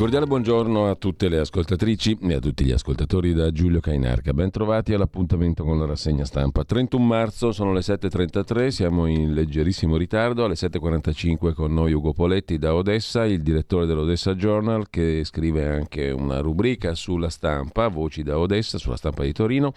Cordiale buongiorno a tutte le ascoltatrici e a tutti gli ascoltatori da Giulio Cainarca. Ben trovati all'appuntamento con la rassegna stampa. 31 marzo sono le 7.33, siamo in leggerissimo ritardo. Alle 7.45 con noi Ugo Poletti da Odessa, il direttore dell'Odessa Journal che scrive anche una rubrica sulla stampa, Voci da Odessa, sulla stampa di Torino.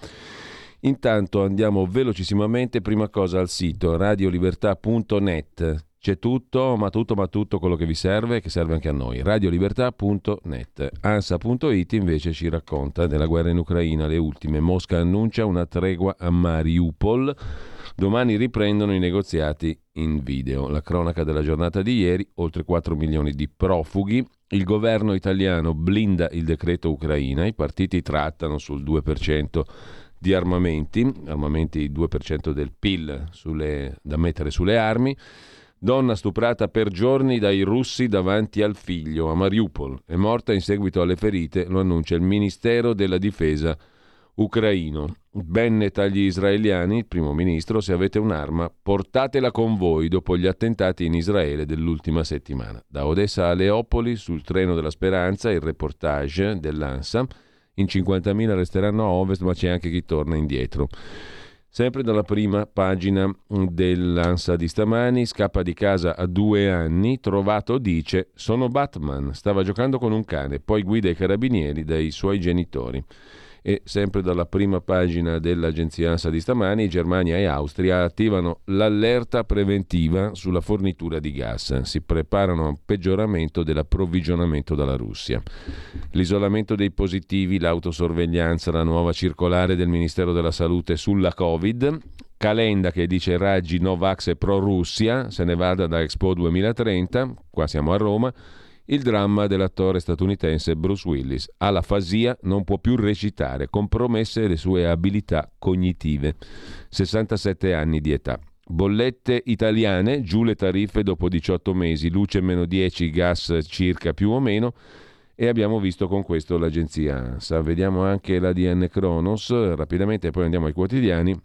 Intanto andiamo velocissimamente, prima cosa al sito radiolibertà.net c'è tutto, ma tutto, ma tutto quello che vi serve e che serve anche a noi. Radiolibertà.net. Ansa.it invece ci racconta della guerra in Ucraina, le ultime. Mosca annuncia una tregua a Mariupol. Domani riprendono i negoziati in video. La cronaca della giornata di ieri, oltre 4 milioni di profughi. Il governo italiano blinda il decreto Ucraina, i partiti trattano sul 2% di armamenti, armamenti 2% del PIL sulle, da mettere sulle armi. Donna stuprata per giorni dai russi davanti al figlio a Mariupol. È morta in seguito alle ferite, lo annuncia il Ministero della Difesa ucraino. Bennett agli israeliani, il primo ministro, se avete un'arma, portatela con voi dopo gli attentati in Israele dell'ultima settimana. Da Odessa a Leopoli, sul treno della speranza, il reportage dell'ANSA. In 50.000 resteranno a ovest, ma c'è anche chi torna indietro. Sempre dalla prima pagina dell'Ansa di stamani, scappa di casa a due anni, trovato dice sono Batman, stava giocando con un cane, poi guida i carabinieri dai suoi genitori. E sempre dalla prima pagina dell'agenzia ANSA di stamani, Germania e Austria attivano l'allerta preventiva sulla fornitura di gas. Si preparano a un peggioramento dell'approvvigionamento dalla Russia. L'isolamento dei positivi, l'autosorveglianza, la nuova circolare del Ministero della Salute sulla Covid. Calenda che dice Raggi Novax e pro-Russia, se ne vada da Expo 2030, qua siamo a Roma il dramma dell'attore statunitense Bruce Willis. Ha la fasia, non può più recitare, compromesse le sue abilità cognitive. 67 anni di età. Bollette italiane, giù le tariffe dopo 18 mesi, luce meno 10, gas circa più o meno. E abbiamo visto con questo l'agenzia ANSA. Vediamo anche la DN Kronos, rapidamente poi andiamo ai quotidiani.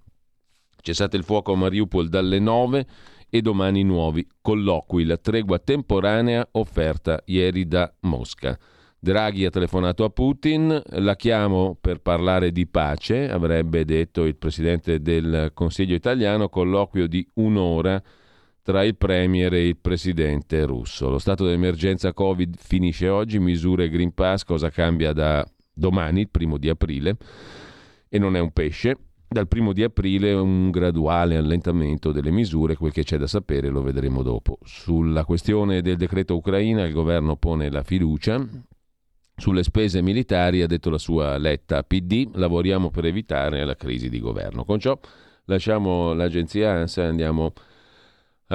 Cessate il fuoco a Mariupol dalle 9 e domani nuovi colloqui, la tregua temporanea offerta ieri da Mosca. Draghi ha telefonato a Putin, la chiamo per parlare di pace, avrebbe detto il presidente del Consiglio italiano, colloquio di un'ora tra il Premier e il presidente russo. Lo stato d'emergenza Covid finisce oggi, misure Green Pass, cosa cambia da domani, il primo di aprile, e non è un pesce. Dal primo di aprile un graduale allentamento delle misure, quel che c'è da sapere lo vedremo dopo. Sulla questione del decreto Ucraina il governo pone la fiducia. Sulle spese militari ha detto la sua letta PD, lavoriamo per evitare la crisi di governo. Con ciò lasciamo l'agenzia ANSA e andiamo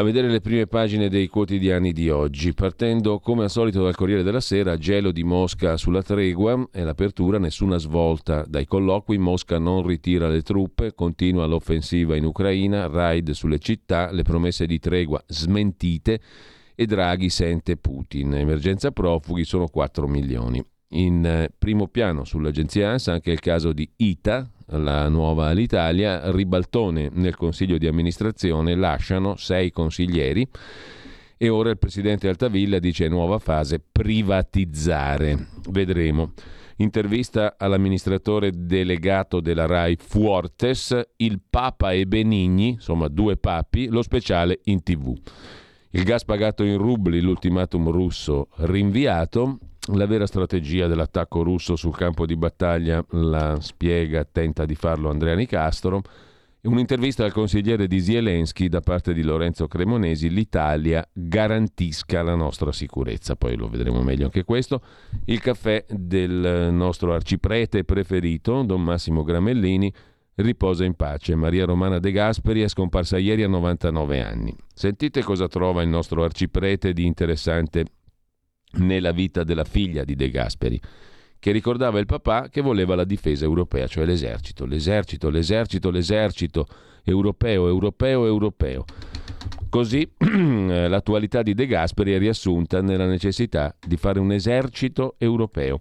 vedere le prime pagine dei quotidiani di oggi, partendo come al solito dal Corriere della Sera, gelo di Mosca sulla tregua e l'apertura, nessuna svolta dai colloqui, Mosca non ritira le truppe, continua l'offensiva in Ucraina, raid sulle città, le promesse di tregua smentite e Draghi sente Putin. Emergenza profughi sono 4 milioni. In eh, primo piano sull'agenzia ANSA anche il caso di ITA, la nuova all'Italia, ribaltone nel consiglio di amministrazione, lasciano sei consiglieri e ora il presidente Altavilla dice nuova fase privatizzare. Vedremo. Intervista all'amministratore delegato della RAI Fuortes, il Papa e Benigni, insomma due papi, lo speciale in tv. Il gas pagato in rubli, l'ultimatum russo rinviato, la vera strategia dell'attacco russo sul campo di battaglia la spiega, tenta di farlo Andrea Nicastro. Un'intervista al consigliere di Zelensky da parte di Lorenzo Cremonesi, l'Italia garantisca la nostra sicurezza, poi lo vedremo meglio anche questo. Il caffè del nostro arciprete preferito, Don Massimo Gramellini, riposa in pace. Maria Romana De Gasperi è scomparsa ieri a 99 anni. Sentite cosa trova il nostro arciprete di interessante nella vita della figlia di De Gasperi che ricordava il papà che voleva la difesa europea, cioè l'esercito, l'esercito, l'esercito, l'esercito europeo, europeo, europeo. Così l'attualità di De Gasperi è riassunta nella necessità di fare un esercito europeo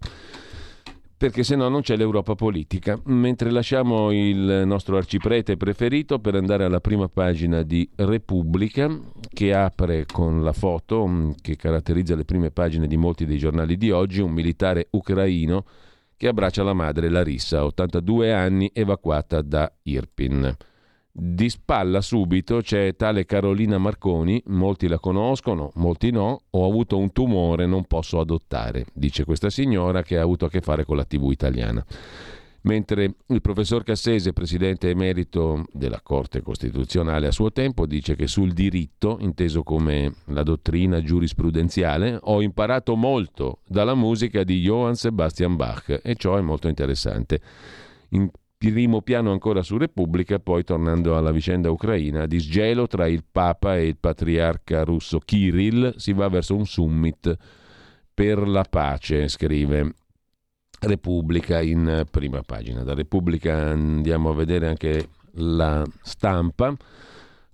perché se no non c'è l'Europa politica. Mentre lasciamo il nostro arciprete preferito per andare alla prima pagina di Repubblica, che apre con la foto mm, che caratterizza le prime pagine di molti dei giornali di oggi, un militare ucraino che abbraccia la madre Larissa, 82 anni, evacuata da Irpin. Di spalla subito c'è tale Carolina Marconi, molti la conoscono, molti no, ho avuto un tumore, non posso adottare, dice questa signora che ha avuto a che fare con la TV italiana. Mentre il professor Cassese, presidente emerito della Corte Costituzionale a suo tempo, dice che sul diritto, inteso come la dottrina giurisprudenziale, ho imparato molto dalla musica di Johann Sebastian Bach e ciò è molto interessante. In primo piano ancora su Repubblica, poi tornando alla vicenda ucraina, disgelo tra il Papa e il patriarca russo Kirill, si va verso un summit per la pace, scrive Repubblica in prima pagina. Da Repubblica andiamo a vedere anche la stampa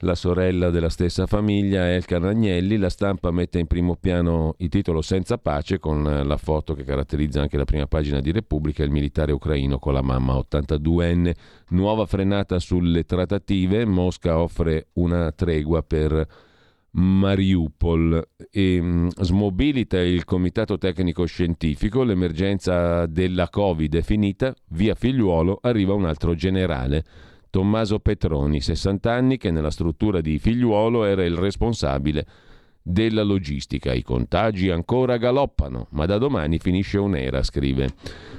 la sorella della stessa famiglia, Elka Ragnelli. La stampa mette in primo piano il titolo Senza pace con la foto che caratterizza anche la prima pagina di Repubblica, il militare ucraino con la mamma 82enne. Nuova frenata sulle trattative, Mosca offre una tregua per Mariupol e mm, smobilita il comitato tecnico scientifico, l'emergenza della Covid è finita, via figliuolo arriva un altro generale. Tommaso Petroni, 60 anni, che nella struttura di figliuolo era il responsabile della logistica. I contagi ancora galoppano, ma da domani finisce un'era, scrive.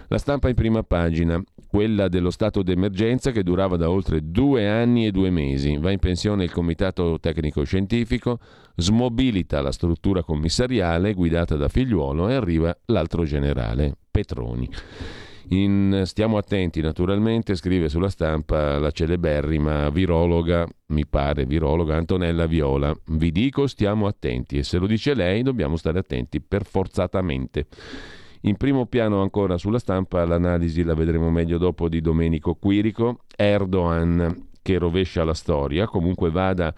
La stampa in prima pagina, quella dello stato d'emergenza che durava da oltre due anni e due mesi. Va in pensione il comitato tecnico-scientifico, smobilita la struttura commissariale guidata da figliuolo e arriva l'altro generale, Petroni. In, stiamo attenti naturalmente, scrive sulla stampa la celeberrima virologa, mi pare virologa Antonella Viola. Vi dico stiamo attenti e se lo dice lei dobbiamo stare attenti per forzatamente. In primo piano ancora sulla stampa l'analisi la vedremo meglio dopo di Domenico Quirico, Erdogan che rovescia la storia, comunque vada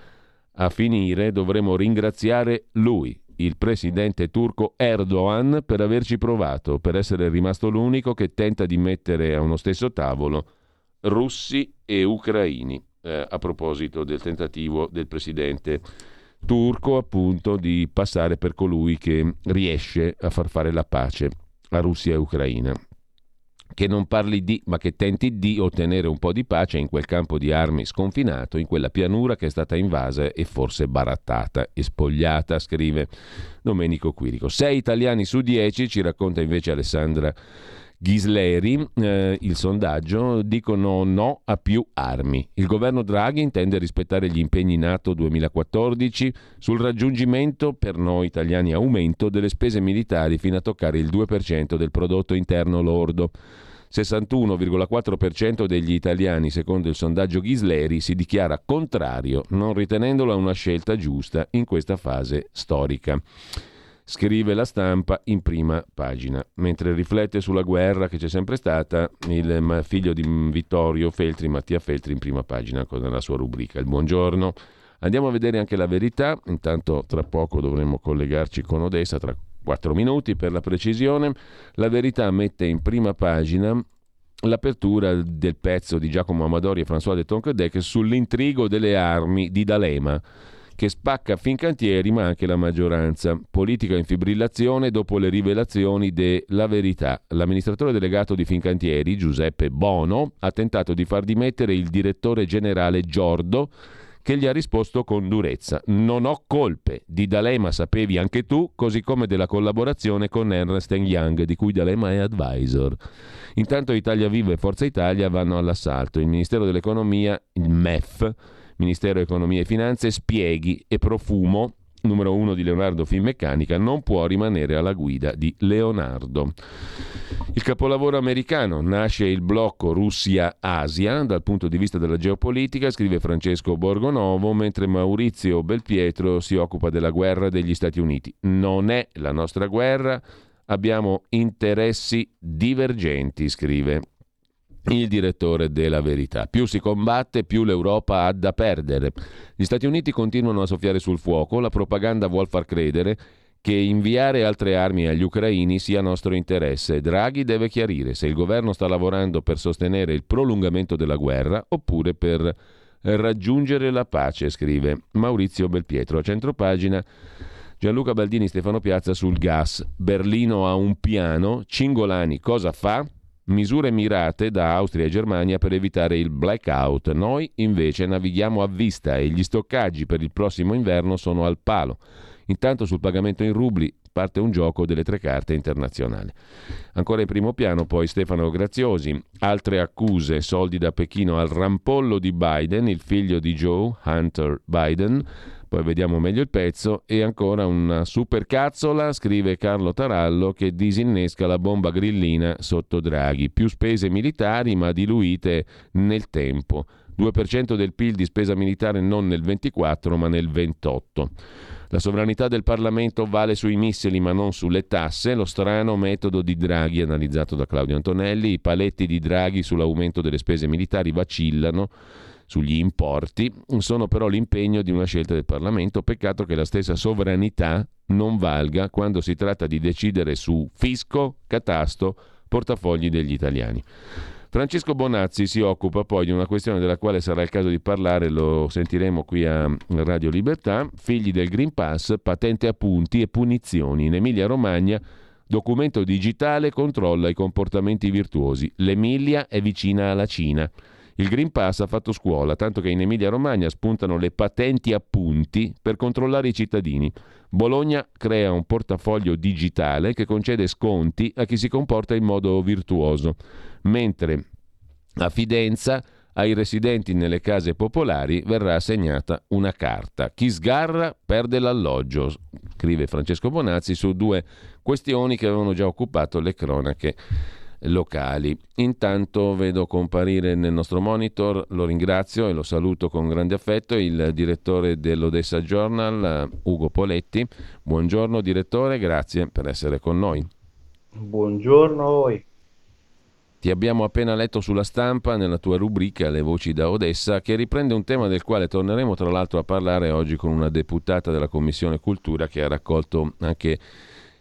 a finire dovremo ringraziare lui, il presidente turco Erdogan per averci provato, per essere rimasto l'unico che tenta di mettere a uno stesso tavolo russi e ucraini, eh, a proposito del tentativo del presidente turco appunto di passare per colui che riesce a far fare la pace a Russia e Ucraina che non parli di, ma che tenti di ottenere un po' di pace in quel campo di armi sconfinato, in quella pianura che è stata invasa e forse barattata e spogliata, scrive Domenico Quirico. Sei italiani su dieci, ci racconta invece Alessandra Ghisleri, eh, il sondaggio, dicono no a più armi. Il governo Draghi intende rispettare gli impegni NATO 2014 sul raggiungimento, per noi italiani, aumento delle spese militari fino a toccare il 2% del prodotto interno lordo. 61,4% degli italiani, secondo il sondaggio Ghisleri, si dichiara contrario, non ritenendola una scelta giusta in questa fase storica scrive la stampa in prima pagina. Mentre riflette sulla guerra che c'è sempre stata, il figlio di Vittorio Feltri, Mattia Feltri, in prima pagina con la sua rubrica. Il buongiorno. Andiamo a vedere anche la verità, intanto tra poco dovremo collegarci con Odessa, tra quattro minuti per la precisione. La verità mette in prima pagina l'apertura del pezzo di Giacomo Amadori e François de Tonquedec sull'intrigo delle armi di D'Alema che spacca Fincantieri ma anche la maggioranza. Politica in fibrillazione dopo le rivelazioni della verità. L'amministratore delegato di Fincantieri, Giuseppe Bono, ha tentato di far dimettere il direttore generale Giordo che gli ha risposto con durezza. Non ho colpe, di D'Alema sapevi anche tu, così come della collaborazione con Ernst Young, di cui D'Alema è advisor. Intanto Italia Viva e Forza Italia vanno all'assalto. Il Ministero dell'Economia, il MEF, Ministero Economia e Finanze, spieghi e profumo numero uno di Leonardo Finmeccanica, non può rimanere alla guida di Leonardo. Il capolavoro americano nasce il blocco Russia-Asia dal punto di vista della geopolitica, scrive Francesco Borgonovo, mentre Maurizio Belpietro si occupa della guerra degli Stati Uniti. Non è la nostra guerra, abbiamo interessi divergenti, scrive il direttore della verità. Più si combatte, più l'Europa ha da perdere. Gli Stati Uniti continuano a soffiare sul fuoco, la propaganda vuol far credere che inviare altre armi agli ucraini sia nostro interesse. Draghi deve chiarire se il governo sta lavorando per sostenere il prolungamento della guerra oppure per raggiungere la pace, scrive Maurizio Belpietro. A centropagina Gianluca Baldini Stefano Piazza sul gas. Berlino ha un piano, Cingolani cosa fa? Misure mirate da Austria e Germania per evitare il blackout. Noi invece navighiamo a vista e gli stoccaggi per il prossimo inverno sono al palo. Intanto sul pagamento in rubli parte un gioco delle tre carte internazionali. Ancora in primo piano poi Stefano Graziosi, altre accuse, soldi da Pechino al rampollo di Biden, il figlio di Joe, Hunter Biden, poi vediamo meglio il pezzo, e ancora una supercazzola, scrive Carlo Tarallo, che disinnesca la bomba grillina sotto Draghi. Più spese militari ma diluite nel tempo. 2% del PIL di spesa militare non nel 24 ma nel 28. La sovranità del Parlamento vale sui missili ma non sulle tasse, lo strano metodo di Draghi analizzato da Claudio Antonelli, i paletti di Draghi sull'aumento delle spese militari vacillano sugli importi, sono però l'impegno di una scelta del Parlamento. Peccato che la stessa sovranità non valga quando si tratta di decidere su fisco, catasto, portafogli degli italiani. Francesco Bonazzi si occupa poi di una questione della quale sarà il caso di parlare, lo sentiremo qui a Radio Libertà, figli del Green Pass, patente a punti e punizioni. In Emilia Romagna documento digitale controlla i comportamenti virtuosi. L'Emilia è vicina alla Cina. Il Green Pass ha fatto scuola, tanto che in Emilia-Romagna spuntano le patenti a punti per controllare i cittadini. Bologna crea un portafoglio digitale che concede sconti a chi si comporta in modo virtuoso, mentre a Fidenza ai residenti nelle case popolari verrà assegnata una carta. Chi sgarra perde l'alloggio, scrive Francesco Bonazzi su due questioni che avevano già occupato le cronache locali. Intanto vedo comparire nel nostro monitor, lo ringrazio e lo saluto con grande affetto, il direttore dell'Odessa Journal, Ugo Poletti. Buongiorno direttore, grazie per essere con noi. Buongiorno a voi. Ti abbiamo appena letto sulla stampa nella tua rubrica Le voci da Odessa che riprende un tema del quale torneremo tra l'altro a parlare oggi con una deputata della Commissione Cultura che ha raccolto anche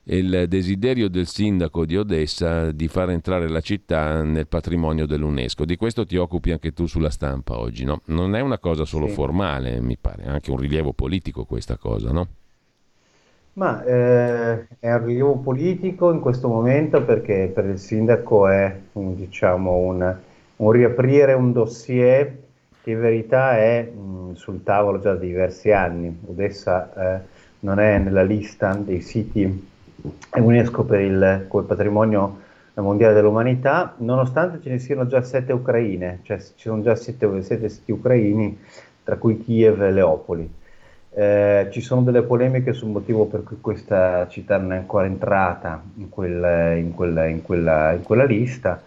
il desiderio del sindaco di Odessa di far entrare la città nel patrimonio dell'UNESCO. Di questo ti occupi anche tu sulla stampa oggi, no? Non è una cosa solo sì. formale, mi pare, è anche un rilievo politico questa cosa, no? Ma eh, è un rilievo politico in questo momento perché per il sindaco è un, diciamo, un, un riaprire un dossier che in verità è mh, sul tavolo già da diversi anni. Odessa eh, non è nella lista dei siti UNESCO per il, come patrimonio mondiale dell'umanità, nonostante ce ne siano già sette ucraine, cioè ci sono già sette, sette siti ucraini, tra cui Kiev e Leopoli. Eh, ci sono delle polemiche sul motivo per cui questa città non è ancora entrata in, quel, in, quella, in, quella, in quella, lista.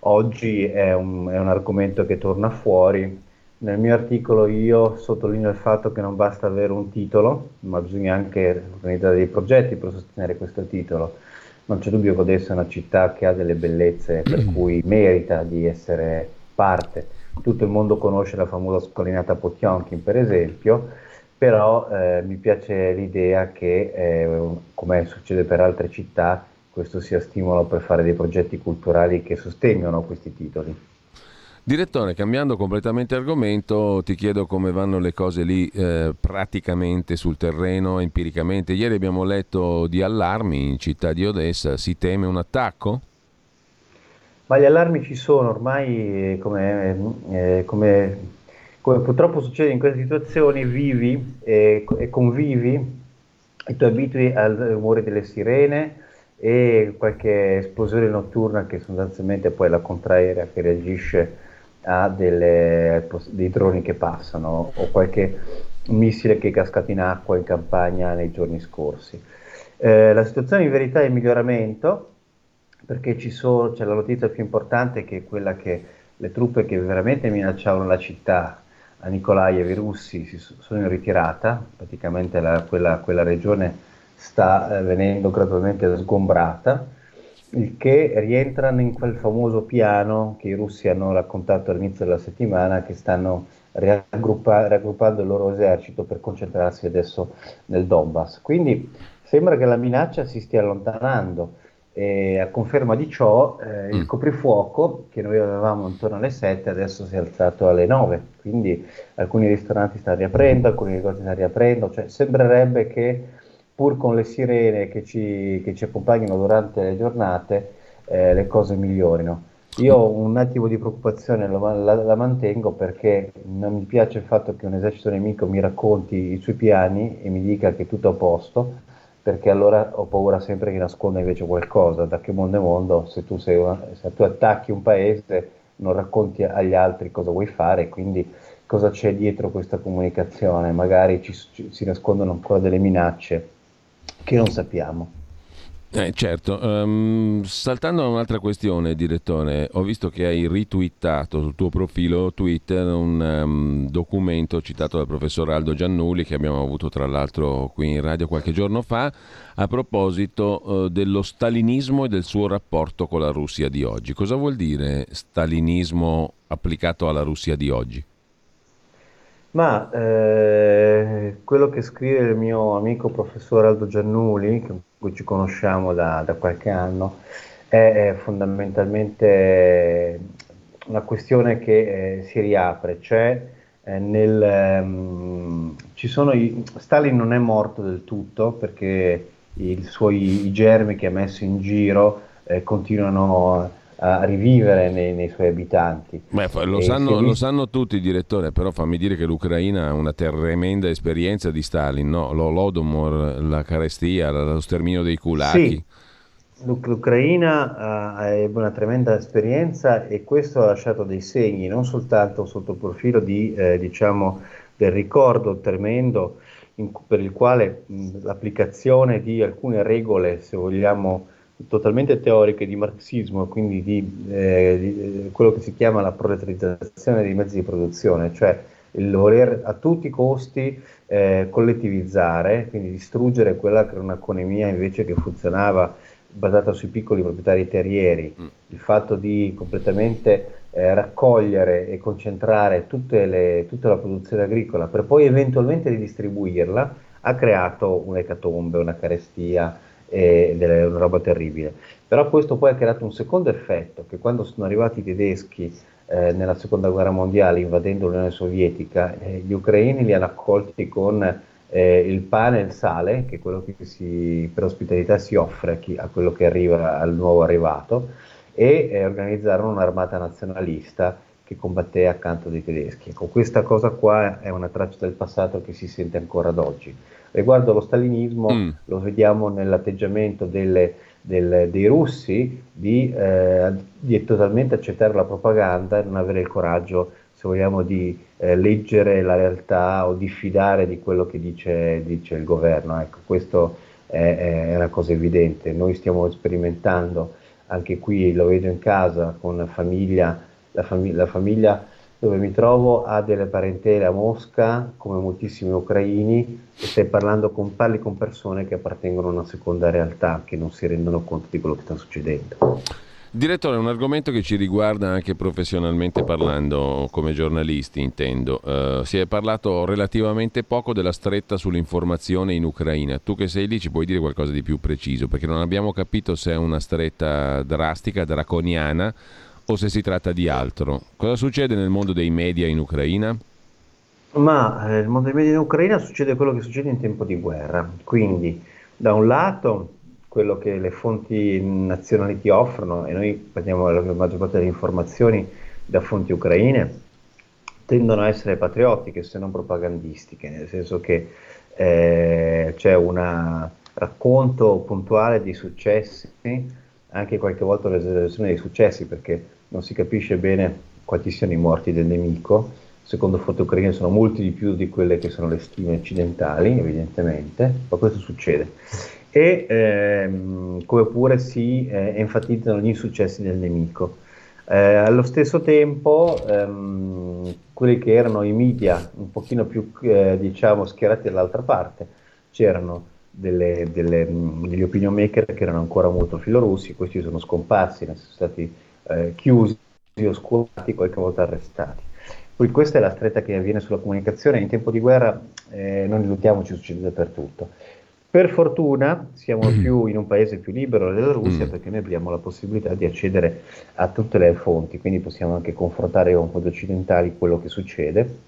Oggi è un, è un argomento che torna fuori nel mio articolo io sottolineo il fatto che non basta avere un titolo, ma bisogna anche organizzare dei progetti per sostenere questo titolo. Non c'è dubbio che Odessa è una città che ha delle bellezze per cui merita di essere parte. Tutto il mondo conosce la famosa scollinata Potionkin, per esempio, però eh, mi piace l'idea che, eh, come succede per altre città, questo sia stimolo per fare dei progetti culturali che sostengano questi titoli. Direttore, cambiando completamente argomento, ti chiedo come vanno le cose lì eh, praticamente sul terreno, empiricamente. Ieri abbiamo letto di allarmi in città di Odessa, si teme un attacco? Ma gli allarmi ci sono ormai, eh, come, eh, come, come purtroppo succede in queste situazioni, vivi e, e convivi e tu abitui al rumore delle sirene e qualche esplosione notturna che sostanzialmente poi la contraerea che reagisce a delle, dei droni che passano o qualche missile che è cascato in acqua in campagna nei giorni scorsi. Eh, la situazione in verità è in miglioramento perché sono, c'è la notizia più importante che è quella che le truppe che veramente minacciavano la città a Nikolaev i russi si sono in ritirata, praticamente la, quella, quella, regione sta eh, venendo gradualmente sgombrata il che rientrano in quel famoso piano che i russi hanno raccontato all'inizio della settimana, che stanno raggruppa- raggruppando il loro esercito per concentrarsi adesso nel Donbass. Quindi sembra che la minaccia si stia allontanando. E a conferma di ciò, eh, il mm. coprifuoco che noi avevamo intorno alle 7 adesso si è alzato alle 9, quindi alcuni ristoranti stanno riaprendo, alcuni negozi stanno riaprendo, cioè sembrerebbe che pur con le sirene che ci, che ci accompagnano durante le giornate, eh, le cose migliorino. Io un attimo di preoccupazione la, la, la, mantengo perché non mi piace il fatto che un esercito nemico mi racconti i suoi piani e mi dica che tutto è a posto, perché allora ho paura sempre che nasconda invece qualcosa. Da che mondo è mondo, se tu, una, se tu attacchi un paese non racconti agli altri cosa vuoi fare, quindi cosa c'è dietro questa comunicazione, magari ci, ci, si nascondono ancora delle minacce che non sappiamo. Eh, certo, um, saltando a un'altra questione, direttore, ho visto che hai ritwittato sul tuo profilo Twitter un um, documento citato dal professor Aldo Giannulli che abbiamo avuto tra l'altro qui in radio qualche giorno fa a proposito uh, dello stalinismo e del suo rapporto con la Russia di oggi. Cosa vuol dire stalinismo applicato alla Russia di oggi? Ma eh, quello che scrive il mio amico professore Aldo Giannuli, con cui ci conosciamo da, da qualche anno, è, è, fondamentalmente una questione che eh, si riapre, cioè eh, nel, um, i, Stalin non è morto del tutto perché i suoi i germi che ha messo in giro eh, continuano a rivivere nei, nei suoi abitanti. Beh, lo, sanno, lo, sanno, tutti, direttore, però fammi dire che l'Ucraina ha una tremenda esperienza di Stalin, no? l'Olodomor, la carestia, lo sterminio dei kulaki. Sì. L'Ucraina ha una tremenda esperienza e questo ha lasciato dei segni, non soltanto sotto il profilo di, eh, diciamo, del ricordo tremendo in, per il quale mh, l'applicazione di alcune regole, se vogliamo, totalmente teoriche di marxismo, quindi di, eh, di, eh, quello che si chiama la proletarizzazione dei mezzi di produzione, cioè il voler a tutti i costi eh, collettivizzare, quindi distruggere quella che era un'economia invece che funzionava basata sui piccoli proprietari terrieri, mm. il fatto di completamente eh, raccogliere e concentrare le, tutta la produzione agricola per poi eventualmente ridistribuirla, ha creato un'ecatombe, una carestia, ed è una roba terribile. Però questo poi ha creato un secondo effetto, che quando sono arrivati i tedeschi eh, nella seconda guerra mondiale invadendo l'Unione Sovietica, eh, gli ucraini li hanno accolti con eh, il pane e il sale, che è quello che si, per ospitalità si offre a, chi, a, quello che arriva al nuovo arrivato, e eh, organizzarono un'armata nazionalista che combatté accanto dei tedeschi. Ecco, questa cosa qua è una traccia del passato che si sente ancora ad oggi. Riguardo allo stalinismo mm. lo vediamo nell'atteggiamento delle, del, dei russi di, eh, di, totalmente accettare la propaganda e non avere il coraggio, se vogliamo, di eh, leggere la realtà o diffidare di quello che dice, dice il governo. Ecco, questo è, è una cosa evidente. Noi stiamo sperimentando anche qui, lo vedo in casa con famiglia, la, fami- la famiglia dove mi trovo ha delle parentele a Mosca, come moltissimi ucraini, e stai parlando con, parli con persone che appartengono a una seconda realtà, che non si rendono conto di quello che sta succedendo. Direttore, è un argomento che ci riguarda anche professionalmente parlando, come giornalisti intendo. Uh, si è parlato relativamente poco della stretta sull'informazione in Ucraina. Tu che sei lì ci puoi dire qualcosa di più preciso, perché non abbiamo capito se è una stretta drastica, draconiana, o se si tratta di altro. Cosa succede nel mondo dei media in Ucraina? Ma eh, nel mondo dei media in Ucraina succede quello che succede in tempo di guerra. Quindi, da un lato, quello che le fonti nazionali ti offrono, e noi prendiamo la maggior parte delle informazioni da fonti ucraine, tendono a essere patriottiche se non propagandistiche, nel senso che eh, c'è un racconto puntuale di successi, anche qualche volta l'esagerazione dei successi, perché non si capisce bene quanti siano i morti del nemico, secondo fonti ucraine sono molti di più di quelle che sono le stime occidentali, evidentemente, ma questo succede. E ehm, come pure si eh, enfatizzano gli insuccessi del nemico. Eh, allo stesso tempo, ehm, quelli che erano i media un pochino più eh, diciamo schierati dall'altra parte, c'erano delle, delle, degli opinion maker che erano ancora molto filorussi, questi sono scomparsi, sono stati eh, chiusi, oscurati, qualche volta arrestati. Poi questa è la stretta che avviene sulla comunicazione, in tempo di guerra eh, non illudiamoci, succede dappertutto. Per fortuna siamo mm. più in un paese più libero della Russia mm. perché noi abbiamo la possibilità di accedere a tutte le fonti, quindi possiamo anche confrontare con fonti occidentali quello che succede.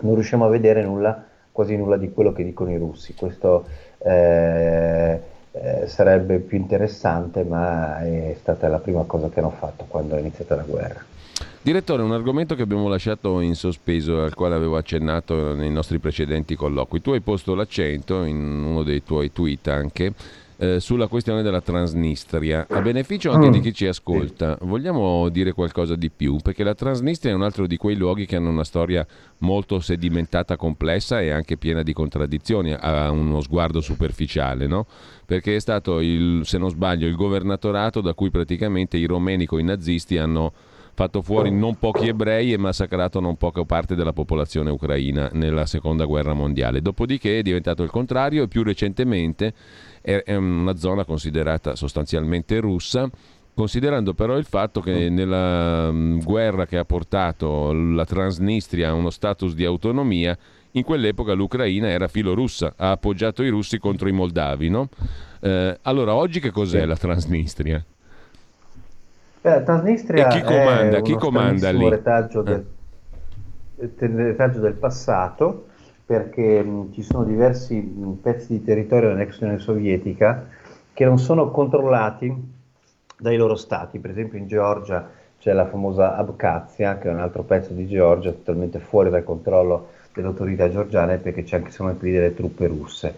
Non riusciamo a vedere nulla, quasi nulla di quello che dicono i russi. Questo eh, eh, sarebbe più interessante, ma è stata la prima cosa che hanno fatto quando è iniziata la guerra. Direttore, un argomento che abbiamo lasciato in sospeso, al quale avevo accennato nei nostri precedenti colloqui. Tu hai posto l'accento in uno dei tuoi tweet anche eh, sulla questione della Transnistria, a beneficio anche di chi ci ascolta. Vogliamo dire qualcosa di più? Perché la Transnistria è un altro di quei luoghi che hanno una storia molto sedimentata, complessa e anche piena di contraddizioni a uno sguardo superficiale, no? Perché è stato, il, se non sbaglio, il governatorato da cui praticamente i romeni con i nazisti hanno fatto fuori non pochi ebrei e massacrato non poca parte della popolazione ucraina nella seconda guerra mondiale. Dopodiché è diventato il contrario e più recentemente è una zona considerata sostanzialmente russa considerando però il fatto che nella guerra che ha portato la Transnistria a uno status di autonomia, in quell'epoca l'Ucraina era filorussa, ha appoggiato i russi contro i moldavi. No? Eh, allora, oggi che cos'è la Transnistria? Eh, Transnistria e chi comanda, chi comanda lì? Retaggio del, eh. retaggio del passato perché mh, ci sono diversi mh, pezzi di territorio dell'ex Unione Sovietica che non sono controllati dai loro stati. Per esempio in Georgia c'è la famosa Abkhazia, che è un altro pezzo di Georgia totalmente fuori dal controllo delle autorità georgiane perché c'è anche sono lì delle truppe russe.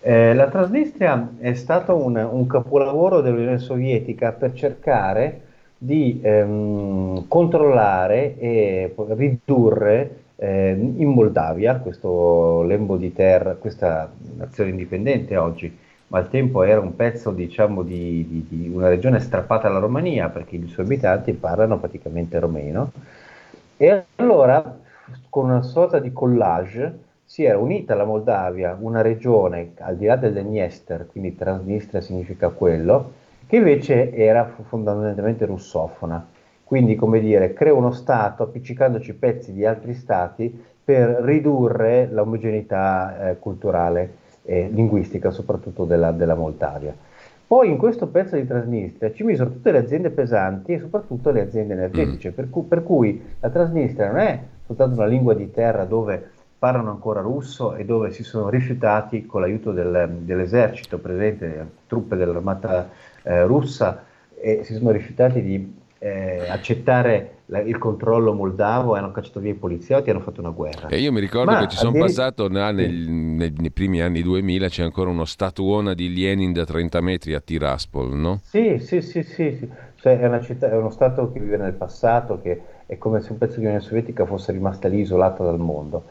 Eh, la Transnistria è stato un, un capolavoro dell'Unione Sovietica per cercare di ehm, controllare e ridurre eh, in Moldavia, questo lembo di terra, questa nazione indipendente oggi, ma al tempo era un pezzo diciamo, di, di, di, una regione strappata alla Romania perché i suoi abitanti parlano praticamente romeno. E allora, con una sorta di collage, si era unita alla Moldavia una regione al di là del Dniester, quindi Transnistria significa quello, che invece era fondamentalmente russofona. Quindi, come dire, crea uno Stato appiccicandoci pezzi di altri Stati per ridurre l'omogeneità eh, culturale e linguistica, soprattutto della, della Moldavia. Poi in questo pezzo di Transnistria ci misero tutte le aziende pesanti e soprattutto le aziende energetiche, mm. per, cui, per, cui, la Transnistria non è soltanto una lingua di terra dove parlano ancora russo e dove si sono rifiutati con l'aiuto del, dell'esercito presente, truppe dell'armata eh, russa e si sono rifiutati di eh, accettare la, il controllo moldavo e hanno cacciato via i poliziotti e hanno fatto una guerra. E io mi ricordo Ma che ci sono dire... passato no, nel, nei, nei, primi anni 2000 c'è ancora uno statuona di Lenin da 30 metri a Tiraspol, no? Sì, sì, sì, sì, sì. Cioè, è, città, è, uno stato che vive nel passato, che è come se un pezzo di Unione Sovietica fosse rimasta lì isolata dal mondo.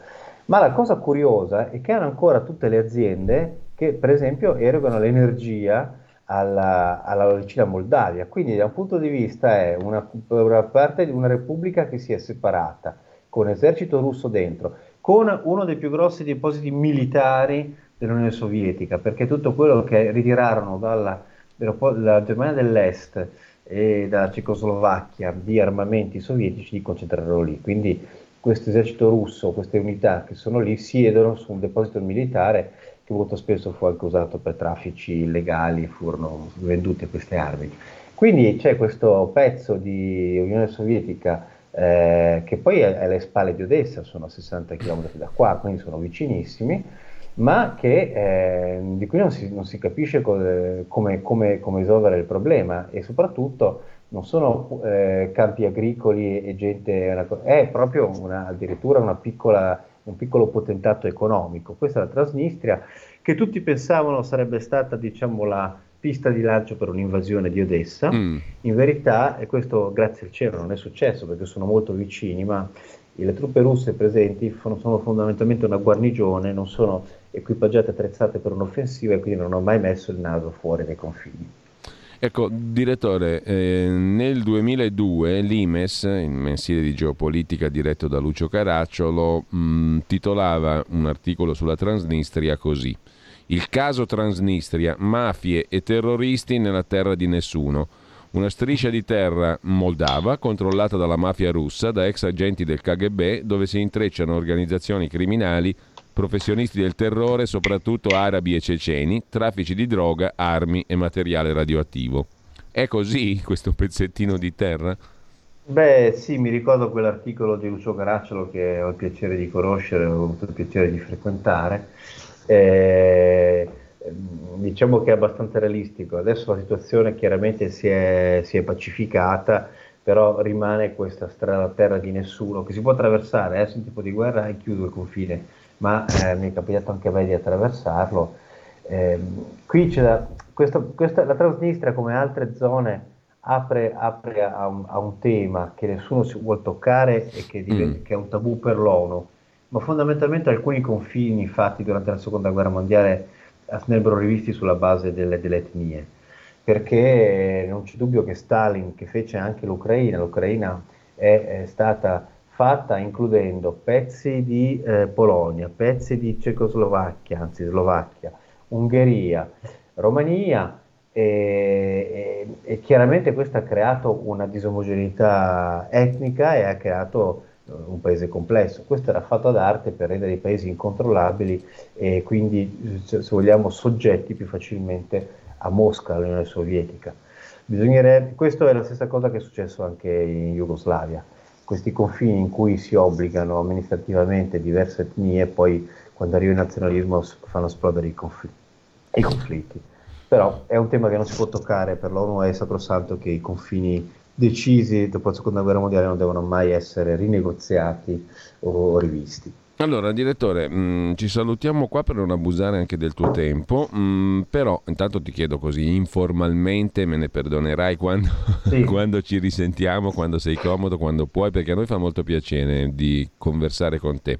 Ma la cosa curiosa è che hanno ancora tutte le aziende che, per esempio, erogano l'energia alla, alla vicina Moldavia. Quindi, da un punto di vista, è una, una parte di una repubblica che si è separata, con esercito russo dentro, con uno dei più grossi depositi militari dell'Unione Sovietica, perché tutto quello che ritirarono dalla, dalla Germania dell'Est e dalla Cecoslovacchia di armamenti sovietici li concentrarono lì. Quindi questo esercito russo, queste unità che sono lì, siedono su un deposito militare che molto spesso fu anche usato per traffici illegali, furono vendute queste armi. Quindi c'è questo pezzo di Unione Sovietica eh, che poi è alle spalle di Odessa, sono a 60 km da qua, quindi sono vicinissimi, ma che, eh, di cui non si, non si capisce co- come, come, come, risolvere il problema e soprattutto non sono eh, campi agricoli e gente, è proprio una, addirittura una piccola, un piccolo potentato economico. Questa è la Transnistria che tutti pensavano sarebbe stata diciamo, la, pista di lancio per un'invasione di Odessa. Mm. In verità, e questo grazie al cielo non è successo perché sono molto vicini, ma le truppe russe presenti sono fondamentalmente una guarnigione, non sono equipaggiate e attrezzate per un'offensiva e quindi non hanno mai messo il naso fuori dai confini. Ecco, direttore, eh, nel 2002 l'Imes, il mensile di geopolitica diretto da Lucio Caracciolo, mh, titolava un articolo sulla Transnistria così. Il caso Transnistria, mafie e terroristi nella terra di nessuno. Una striscia di terra moldava controllata dalla mafia russa, da ex agenti del KGB, dove si intrecciano organizzazioni criminali, professionisti del terrore, soprattutto arabi e ceceni, traffici di droga, armi e materiale radioattivo. È così questo pezzettino di terra? Beh, sì, mi ricordo quell'articolo di Lucio Caracciolo che ho il piacere di conoscere, ho avuto il piacere di frequentare. Eh, diciamo che è abbastanza realistico. Adesso la situazione chiaramente si è, si è pacificata, però rimane questa strada terra di nessuno che si può attraversare, adesso eh, in tipo di guerra è chiuso il confine, ma eh, mi è capitato anche a me di attraversarlo. Eh, qui c'è da, questa, questa, la Transnistria, come altre zone, apre, apre a, un, a, un, tema che nessuno si vuole toccare e che, diventa, mm. che è un tabù per l'ONU ma fondamentalmente alcuni confini fatti durante la seconda guerra mondiale andrebbero rivisti sulla base delle, delle etnie, perché non c'è dubbio che Stalin, che fece anche l'Ucraina, l'Ucraina è, è stata fatta includendo pezzi di eh, Polonia, pezzi di Cecoslovacchia, anzi Slovacchia, Ungheria, Romania e, e, e, chiaramente questo ha creato una disomogeneità etnica e ha creato un paese complesso. Questo era fatto ad arte per rendere i paesi incontrollabili e quindi, se vogliamo, soggetti più facilmente a Mosca, all'Unione Sovietica. questo è la stessa cosa che è successo anche in Jugoslavia. Questi confini in cui si obbligano amministrativamente diverse etnie e poi quando arriva il nazionalismo fanno esplodere i conflitti. I conflitti. Però è un tema che non si può toccare, per l'ONU è sacrosanto che i confini decisi dopo la seconda guerra mondiale non devono mai essere rinegoziati o rivisti. Allora, direttore, mh, mm, ci salutiamo qua per non abusare anche del tuo tempo, mh, mm, però intanto ti chiedo così informalmente, me ne perdonerai quando, sì. quando, ci risentiamo, quando sei comodo, quando puoi, perché a noi fa molto piacere di conversare con te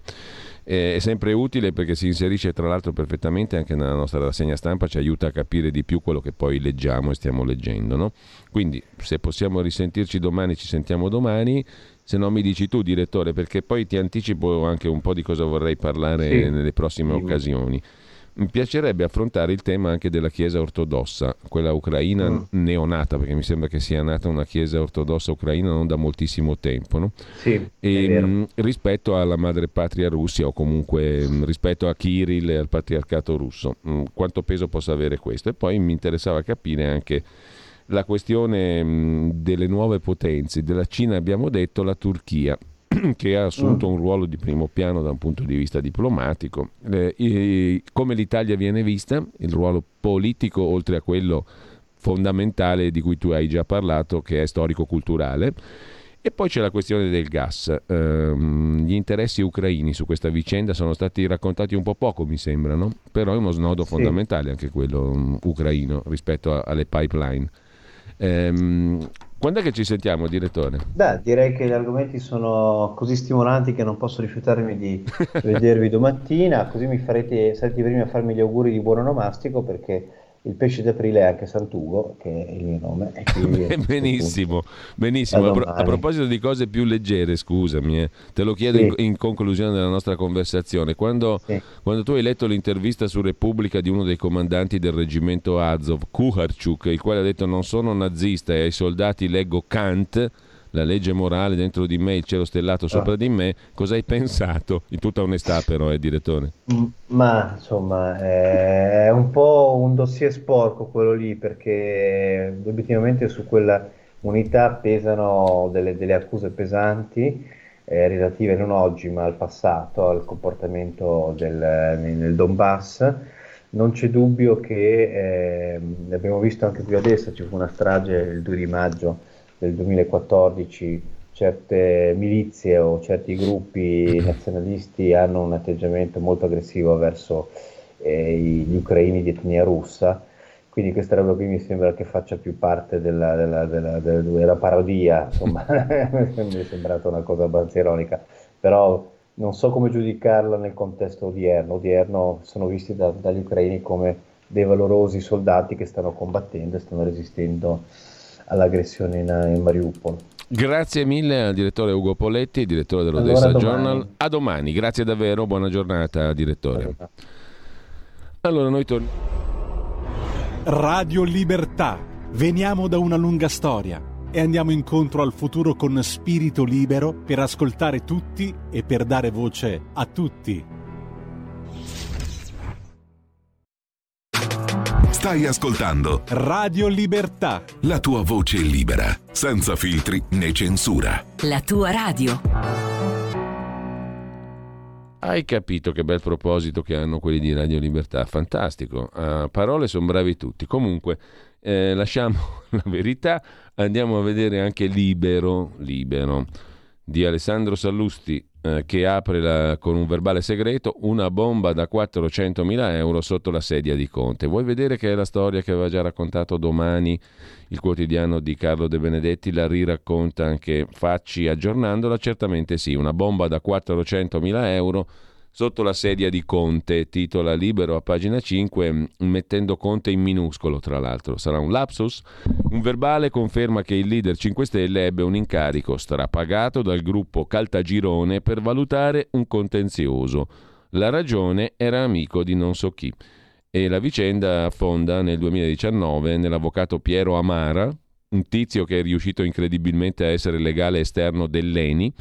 è sempre utile perché si inserisce tra l'altro perfettamente anche nella nostra rassegna stampa, ci aiuta a capire di più quello che poi leggiamo e stiamo leggendo. No? Quindi se possiamo risentirci domani, ci sentiamo domani. Se no mi dici tu, direttore, perché poi ti anticipo anche un po' di cosa vorrei parlare sì. nelle prossime sì. occasioni. Mi piacerebbe affrontare il tema anche della Chiesa ortodossa, quella ucraina mm. neonata, perché mi sembra che sia nata una Chiesa ortodossa ucraina non da moltissimo tempo, no? Sì, e, mh, mm, rispetto alla madrepatria Russia o comunque mh, mm, rispetto a Kirill e al patriarcato russo, mh, quanto peso possa avere questo? E poi mi interessava capire anche la questione delle nuove potenze, della Cina abbiamo detto, la Turchia che ha assunto mm. un ruolo di primo piano da un punto di vista diplomatico. Eh, come l'Italia viene vista, il ruolo politico, oltre a quello fondamentale di cui tu hai già parlato, che è storico-culturale. E poi c'è la questione del gas. Um, gli interessi ucraini su questa vicenda sono stati raccontati un po' poco, mi sembra, no? però è uno snodo sì. fondamentale anche quello um, ucraino rispetto a, alle pipeline. Um, quando è che ci sentiamo, direttore? Beh, direi che gli argomenti sono così stimolanti che non posso rifiutarmi di vedervi domattina, così mi farete, sarete i primi a farmi gli auguri di buon onomastico perché il pesce d'aprile è anche Sant'Ugo, che è il mio nome. benissimo, benissimo. A, pro- a, proposito di cose più leggere, scusami, eh, te lo chiedo sì. in, in, conclusione della nostra conversazione. Quando, sì. quando, tu hai letto l'intervista su Repubblica di uno dei comandanti del reggimento Azov, Kuharchuk, il quale ha detto non sono nazista e ai soldati leggo Kant, la legge morale dentro di me, il cielo stellato sopra ah. di me, cosa hai pensato? In tutta onestà però, eh, direttore. Mm, ma insomma, è un po' un dossier sporco quello lì, perché obiettivamente su quella unità pesano delle, delle accuse pesanti. Eh, relative non oggi ma al passato, al comportamento del, nel Donbass. Non c'è dubbio che, eh, abbiamo visto anche qui adesso, ci fu una strage il 2 di maggio del 2014 certe milizie o certi gruppi nazionalisti hanno un atteggiamento molto aggressivo verso eh, gli ucraini di etnia russa, quindi questa roba qui mi sembra che faccia più parte della, della, della, della parodia, insomma. Mi è sembrata una cosa abbastanza ironica, però non so come giudicarla nel contesto odierno, odierno sono visti da, dagli ucraini come dei valorosi soldati che stanno combattendo e stanno resistendo all'aggressione in, in Mariupol. Grazie mille al direttore Ugo Poletti, direttore dell'Odessa allora, Journal. A domani, grazie davvero, buona giornata direttore. Allora noi torniamo. Radio Libertà. Veniamo da una lunga storia e andiamo incontro al futuro con spirito libero per ascoltare tutti e per dare voce a tutti. Stai ascoltando Radio Libertà. La tua voce libera, senza filtri né censura. La tua radio. Hai capito che bel proposito che hanno quelli di Radio Libertà? Fantastico. A parole sono bravi tutti. Comunque, eh, lasciamo la verità, andiamo a vedere anche Libero, Libero di Alessandro Sallusti eh, che apre la, con un verbale segreto una bomba da 400.000 euro sotto la sedia di Conte. Vuoi vedere che è la storia che aveva già raccontato domani il quotidiano di Carlo De Benedetti? La riracconta anche Facci aggiornandola? Certamente sì, una bomba da 400.000 euro sotto la sedia di Conte, titola libero a pagina 5, mettendo Conte in minuscolo, tra l'altro. Sarà un lapsus? Un verbale conferma che il leader 5 Stelle ebbe un incarico strapagato dal gruppo Caltagirone per valutare un contenzioso. La ragione era amico di non so chi. E la vicenda affonda nel 2019 nell'avvocato Piero Amara, un tizio che è riuscito incredibilmente a essere legale esterno dell'ENI,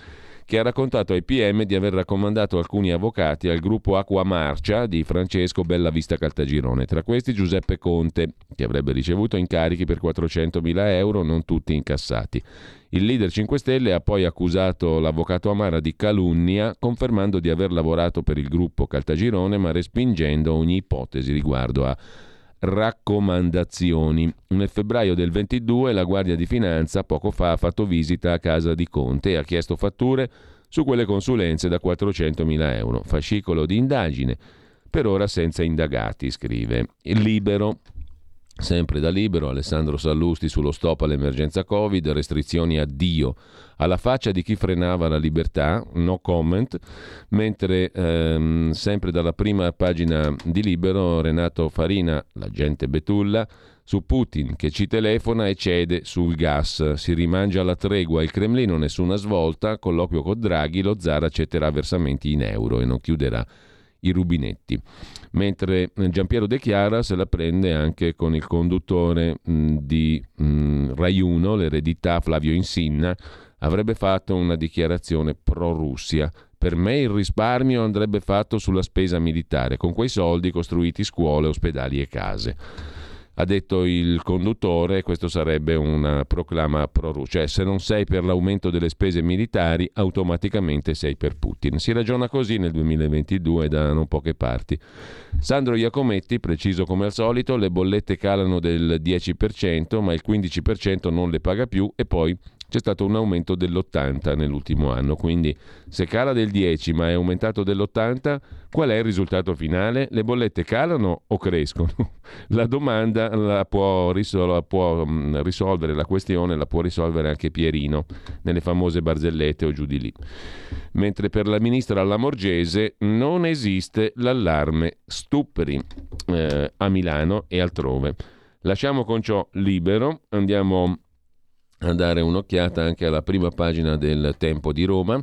che ha raccontato ai PM di aver raccomandato alcuni avvocati al gruppo Acqua Marcia di Francesco Bellavista Caltagirone, tra questi Giuseppe Conte, che avrebbe ricevuto incarichi per 400.000 euro, non tutti incassati. Il leader 5 Stelle ha poi accusato l'avvocato Amara di calunnia, confermando di aver lavorato per il gruppo Caltagirone, ma respingendo ogni ipotesi riguardo a raccomandazioni. Nel febbraio del 22 la Guardia di Finanza poco fa ha fatto visita a casa di Conte e ha chiesto fatture su quelle consulenze da 400.000 euro. Fascicolo di indagine, per ora senza indagati, scrive. Libero Sempre da libero, Alessandro Sallusti sullo stop all'emergenza Covid, restrizioni addio alla faccia di chi frenava la libertà, no comment, mentre ehm, sempre dalla prima pagina di libero Renato Farina, l'agente Betulla, su Putin che ci telefona e cede sul gas. Si rimangia la tregua il Cremlino, nessuna svolta, colloquio con Draghi, lo zar accetterà versamenti in euro e non chiuderà i rubinetti. Mentre Giampiero De Chiara se la prende anche con il conduttore mh, di mh, Rai 1, l'eredità Flavio Insinna, avrebbe fatto una dichiarazione pro-Russia. Per me il risparmio andrebbe fatto sulla spesa militare, con quei soldi costruiti scuole, ospedali e case ha detto il conduttore, questo sarebbe una proclama pro-Russia, cioè se non sei per l'aumento delle spese militari automaticamente sei per Putin. Si ragiona così nel 2022 da non poche parti. Sandro Iacometti, preciso come al solito, le bollette calano del 10%, ma il 15% non le paga più e poi c'è stato un aumento dell'80 nell'ultimo anno, quindi se cala del 10 ma è aumentato dell'80, qual è il risultato finale? Le bollette calano o crescono? La domanda la può, risol- può mm, risolvere la questione, la può risolvere anche Pierino nelle famose barzellette o giù di lì. Mentre per la ministra Lamorgese non esiste l'allarme stupri eh, a Milano e altrove. Lasciamo con ciò libero, andiamo a dare un'occhiata anche alla prima pagina del Tempo di Roma.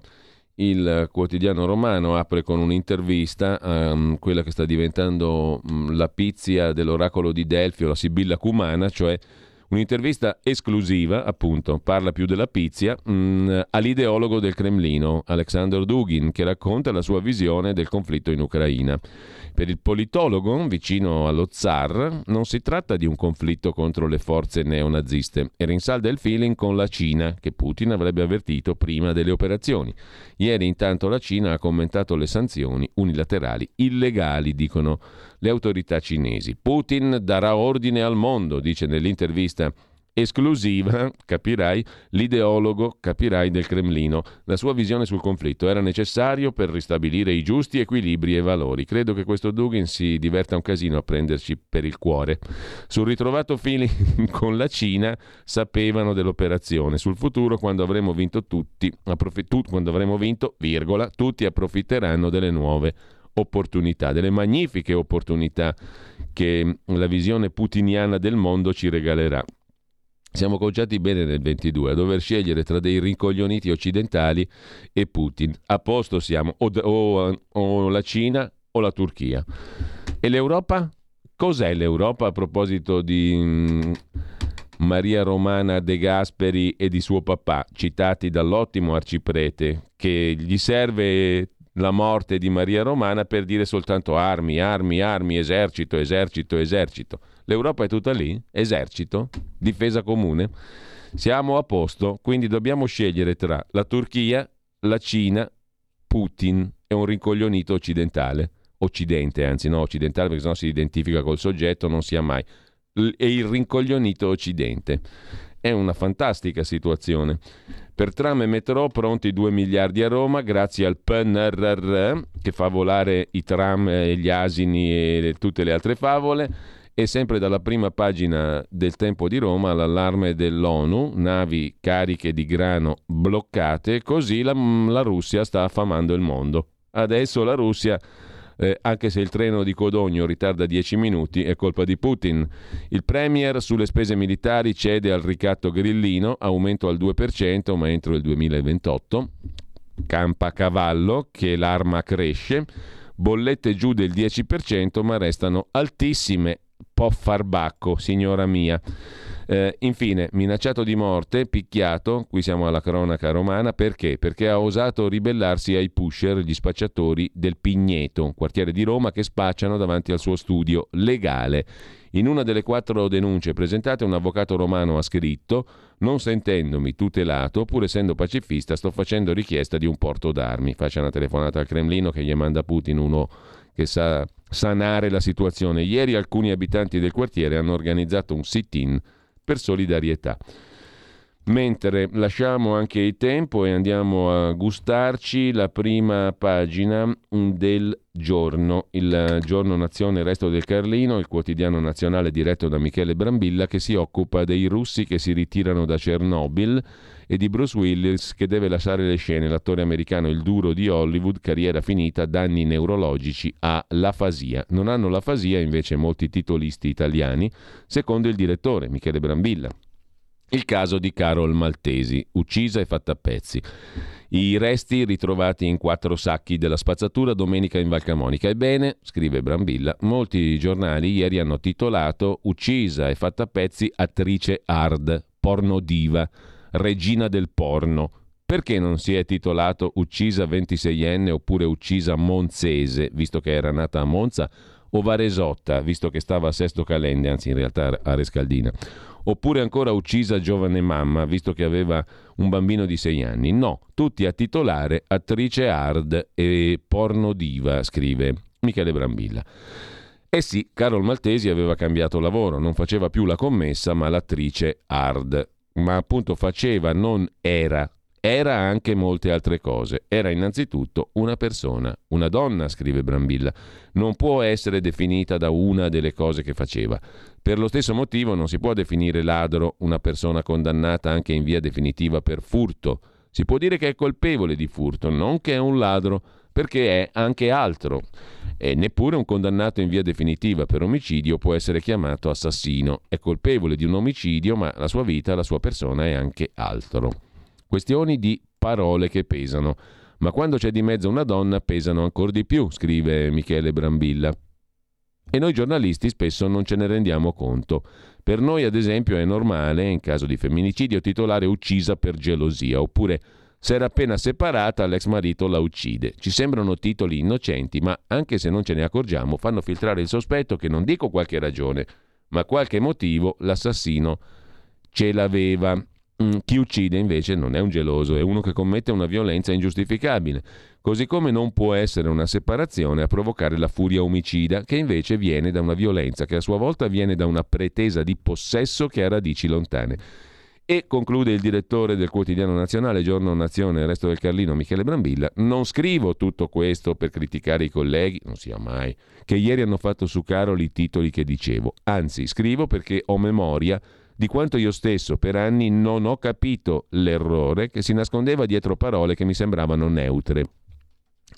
Il quotidiano romano apre con un'intervista um, quella che sta diventando um, la pizia dell'oracolo di Delfio, la Sibilla Cumana, cioè Un'intervista esclusiva, appunto, parla più della pizia, mh, mm, all'ideologo del Cremlino, Alexander Dugin, che racconta la sua visione del conflitto in Ucraina. Per il politologo, vicino allo zar, non si tratta di un conflitto contro le forze neonaziste e rinsalda il feeling con la Cina, che Putin avrebbe avvertito prima delle operazioni. Ieri intanto la Cina ha commentato le sanzioni unilaterali illegali, dicono le autorità cinesi. Putin darà ordine al mondo, dice nell'intervista esclusiva, capirai, l'ideologo, capirai, del Cremlino. La sua visione sul conflitto era necessario per ristabilire i giusti equilibri e valori. Credo che questo Dugin si diverta un casino a prenderci per il cuore. Sul ritrovato feeling con la Cina sapevano dell'operazione. Sul futuro, quando avremo vinto tutti, approfitt- quando avremo vinto, virgola, tutti approfitteranno delle nuove opportunità, delle magnifiche opportunità che la visione putiniana del mondo ci regalerà. Siamo conciati bene nel 22 a dover scegliere tra dei rincoglioniti occidentali e Putin. A posto siamo, o, o, o la Cina o la Turchia. E l'Europa? Cos'è l'Europa a proposito di mm, Maria Romana De Gasperi e di suo papà, citati dall'ottimo arciprete, che gli serve la morte di Maria Romana per dire soltanto armi, armi, armi, esercito, esercito, esercito. L'Europa è tutta lì? Esercito? Difesa comune? Siamo a posto, quindi dobbiamo scegliere tra la Turchia, la Cina, Putin e un rincoglionito occidentale. Occidente, anzi no, occidentale perché sennò si identifica col soggetto, non sia mai. e il rincoglionito occidente. È una fantastica situazione. Per tram e metro pronti 2 miliardi a Roma grazie al PNRR che fa volare i tram, e gli asini e tutte le altre favole. E sempre dalla prima pagina del Tempo di Roma l'allarme dell'ONU, navi cariche di grano bloccate, così la, la Russia sta affamando il mondo. Adesso la Russia eh, anche se il treno di Codogno ritarda 10 minuti, è colpa di Putin. Il Premier sulle spese militari cede al ricatto grillino, aumento al 2%, ma entro il 2028. Campa cavallo, che l'arma cresce, bollette giù del 10%, ma restano altissime. Po' farbacco, signora mia. Eh, infine, minacciato di morte, picchiato, qui siamo alla cronaca romana, perché? Perché ha osato ribellarsi ai pusher, gli spacciatori del Pigneto, un quartiere di Roma che spacciano davanti al suo studio legale. In una delle quattro denunce presentate un avvocato romano ha scritto non sentendomi tutelato, pur essendo pacifista, sto facendo richiesta di un porto d'armi. Faccia una telefonata al Cremlino che gli manda Putin uno che sa sanare la situazione. Ieri alcuni abitanti del quartiere hanno organizzato un sit-in per solidarietà. Mentre lasciamo anche il tempo e andiamo a gustarci la prima pagina del giorno, il giorno Nazione Resto del Carlino, il quotidiano nazionale diretto da Michele Brambilla che si occupa dei russi che si ritirano da Chernobyl e di Bruce Willis che deve lasciare le scene, l'attore americano il duro di Hollywood, carriera finita, danni neurologici, ha l'afasia. Non hanno l'afasia invece molti titolisti italiani, secondo il direttore Michele Brambilla. Il caso di Carol Maltesi, uccisa e fatta a pezzi. I resti ritrovati in quattro sacchi della spazzatura domenica in Valcamonica. Ebbene, scrive Brambilla, molti giornali ieri hanno titolato Uccisa e fatta a pezzi attrice hard, pornodiva, regina del porno. Perché non si è titolato Uccisa 26enne oppure Uccisa Monzese, visto che era nata a Monza, o Varesotta, visto che stava a Sesto Calende, anzi in realtà a Rescaldina? oppure ancora uccisa giovane mamma, visto che aveva un bambino di sei anni. No, tutti a titolare attrice hard e porno diva, scrive Michele Brambilla. Eh sì, Carol Maltesi aveva cambiato lavoro, non faceva più la commessa, ma l'attrice hard. Ma appunto faceva, non era era anche molte altre cose. Era innanzitutto una persona, una donna, scrive Brambilla. Non può essere definita da una delle cose che faceva. Per lo stesso motivo non si può definire ladro una persona condannata anche in via definitiva per furto. Si può dire che è colpevole di furto, non che è un ladro, perché è anche altro. E neppure un condannato in via definitiva per omicidio può essere chiamato assassino. È colpevole di un omicidio, ma la sua vita, la sua persona è anche altro. Questioni di parole che pesano. Ma quando c'è di mezzo una donna pesano ancora di più, scrive Michele Brambilla. E noi giornalisti spesso non ce ne rendiamo conto. Per noi, ad esempio, è normale, in caso di femminicidio, titolare uccisa per gelosia, oppure se era appena separata, l'ex marito la uccide. Ci sembrano titoli innocenti, ma anche se non ce ne accorgiamo, fanno filtrare il sospetto che non dico qualche ragione, ma qualche motivo l'assassino ce l'aveva. Mm, chi uccide invece non è un geloso, è uno che commette una violenza ingiustificabile. Così come non può essere una separazione a provocare la furia omicida, che invece viene da una violenza che a sua volta viene da una pretesa di possesso che ha radici lontane. E conclude il direttore del quotidiano nazionale, Giorno Nazione, Resto del Carlino, Michele Brambilla, non scrivo tutto questo per criticare i colleghi, non sia mai, che ieri hanno fatto su Caroli i titoli che dicevo, anzi scrivo perché ho memoria di quanto io stesso per anni non ho capito l'errore che si nascondeva dietro parole che mi sembravano neutre.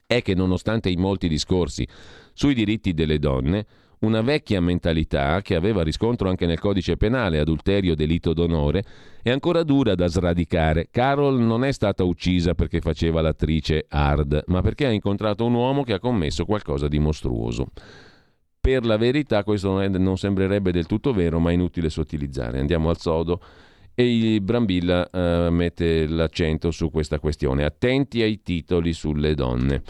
È che nonostante i molti discorsi sui diritti delle donne, una vecchia mentalità che aveva riscontro anche nel codice penale, adulterio, delitto d'onore, è ancora dura da sradicare. Carol non è stata uccisa perché faceva l'attrice hard, ma perché ha incontrato un uomo che ha commesso qualcosa di mostruoso. Per la verità questo non sembrerebbe del tutto vero, ma è inutile sottilizzare. Andiamo al sodo. E Brambilla uh, mette l'accento su questa questione. Attenti ai titoli sulle donne.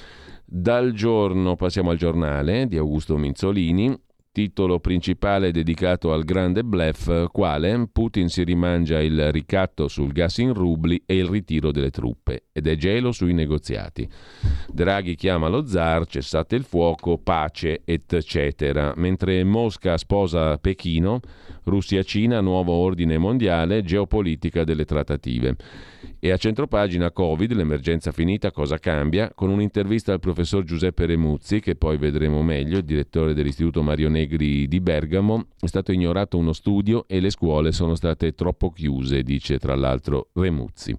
Dal giorno passiamo al giornale di Augusto Minzolini titolo principale dedicato al grande blef, quale Putin si rimangia il ricatto sul gas in rubli e il ritiro delle truppe ed è gelo sui negoziati. Draghi chiama lo zar, cessate il fuoco, pace, eccetera. Mentre Mosca sposa Pechino, Russia-Cina, nuovo ordine mondiale, geopolitica delle trattative. E a centropagina Covid, l'emergenza finita, cosa cambia? Con un'intervista al professor Giuseppe Remuzzi, che poi vedremo meglio, il direttore dell'Istituto Mario Negri di Bergamo, è stato ignorato uno studio e le scuole sono state troppo chiuse, dice tra l'altro Remuzzi.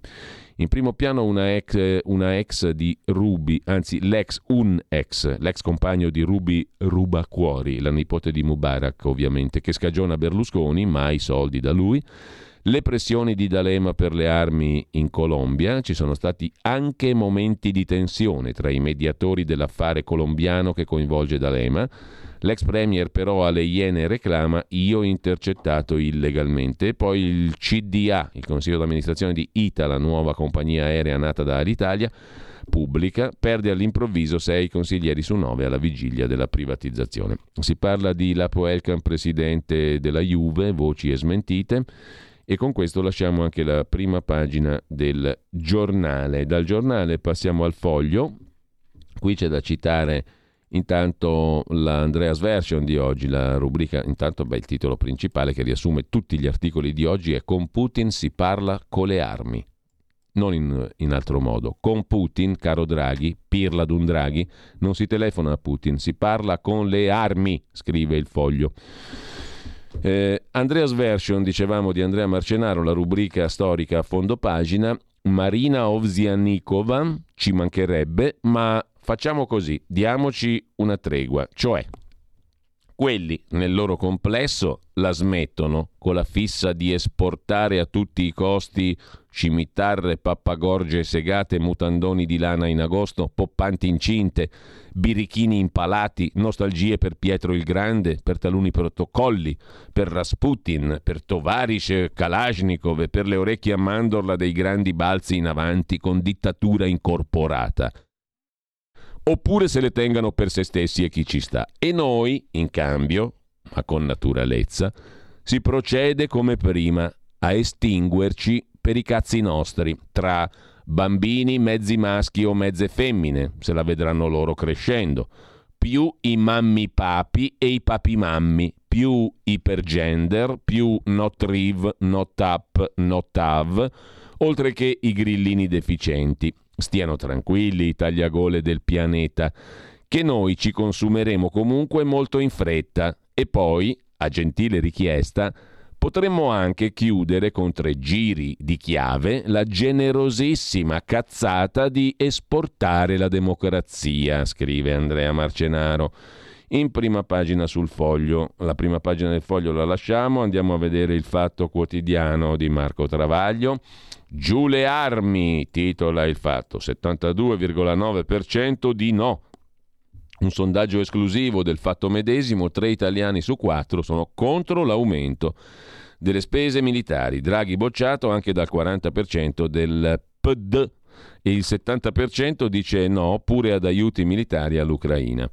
In primo piano una ex, una ex di Ruby, anzi l'ex un ex, l'ex compagno di Ruby Rubacuori, la nipote di Mubarak ovviamente, che scagiona Berlusconi, mai soldi da lui. Le pressioni di D'Alema per le armi in Colombia, ci sono stati anche momenti di tensione tra i mediatori dell'affare colombiano che coinvolge D'Alema L'ex premier però alle Iene reclama io intercettato illegalmente. Poi il CDA, il consiglio d'amministrazione di ITA, la nuova compagnia aerea nata da Alitalia, pubblica, perde all'improvviso sei consiglieri su nove alla vigilia della privatizzazione. Si parla di Lapo Elkan, presidente della Juve, voci e smentite. E con questo lasciamo anche la prima pagina del giornale. Dal giornale passiamo al foglio. Qui c'è da citare Intanto l'Andreas Version di oggi, la rubrica, intanto beh, il titolo principale che riassume tutti gli articoli di oggi è Con Putin si parla con le armi. Non in, in altro modo. Con Putin, caro Draghi, pirla d'un Draghi, non si telefona a Putin, si parla con le armi, scrive il foglio. Eh, Andreas Version, dicevamo di Andrea Marcenaro, la rubrica storica a fondo pagina, Marina Ovsianikova, ci mancherebbe, ma Facciamo così, diamoci una tregua, cioè quelli nel loro complesso la smettono con la fissa di esportare a tutti i costi scimitarre, pappagorge segate, mutandoni di lana in agosto, poppanti incinte, birichini impalati, nostalgie per Pietro il Grande, per taluni protocolli, per Rasputin, per Tovarish Kalashnikov e per le orecchie a mandorla dei grandi balzi in avanti con dittatura incorporata oppure se le tengano per se stessi e chi ci sta. E noi, in cambio, ma con naturalezza, si procede come prima a estinguerci per i cazzi nostri, tra bambini mezzi maschi o mezze femmine, se la vedranno loro crescendo, più i mammi papi e i papi mammi, più ipergender, più not riv, not up, not have, oltre che i grillini deficienti. Stiano tranquilli i tagliagole del pianeta, che noi ci consumeremo comunque molto in fretta e poi, a gentile richiesta, potremmo anche chiudere con tre giri di chiave la generosissima cazzata di esportare la democrazia, scrive Andrea Marcenaro. In prima pagina sul foglio, la prima pagina del foglio la lasciamo, andiamo a vedere il fatto quotidiano di Marco Travaglio. Giù le armi, titola il fatto, 72,9% di no. Un sondaggio esclusivo del fatto medesimo, tre italiani su quattro sono contro l'aumento delle spese militari. Draghi bocciato anche dal 40% del PD e il 70% dice no pure ad aiuti militari all'Ucraina.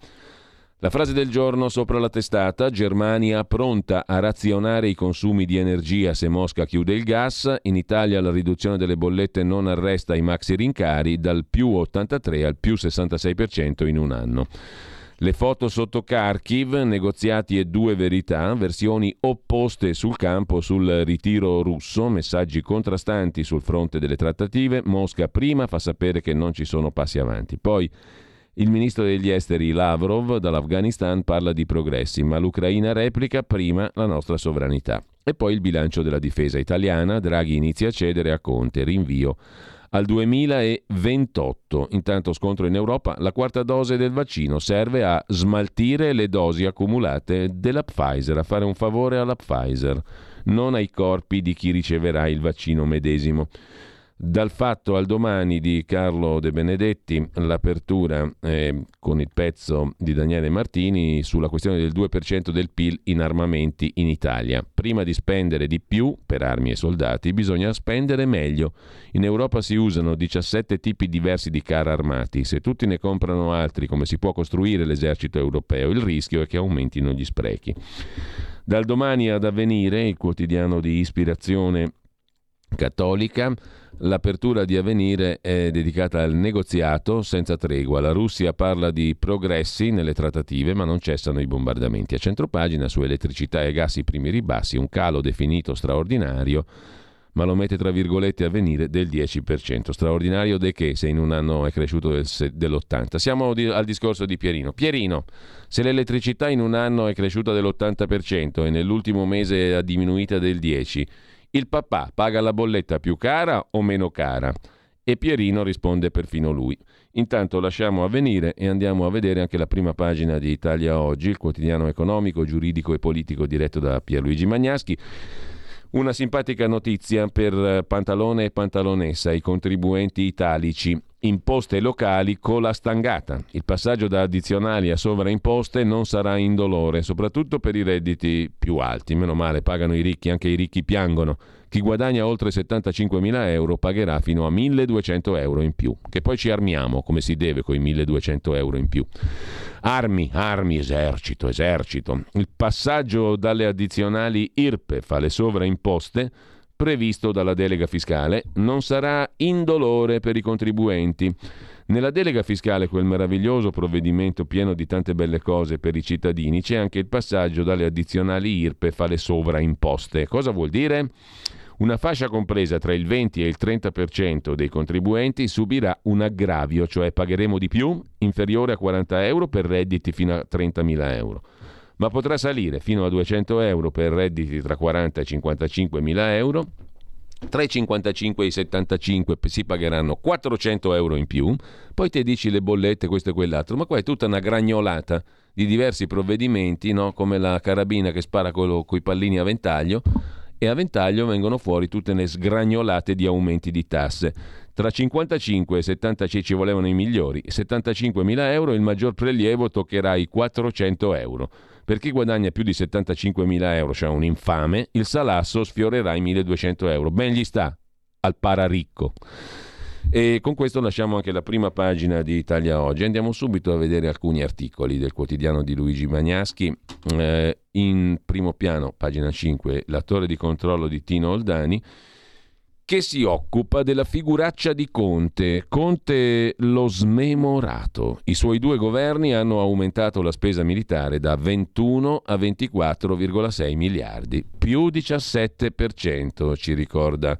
La frase del giorno sopra la testata, Germania pronta a razionare i consumi di energia se Mosca chiude il gas, in Italia la riduzione delle bollette non arresta i maxi rincari dal più 83 al più 66% in un anno. Le foto sotto Kharkiv, negoziati e due verità, versioni opposte sul campo sul ritiro russo, messaggi contrastanti sul fronte delle trattative. Mosca prima fa sapere che non ci sono passi avanti, poi il ministro degli esteri Lavrov dall'Afghanistan parla di progressi, ma l'Ucraina replica prima la nostra sovranità. E poi il bilancio della difesa italiana, Draghi inizia a cedere a Conte, rinvio al 2028. Intanto scontro in Europa, la quarta dose del vaccino serve a smaltire le dosi accumulate della Pfizer, a fare un favore alla Pfizer, non ai corpi di chi riceverà il vaccino medesimo. Dal fatto al domani di Carlo De Benedetti, l'apertura eh, con il pezzo di Daniele Martini sulla questione del 2% del PIL in armamenti in Italia. Prima di spendere di più per armi e soldati, bisogna spendere meglio. In Europa si usano 17 tipi diversi di car armati. Se tutti ne comprano altri, come si può costruire l'esercito europeo? Il rischio è che aumentino gli sprechi. Dal domani ad avvenire, il quotidiano di ispirazione cattolica, L'apertura di Avvenire è dedicata al negoziato senza tregua. La Russia parla di progressi nelle trattative, ma non cessano i bombardamenti. A centropagina su elettricità e gas i primi ribassi, un calo definito straordinario, ma lo mette tra virgolette Avvenire del 10%. Straordinario de che se in un anno è cresciuto del, dell'80%. Siamo al discorso di Pierino. Pierino, se l'elettricità in un anno è cresciuta dell'80% e nell'ultimo mese è diminuita del 10%, il papà paga la bolletta più cara o meno cara? E Pierino risponde perfino lui. Intanto lasciamo avvenire e andiamo a vedere anche la prima pagina di Italia Oggi, il quotidiano economico, giuridico e politico diretto da Pierluigi Magnaschi. Una simpatica notizia per Pantalone e Pantalonessa, i contribuenti italici imposte locali con la stangata. Il passaggio da addizionali a sovraimposte non sarà indolore, soprattutto per i redditi più alti. Meno male, pagano i ricchi, anche i ricchi piangono. Chi guadagna oltre 75.000 euro pagherà fino a 1.200 euro in più, che poi ci armiamo come si deve con i 1.200 euro in più. Armi, armi, esercito, esercito. Il passaggio dalle addizionali IRPEF alle sovraimposte previsto dalla delega fiscale non sarà indolore per i contribuenti. Nella delega fiscale, quel meraviglioso provvedimento pieno di tante belle cose per i cittadini, c'è anche il passaggio dalle addizionali IRPEF alle sovraimposte. Cosa vuol dire? Una fascia compresa tra il 20 e il 30% dei contribuenti subirà un aggravio, cioè pagheremo di più, inferiore a 40 euro per redditi fino a 30.000 euro ma potrà salire fino a 200 euro per redditi tra 40 e 55 mila euro. Tra i 55 e i 75 si pagheranno 400 euro in più, poi ti dici le bollette, questo e quell'altro, ma qua è tutta una gragnolata di diversi provvedimenti, no? come la carabina che spara con i pallini a ventaglio, e a ventaglio vengono fuori tutte le sgragnolate di aumenti di tasse. Tra 55 e 75 ci volevano i migliori, 75 mila euro il maggior prelievo toccherà i 400 euro. Per chi guadagna più di 75.000 euro, cioè un infame, il salasso sfiorerà i 1.200 euro. Ben gli sta al pararicco. E con questo lasciamo anche la prima pagina di Italia Oggi. Andiamo subito a vedere alcuni articoli del quotidiano di Luigi Magnaschi. Eh, in primo piano, pagina 5, la torre di controllo di Tino Oldani che si occupa della figuraccia di Conte. Conte lo smemorato. I suoi due governi hanno aumentato la spesa militare da 21 a 24,6 miliardi, più 17%, ci ricorda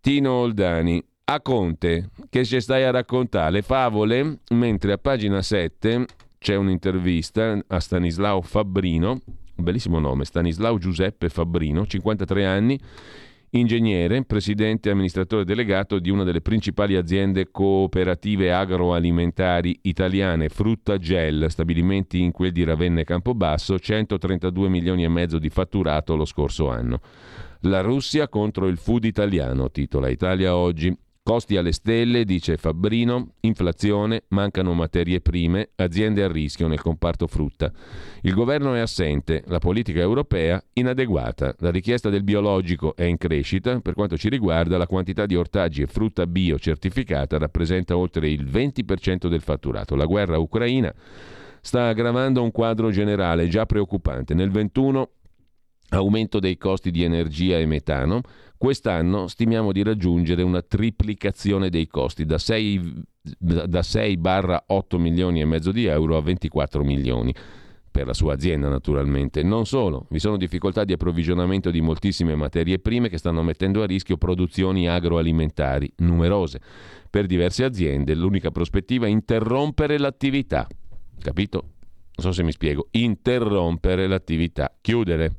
Tino Oldani. A Conte, che ci stai a raccontare le favole, mentre a pagina 7 c'è un'intervista a Stanislao Fabbrino, bellissimo nome, Stanislao Giuseppe Fabbrino, 53 anni, ingegnere, presidente e amministratore delegato di una delle principali aziende cooperative agroalimentari italiane, Frutta Gel, stabilimenti in quel di Ravenna e Campobasso, 132 milioni e mezzo di fatturato lo scorso anno. La Russia contro il food italiano, titola Italia oggi. Costi alle stelle, dice Fabbrino, inflazione, mancano materie prime, aziende a rischio nel comparto frutta. Il governo è assente, la politica europea inadeguata. La richiesta del biologico è in crescita, per quanto ci riguarda la quantità di ortaggi e frutta bio certificata rappresenta oltre il 20% del fatturato. La guerra ucraina sta aggravando un quadro generale già preoccupante. Nel 21 aumento dei costi di energia e metano, quest'anno stimiamo di raggiungere una triplicazione dei costi da 6, da 6-8 milioni e mezzo di euro a 24 milioni per la sua azienda naturalmente. Non solo, vi sono difficoltà di approvvigionamento di moltissime materie prime che stanno mettendo a rischio produzioni agroalimentari numerose. Per diverse aziende l'unica prospettiva è interrompere l'attività. Capito? Non so se mi spiego. Interrompere l'attività, chiudere.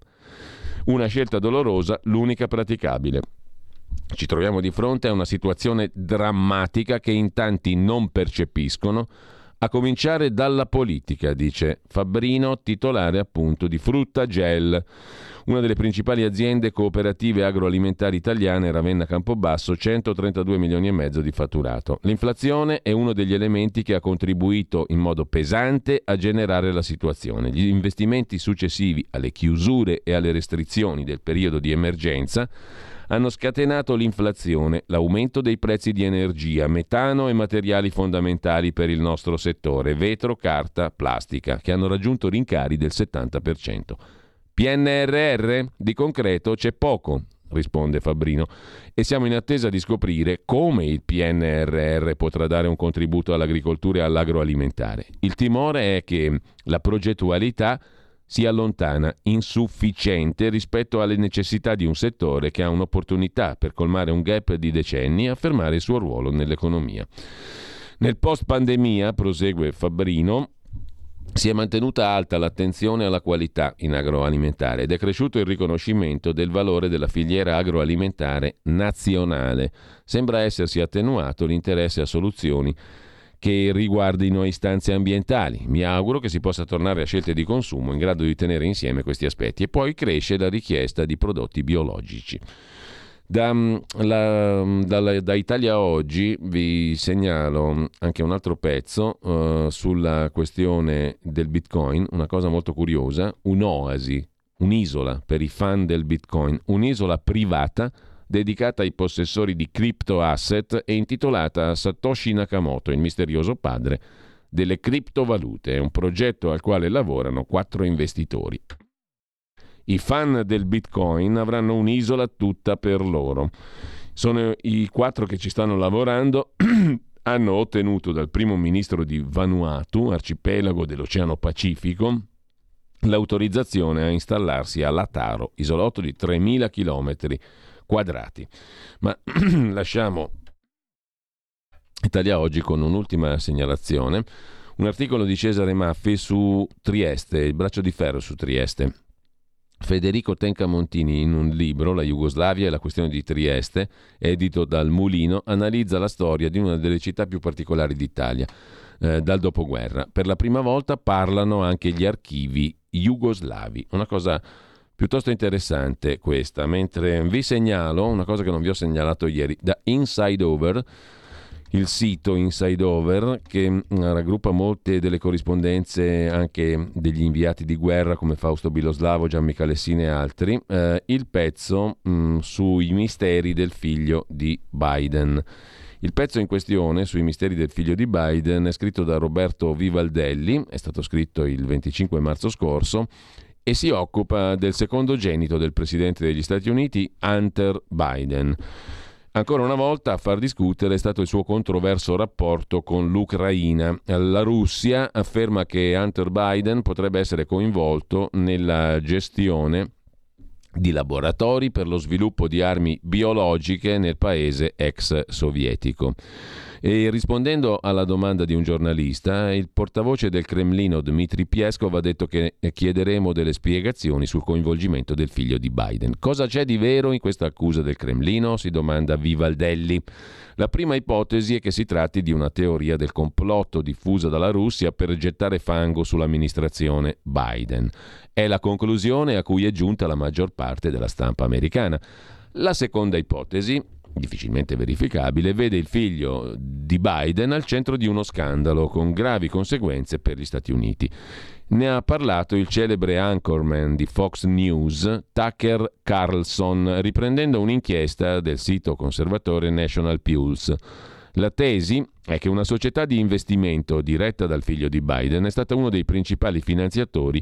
Una scelta dolorosa, l'unica praticabile. Ci troviamo di fronte a una situazione drammatica che in tanti non percepiscono, a cominciare dalla politica, dice Fabbrino, titolare appunto di Frutta Gel una delle principali aziende cooperative agroalimentari italiane, Ravenna Campobasso, 132 milioni e mezzo di fatturato. L'inflazione è uno degli elementi che ha contribuito in modo pesante a generare la situazione. Gli investimenti successivi alle chiusure e alle restrizioni del periodo di emergenza hanno scatenato l'inflazione, l'aumento dei prezzi di energia, metano e materiali fondamentali per il nostro settore, vetro, carta, plastica, che hanno raggiunto rincari del 70%. PNRR? Di concreto c'è poco, risponde Fabrino, e siamo in attesa di scoprire come il PNRR potrà dare un contributo all'agricoltura e all'agroalimentare. Il timore è che la progettualità sia lontana, insufficiente rispetto alle necessità di un settore che ha un'opportunità per colmare un gap di decenni e affermare il suo ruolo nell'economia. Nel post pandemia, prosegue Fabrino, si è mantenuta alta l'attenzione alla qualità in agroalimentare ed è cresciuto il riconoscimento del valore della filiera agroalimentare nazionale. Sembra essersi attenuato l'interesse a soluzioni che riguardino istanze ambientali. Mi auguro che si possa tornare a scelte di consumo in grado di tenere insieme questi aspetti e poi cresce la richiesta di prodotti biologici. Da, mm, la, mm, da, da, Italia Oggi vi segnalo anche un altro pezzo uh, sulla questione del Bitcoin, una cosa molto curiosa, un'oasi, un'isola per i fan del Bitcoin, un'isola privata dedicata ai possessori di crypto asset e intitolata a Satoshi Nakamoto, il misterioso padre delle criptovalute. È un progetto al quale lavorano quattro investitori. I fan del Bitcoin avranno un'isola tutta per loro. Sono i quattro che ci stanno lavorando. hanno ottenuto dal primo ministro di Vanuatu, arcipelago dell'Oceano Pacifico, l'autorizzazione a installarsi a Lataro, isolotto di 3.000 km quadrati. Ma lasciamo Italia oggi con un'ultima segnalazione. Un articolo di Cesare Maffi su Trieste, il braccio di ferro su Trieste. Federico Tencamontini in un libro, La Jugoslavia e la questione di Trieste, edito dal Mulino, analizza la storia di una delle città più particolari d'Italia eh, dal dopoguerra. Per la prima volta parlano anche gli archivi jugoslavi, una cosa piuttosto interessante questa, mentre vi segnalo una cosa che non vi ho segnalato ieri, da Inside Over il sito Inside Over che mm, raggruppa molte delle corrispondenze anche degli inviati di guerra come Fausto Biloslavo, Gianmichele Sine e altri, eh, il pezzo mh, mm, sui misteri del figlio di Biden. Il pezzo in questione sui misteri del figlio di Biden è scritto da Roberto Vivaldelli, è stato scritto il 25 marzo scorso e si occupa del secondogenito del presidente degli Stati Uniti, Hunter Biden. Ancora una volta a far discutere è stato il suo controverso rapporto con l'Ucraina. La Russia afferma che Hunter Biden potrebbe essere coinvolto nella gestione di laboratori per lo sviluppo di armi biologiche nel paese ex sovietico. E rispondendo alla domanda di un giornalista, il portavoce del Cremlino Dmitry Pieskov ha detto che chiederemo delle spiegazioni sul coinvolgimento del figlio di Biden. Cosa c'è di vero in questa accusa del Cremlino? si domanda Vivaldelli. La prima ipotesi è che si tratti di una teoria del complotto diffusa dalla Russia per gettare fango sull'amministrazione Biden. È la conclusione a cui è giunta la maggior parte della stampa americana. La seconda ipotesi difficilmente verificabile, vede il figlio di Biden al centro di uno scandalo con gravi conseguenze per gli Stati Uniti. Ne ha parlato il celebre anchorman di Fox News, Tucker Carlson, riprendendo un'inchiesta del sito conservatore National Pulse. La tesi è che una società di investimento diretta dal figlio di Biden è stata uno dei principali finanziatori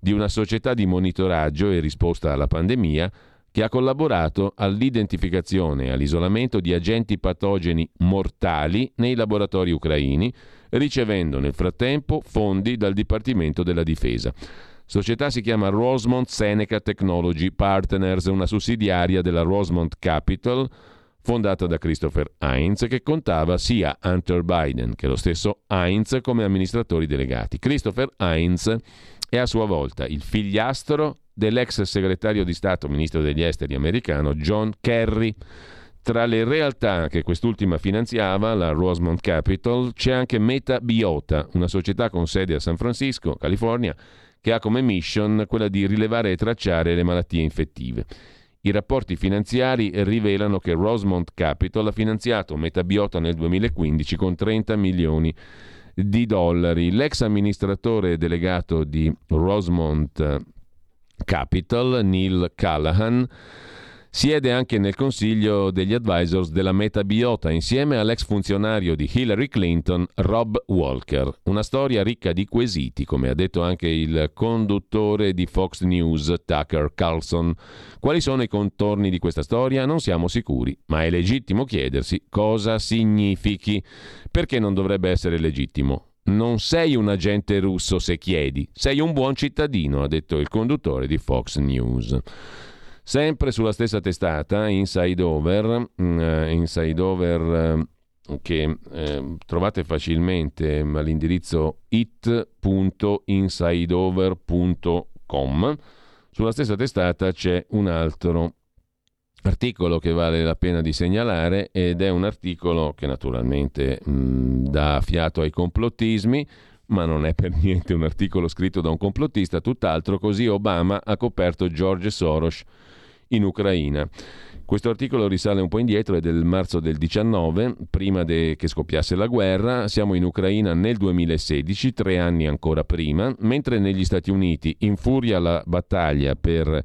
di una società di monitoraggio e risposta alla pandemia che ha collaborato all'identificazione e all'isolamento di agenti patogeni mortali nei laboratori ucraini, ricevendo nel frattempo fondi dal Dipartimento della Difesa. Società si chiama Rosemont Seneca Technology Partners, una sussidiaria della Rosemont Capital, fondata da Christopher Heinz, che contava sia Hunter Biden che lo stesso Heinz come amministratori delegati. Christopher Heinz è a sua volta il figliastro dell'ex segretario di Stato, ministro degli esteri americano John Kerry. Tra le realtà che quest'ultima finanziava, la Rosemont Capital, c'è anche Meta Biota, una società con sede a San Francisco, California, che ha come mission quella di rilevare e tracciare le malattie infettive. I rapporti finanziari rivelano che Rosemont Capital ha finanziato Metabiota nel 2015 con 30 milioni di dollari. L'ex amministratore delegato di Rosemont Capital, Neil Callahan, Siede anche nel consiglio degli advisors della Metabiota insieme all'ex funzionario di Hillary Clinton, Rob Walker. Una storia ricca di quesiti, come ha detto anche il conduttore di Fox News, Tucker Carlson. Quali sono i contorni di questa storia? Non siamo sicuri, ma è legittimo chiedersi cosa significhi. Perché non dovrebbe essere legittimo? Non sei un agente russo se chiedi, sei un buon cittadino, ha detto il conduttore di Fox News. Sempre sulla stessa testata, Inside Over, uh, Inside Over uh, che uh, trovate facilmente all'indirizzo it.insideover.com, sulla stessa testata c'è un altro articolo che vale la pena di segnalare ed è un articolo che naturalmente mh, dà fiato ai complottismi, ma non è per niente un articolo scritto da un complottista, tutt'altro così Obama ha coperto George Soros in Ucraina. Questo articolo risale un po' indietro, è del marzo del 19, prima de- che scoppiasse la guerra. Siamo in Ucraina nel 2016, tre anni ancora prima, mentre negli Stati Uniti infuria la battaglia per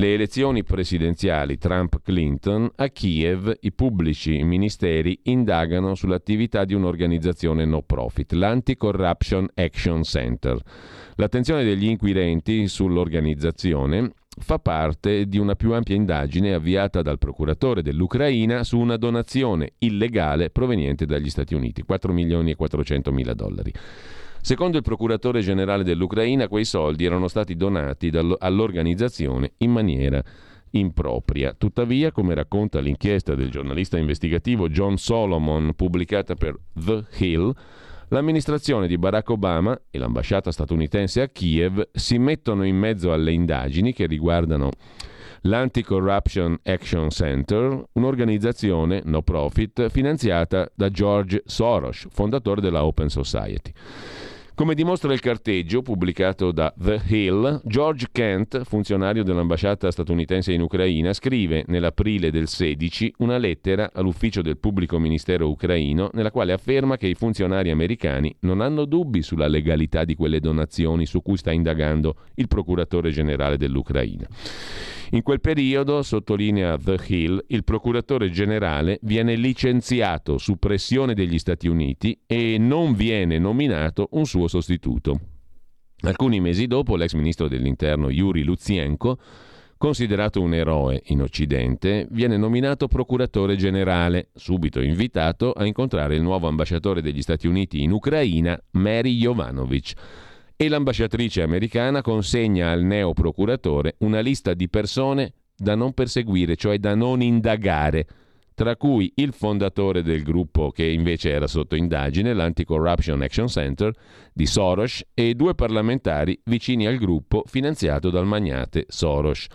le elezioni presidenziali Trump-Clinton, a Kiev i pubblici ministeri indagano sull'attività di un'organizzazione no profit, l'Anti-Corruption Action Center. L'attenzione degli inquirenti sull'organizzazione fa parte di una più ampia indagine avviata dal procuratore dell'Ucraina su una donazione illegale proveniente dagli Stati Uniti, 4 milioni e 400 mila dollari. Secondo il procuratore generale dell'Ucraina, quei soldi erano stati donati all'organizzazione in maniera impropria. Tuttavia, come racconta l'inchiesta del giornalista investigativo John Solomon pubblicata per The Hill, L'amministrazione di Barack Obama e l'ambasciata statunitense a Kiev si mettono in mezzo alle indagini che riguardano l'Anti-Corruption Action Center, un'organizzazione no profit finanziata da George Soros, fondatore della Open Society. Come dimostra il carteggio pubblicato da The Hill, George Kent, funzionario dell'ambasciata statunitense in Ucraina, scrive nell'aprile del 16 una lettera all'ufficio del pubblico ministero ucraino nella quale afferma che i funzionari americani non hanno dubbi sulla legalità di quelle donazioni su cui sta indagando il procuratore generale dell'Ucraina. In quel periodo, sottolinea The Hill, il procuratore generale viene licenziato su pressione degli Stati Uniti e non viene nominato un suo sostituto. Alcuni mesi dopo, l'ex ministro dell'Interno Yuri Luzienko, considerato un eroe in Occidente, viene nominato procuratore generale, subito invitato a incontrare il nuovo ambasciatore degli Stati Uniti in Ucraina, Mary Jovanovic e l'ambasciatrice americana consegna al neo procuratore una lista di persone da non perseguire, cioè da non indagare, tra cui il fondatore del gruppo che invece era sotto indagine, l'Anti-Corruption Action Center di Soros, e due parlamentari vicini al gruppo finanziato dal magnate Soros.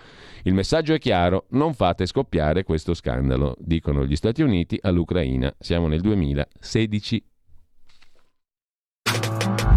Il messaggio è chiaro, non fate scoppiare questo scandalo, dicono gli Stati Uniti all'Ucraina. Siamo nel 2016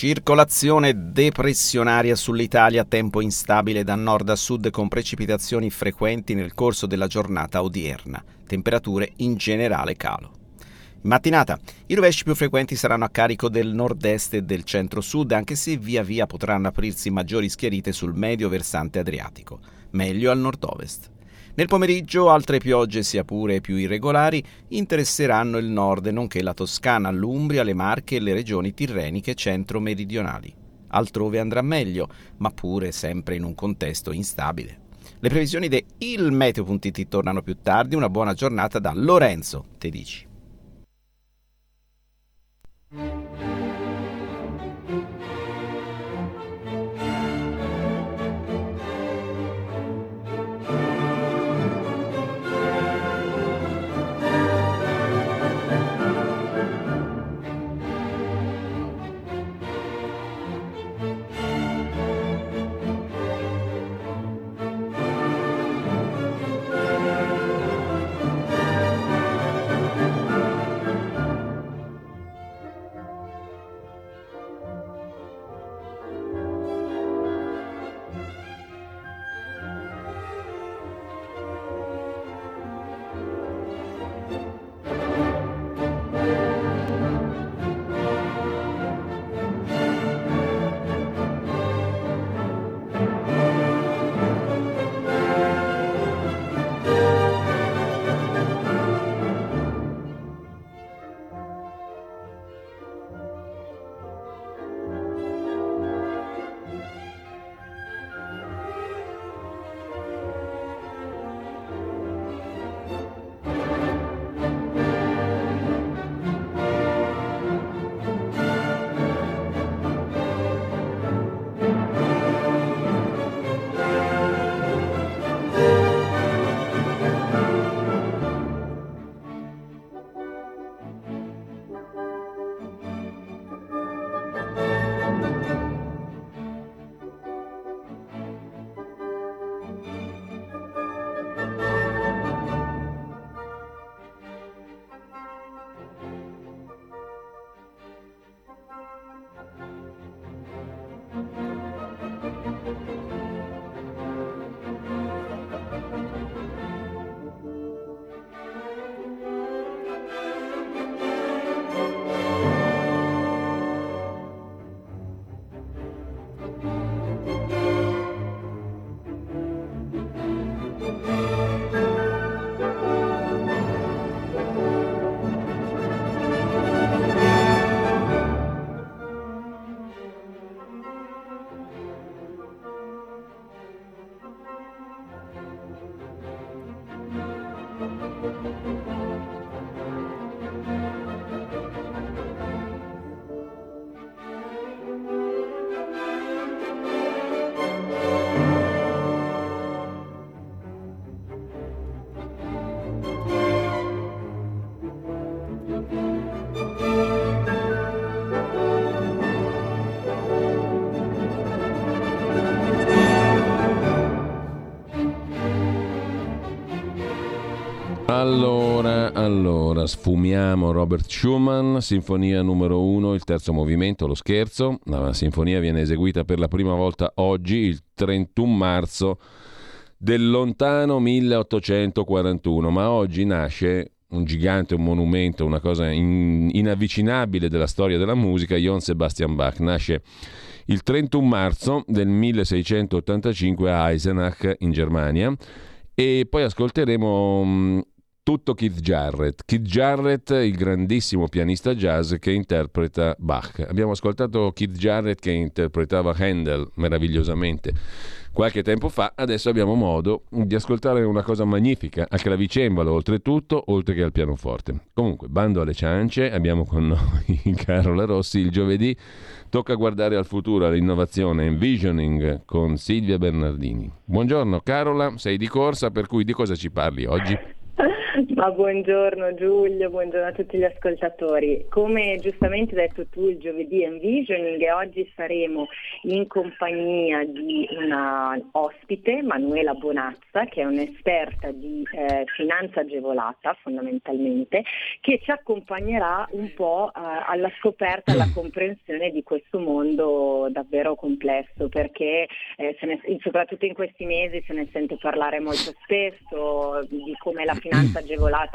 Circolazione depressionaria sull'Italia, tempo instabile da nord a sud con precipitazioni frequenti nel corso della giornata odierna, temperature in generale calo. In mattinata i rovesci più frequenti saranno a carico del nord-est e del centro-sud, anche se via via potranno aprirsi maggiori schiarite sul medio versante adriatico, meglio al nord-ovest. Nel pomeriggio altre piogge, sia pure più irregolari, interesseranno il nord, nonché la Toscana, l'Umbria, le Marche e le regioni tirreniche centro-meridionali. Altrove andrà meglio, ma pure sempre in un contesto instabile. Le previsioni di ilmeteo.it tornano più tardi. Una buona giornata da Lorenzo Tedici. Allora, sfumiamo Robert Schumann, sinfonia numero uno, il terzo movimento, lo scherzo. La sinfonia viene eseguita per la prima volta oggi, il 31 marzo del lontano 1841, ma oggi nasce un gigante, un monumento, una cosa in, inavvicinabile della storia della musica, Johann Sebastian Bach. Nasce il 31 marzo del 1685 a Eisenach in Germania e poi ascolteremo tutto Keith Jarrett. Keith Jarrett, il grandissimo pianista jazz che interpreta Bach. Abbiamo ascoltato Keith Jarrett che interpretava Handel meravigliosamente qualche tempo fa, adesso abbiamo modo di ascoltare una cosa magnifica, a clavicembalo oltretutto, oltre che al pianoforte. Comunque, bando alle ciance, abbiamo con noi Carola Rossi il giovedì, tocca guardare al futuro, all'innovazione, envisioning con Silvia Bernardini. Buongiorno Carola, sei di corsa, per cui di cosa ci parli oggi? Ma buongiorno Giulio, buongiorno a tutti gli ascoltatori. Come giustamente hai detto tu, il giovedì Envisioning e oggi saremo in compagnia di una ospite, Manuela Bonazza, che è un'esperta di eh, finanza agevolata fondamentalmente, che ci accompagnerà un po' eh, alla scoperta, alla comprensione di questo mondo davvero complesso, perché eh, ne, soprattutto in questi mesi se ne sente parlare molto spesso di come la finanza agevolata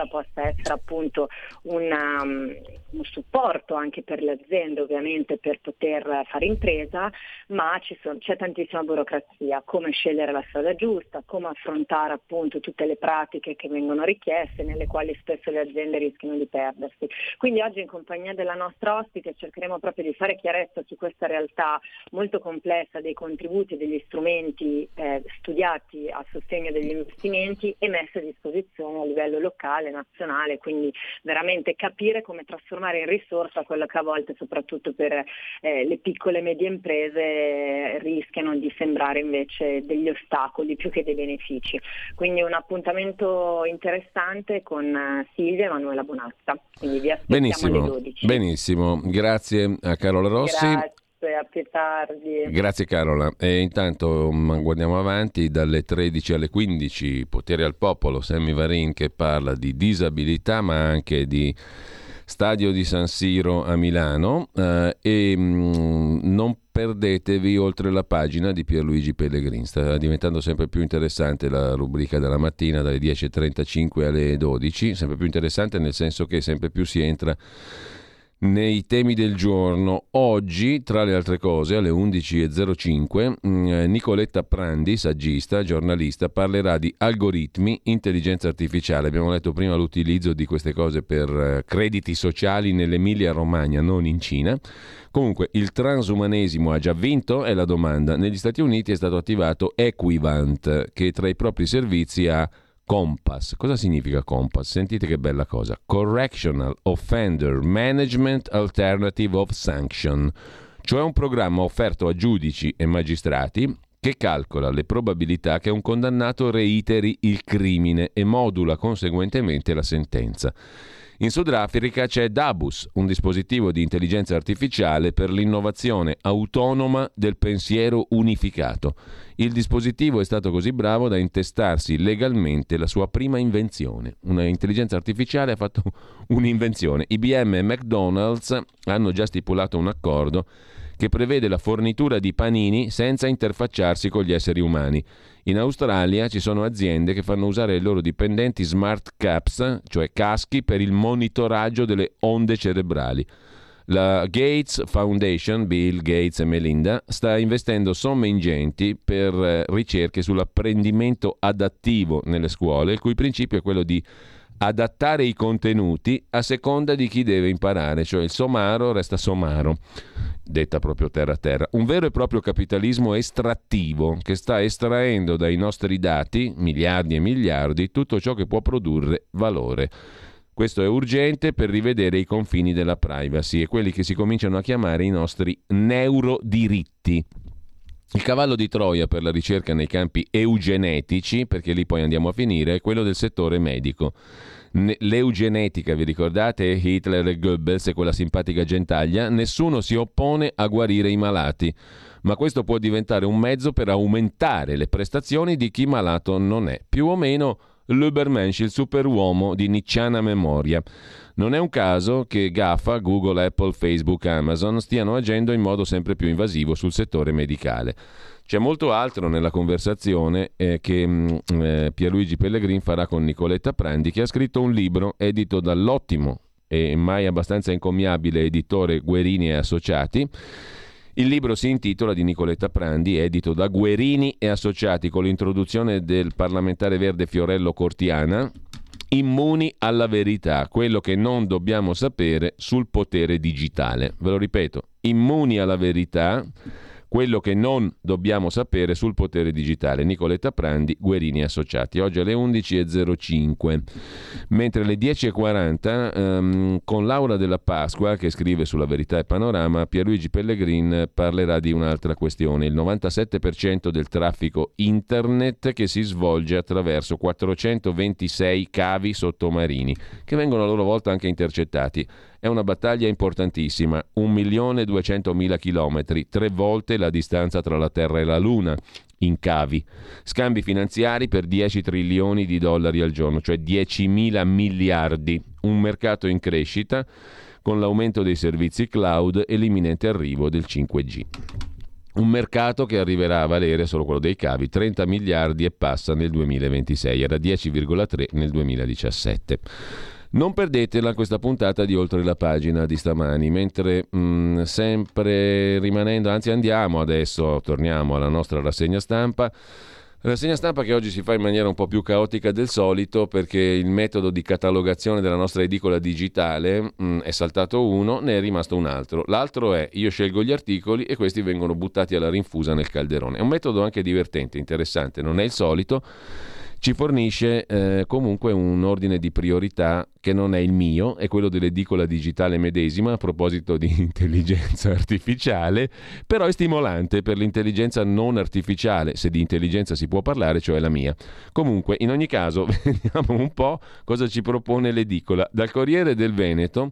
possa essere appunto una, um, un supporto anche per le aziende ovviamente per poter fare impresa, ma sono, c'è tantissima burocrazia, come scegliere la strada giusta, come affrontare appunto tutte le pratiche che vengono richieste, nelle quali spesso le aziende rischiano di perdersi. Quindi oggi in compagnia della nostra ospite cercheremo proprio di fare chiarezza su questa realtà molto complessa dei contributi e degli strumenti eh, studiati a sostegno degli investimenti e messi a disposizione a livello locale, nazionale, quindi veramente capire come trasformare in risorsa quello che a volte soprattutto per eh, le piccole e medie imprese rischiano di sembrare invece degli ostacoli più che dei benefici. Quindi un appuntamento interessante con eh, Silvia e Emanuela Bonazza. Quindi vi aspettiamo benissimo, alle 12. Benissimo, grazie a Carola Rossi. Grazie a più tardi. Grazie Carola. E intanto mm, guardiamo avanti dalle 13 alle 15, Potere al Popolo, Sammy Varin che parla di disabilità ma anche di stadio di San Siro a Milano eh, e mh, mm, non perdetevi oltre la pagina di Pierluigi Pellegrin. Sta diventando sempre più interessante la rubrica della mattina dalle 10.35 alle 12, sempre più interessante nel senso che sempre più si entra nei temi del giorno. Oggi, tra le altre cose, alle 11.05, mm, Nicoletta Prandi, saggista, giornalista, parlerà di algoritmi, intelligenza artificiale. Abbiamo letto prima l'utilizzo di queste cose per eh, crediti sociali nell'Emilia Romagna, non in Cina. Comunque, il transumanesimo ha già vinto? È la domanda. Negli Stati Uniti è stato attivato Equivant, che tra i propri servizi ha Compass. Cosa significa Compass? Sentite che bella cosa. Correctional Offender Management Alternative of Sanction, cioè un programma offerto a giudici e magistrati che calcola le probabilità che un condannato reiteri il crimine e modula conseguentemente la sentenza. In Sudafrica c'è Dabus, un dispositivo di intelligenza artificiale per l'innovazione autonoma del pensiero unificato. Il dispositivo è stato così bravo da intestarsi legalmente la sua prima invenzione. Una intelligenza artificiale ha fatto un'invenzione. IBM e McDonald's hanno già stipulato un accordo che prevede la fornitura di panini senza interfacciarsi con gli esseri umani. In Australia ci sono aziende che fanno usare ai loro dipendenti smart caps, cioè caschi per il monitoraggio delle onde cerebrali. La Gates Foundation, Bill Gates e Melinda, sta investendo somme ingenti per eh, ricerche sull'apprendimento adattivo nelle scuole, il cui principio è quello di adattare i contenuti a seconda di chi deve imparare, cioè il somaro resta somaro, detta proprio terra a terra. Un vero e proprio capitalismo estrattivo che sta estraendo dai nostri dati, miliardi e miliardi, tutto ciò che può produrre valore. Questo è urgente per rivedere i confini della privacy e quelli che si cominciano a chiamare i nostri neurodiritti. Il cavallo di Troia per la ricerca nei campi eugenetici, perché lì poi andiamo a finire, è quello del settore medico. L'eugenetica, vi ricordate? Hitler e Goebbels e quella simpatica gentaglia, nessuno si oppone a guarire i malati, ma questo può diventare un mezzo per aumentare le prestazioni di chi malato non è. Più o meno l'Ubermensch, il superuomo di nicciana memoria. Non è un caso che GAFA, Google, Apple, Facebook, Amazon stiano agendo in modo sempre più invasivo sul settore medicale. C'è molto altro nella conversazione eh, che mm, eh, Pierluigi Pellegrin farà con Nicoletta Prandi, che ha scritto un libro edito dall'ottimo e mai abbastanza incommiabile editore Guerini e Associati. Il libro si intitola di Nicoletta Prandi, edito da Guerini e Associati con l'introduzione del parlamentare verde Fiorello Cortiana, immuni alla verità, quello che non dobbiamo sapere sul potere digitale. Ve lo ripeto, immuni alla verità, quello che non dobbiamo sapere sul potere digitale. Nicoletta Prandi, Guerini Associati. Oggi alle 11.05. Mentre alle 10.40 ehm, con Laura della Pasqua, che scrive sulla Verità e Panorama, Pierluigi Pellegrin parlerà di un'altra questione. Il 97% del traffico internet che si svolge attraverso 426 cavi sottomarini, che vengono a loro volta anche intercettati. È una battaglia importantissima, 1.200.000 chilometri, tre volte la distanza tra la Terra e la Luna in cavi. Scambi finanziari per 10 trilioni di dollari al giorno, cioè 10.000 miliardi. Un mercato in crescita con l'aumento dei servizi cloud e l'imminente arrivo del 5G. Un mercato che arriverà a valere, solo quello dei cavi, 30 miliardi e passa nel 2026, era 10,3 nel 2017. Non perdetela questa puntata di Oltre la pagina di stamani, mentre mh, mm, sempre rimanendo, anzi andiamo adesso, torniamo alla nostra rassegna stampa. Rassegna stampa che oggi si fa in maniera un po' più caotica del solito perché il metodo di catalogazione della nostra edicola digitale mh, mm, è saltato uno, ne è rimasto un altro. L'altro è io scelgo gli articoli e questi vengono buttati alla rinfusa nel calderone. È un metodo anche divertente, interessante, non è il solito ci fornisce eh, comunque un ordine di priorità che non è il mio, è quello dell'edicola digitale medesima a proposito di intelligenza artificiale, però è stimolante per l'intelligenza non artificiale, se di intelligenza si può parlare, cioè la mia. Comunque, in ogni caso, vediamo un po' cosa ci propone l'edicola. Dal Corriere del Veneto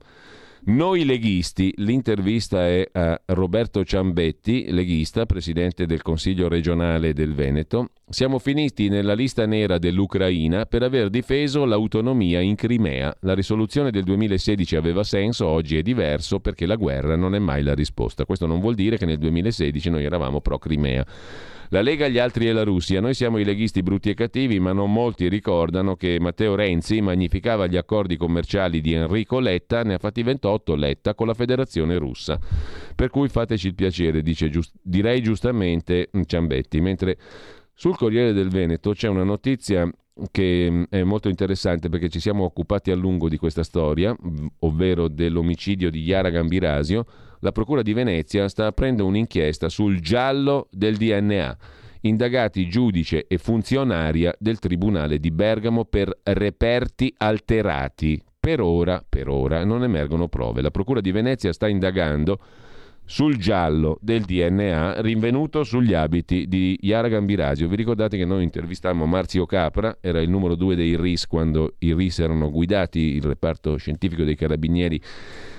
noi leghisti, l'intervista è a Roberto Ciambetti, leghista, presidente del Consiglio regionale del Veneto. Siamo finiti nella lista nera dell'Ucraina per aver difeso l'autonomia in Crimea. La risoluzione del 2016 aveva senso, oggi è diverso perché la guerra non è mai la risposta. Questo non vuol dire che nel 2016 noi eravamo pro Crimea. La Lega, gli altri e la Russia. Noi siamo i leghisti brutti e cattivi, ma non molti ricordano che Matteo Renzi magnificava gli accordi commerciali di Enrico Letta, ne ha fatti 28 Letta con la Federazione Russa. Per cui fateci il piacere, dice giust- direi giustamente Ciambetti. Mentre sul Corriere del Veneto c'è una notizia che è molto interessante perché ci siamo occupati a lungo di questa storia, ovvero dell'omicidio di Chiara Gambirasio la Procura di Venezia sta aprendo un'inchiesta sul giallo del DNA. Indagati giudice e funzionaria del Tribunale di Bergamo per reperti alterati. Per ora, per ora non emergono prove. La Procura di Venezia sta indagando sul giallo del DNA rinvenuto sugli abiti di Yara Gambirasio. Vi ricordate che noi intervistammo Marzio Capra, era il numero due dei RIS quando i RIS erano guidati, il reparto scientifico dei carabinieri,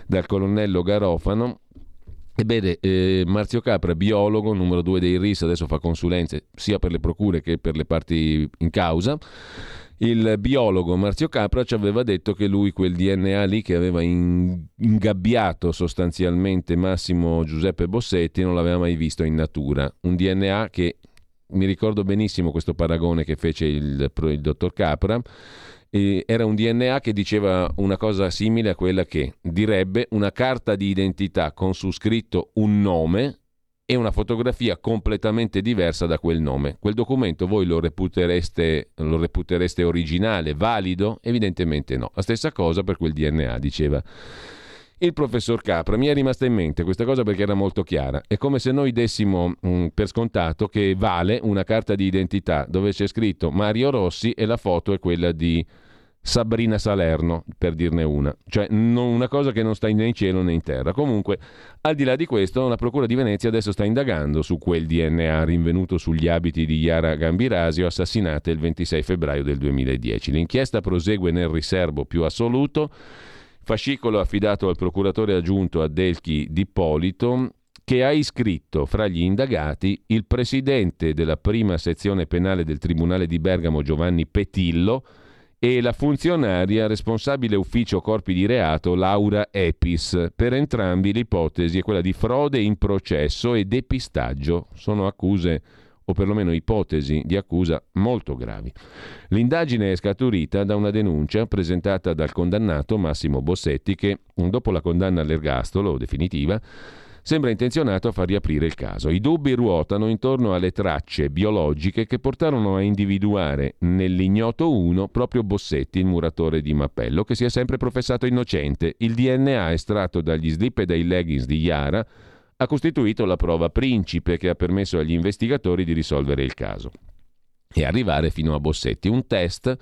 dal colonnello Garofano Ebbene, eh, Marzio Capra, biologo, numero due dei RIS, adesso fa consulenze sia per le procure che per le parti in causa. Il biologo Marzio Capra ci aveva detto che lui quel DNA lì che aveva ingabbiato sostanzialmente Massimo Giuseppe Bossetti non l'aveva mai visto in natura. Un DNA che mi ricordo benissimo questo paragone che fece il, il dottor Capra era un DNA che diceva una cosa simile a quella che direbbe una carta di identità con su scritto un nome e una fotografia completamente diversa da quel nome. Quel documento voi lo reputereste, lo reputereste originale, valido? Evidentemente no. La stessa cosa per quel DNA, diceva il professor Capra. Mi è rimasta in mente questa cosa perché era molto chiara. È come se noi dessimo mh, mm, per scontato che vale una carta di identità dove c'è scritto Mario Rossi e la foto è quella di Sabrina Salerno, per dirne una. Cioè non, una cosa che non sta né in cielo né in terra. Comunque, al di là di questo, la Procura di Venezia adesso sta indagando su quel DNA rinvenuto sugli abiti di Chiara Gambirasio, assassinata il 26 febbraio del 2010. L'inchiesta prosegue nel riservo più assoluto. Fascicolo affidato al procuratore aggiunto Adelchi D'Ippolito, che ha iscritto fra gli indagati il presidente della prima sezione penale del Tribunale di Bergamo Giovanni Petillo, e la funzionaria responsabile ufficio corpi di reato Laura Epis. Per entrambi l'ipotesi è quella di frode in processo e depistaggio. Sono accuse o perlomeno ipotesi di accusa molto gravi. L'indagine è scaturita da una denuncia presentata dal condannato Massimo Bossetti che, dopo la condanna all'ergastolo definitiva, sembra intenzionato a far riaprire il caso. I dubbi ruotano intorno alle tracce biologiche che portarono a individuare nell'ignoto 1 proprio Bossetti, il muratore di Mappello, che si è sempre professato innocente. Il DNA estratto dagli slip e dai leggings di Yara ha costituito la prova principe che ha permesso agli investigatori di risolvere il caso e arrivare fino a Bossetti. Un test,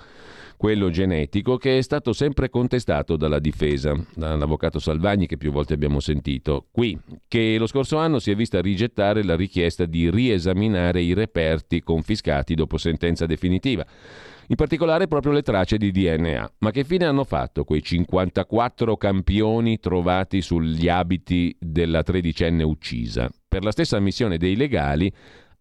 quello genetico, che è stato sempre contestato dalla difesa, dall'avvocato Salvagni che più volte abbiamo sentito qui, che lo scorso anno si è vista rigettare la richiesta di riesaminare i reperti confiscati dopo sentenza definitiva. In particolare proprio le tracce di DNA. Ma che fine hanno fatto quei 54 campioni trovati sugli abiti della tredicenne uccisa? Per la stessa missione dei legali,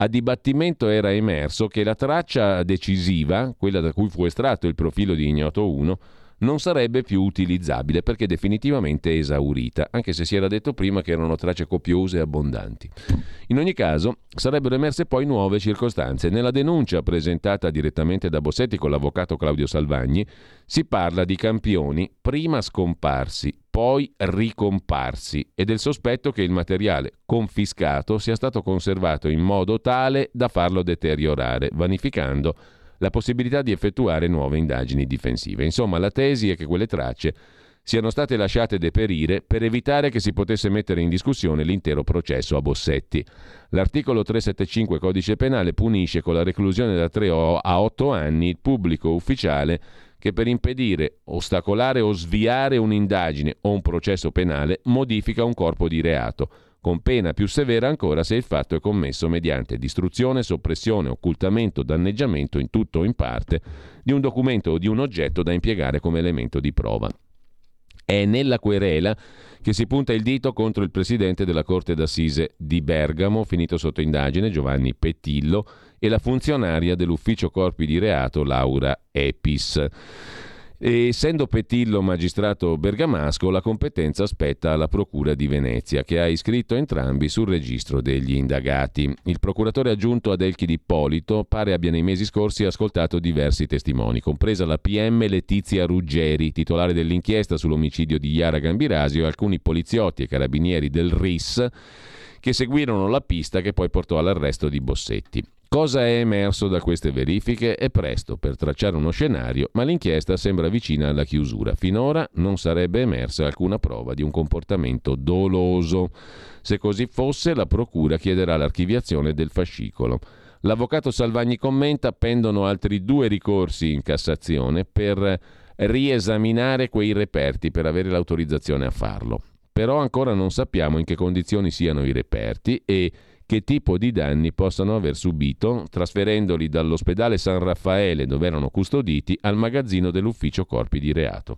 a dibattimento era emerso che la traccia decisiva, quella da cui fu estratto il profilo di ignoto 1, non sarebbe più utilizzabile perché definitivamente esaurita, anche se si era detto prima che erano tracce copiose e abbondanti. In ogni caso, sarebbero emerse poi nuove circostanze. Nella denuncia presentata direttamente da Bossetti con l'avvocato Claudio Salvagni si parla di campioni prima scomparsi, poi ricomparsi e del sospetto che il materiale confiscato sia stato conservato in modo tale da farlo deteriorare, vanificando la possibilità di effettuare nuove indagini difensive. Insomma, la tesi è che quelle tracce siano state lasciate deperire per evitare che si potesse mettere in discussione l'intero processo a Bossetti. L'articolo 375 Codice Penale punisce con la reclusione da 3 a 8 anni il pubblico ufficiale che per impedire, ostacolare o sviare un'indagine o un processo penale modifica un corpo di reato con pena più severa ancora se il fatto è commesso mediante distruzione, soppressione, occultamento, danneggiamento in tutto o in parte di un documento o di un oggetto da impiegare come elemento di prova. È nella querela che si punta il dito contro il presidente della Corte d'Assise di Bergamo, finito sotto indagine, Giovanni Pettillo, e la funzionaria dell'ufficio corpi di reato Laura Epis. E essendo Petillo magistrato bergamasco, la competenza spetta alla Procura di Venezia, che ha iscritto entrambi sul registro degli indagati. Il procuratore aggiunto Adelchi di Polito pare abbia nei mesi scorsi ascoltato diversi testimoni, compresa la PM Letizia Ruggeri, titolare dell'inchiesta sull'omicidio di Iara Gambirasio, e alcuni poliziotti e carabinieri del RIS che seguirono la pista che poi portò all'arresto di Bossetti. Cosa è emerso da queste verifiche? È presto per tracciare uno scenario, ma l'inchiesta sembra vicina alla chiusura. Finora non sarebbe emersa alcuna prova di un comportamento doloso. Se così fosse, la Procura chiederà l'archiviazione del fascicolo. L'avvocato Salvagni commenta pendono altri due ricorsi in Cassazione per riesaminare quei reperti per avere l'autorizzazione a farlo. Però ancora non sappiamo in che condizioni siano i reperti e che tipo di danni possano aver subito trasferendoli dall'ospedale San Raffaele dove erano custoditi al magazzino dell'ufficio corpi di reato.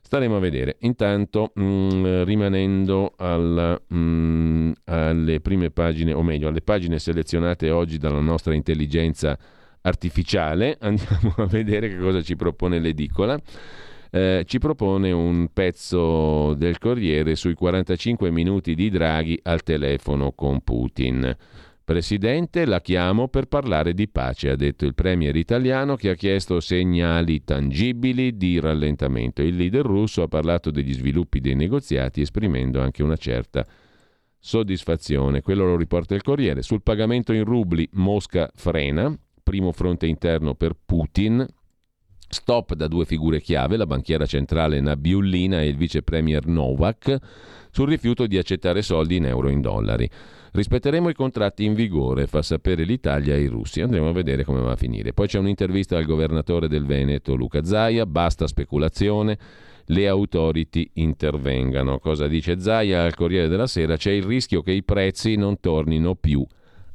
Staremo a vedere. Intanto, mh, mm, rimanendo alla, mh, mm, alle prime pagine, o meglio, alle pagine selezionate oggi dalla nostra intelligenza artificiale, andiamo a vedere che cosa ci propone l'edicola eh, ci propone un pezzo del Corriere sui 45 minuti di Draghi al telefono con Putin. Presidente, la chiamo per parlare di pace, ha detto il premier italiano che ha chiesto segnali tangibili di rallentamento. Il leader russo ha parlato degli sviluppi dei negoziati esprimendo anche una certa soddisfazione. Quello lo riporta il Corriere. Sul pagamento in rubli Mosca frena, primo fronte interno per Putin, Stop da due figure chiave, la banchiera centrale Nabiullina e il vice premier Novak, sul rifiuto di accettare soldi in euro e in dollari. Rispetteremo i contratti in vigore, fa sapere l'Italia ai russi. Andremo a vedere come va a finire. Poi c'è un'intervista al governatore del Veneto, Luca Zaia. Basta speculazione, le autority intervengano. Cosa dice Zaia al Corriere della Sera? C'è il rischio che i prezzi non tornino più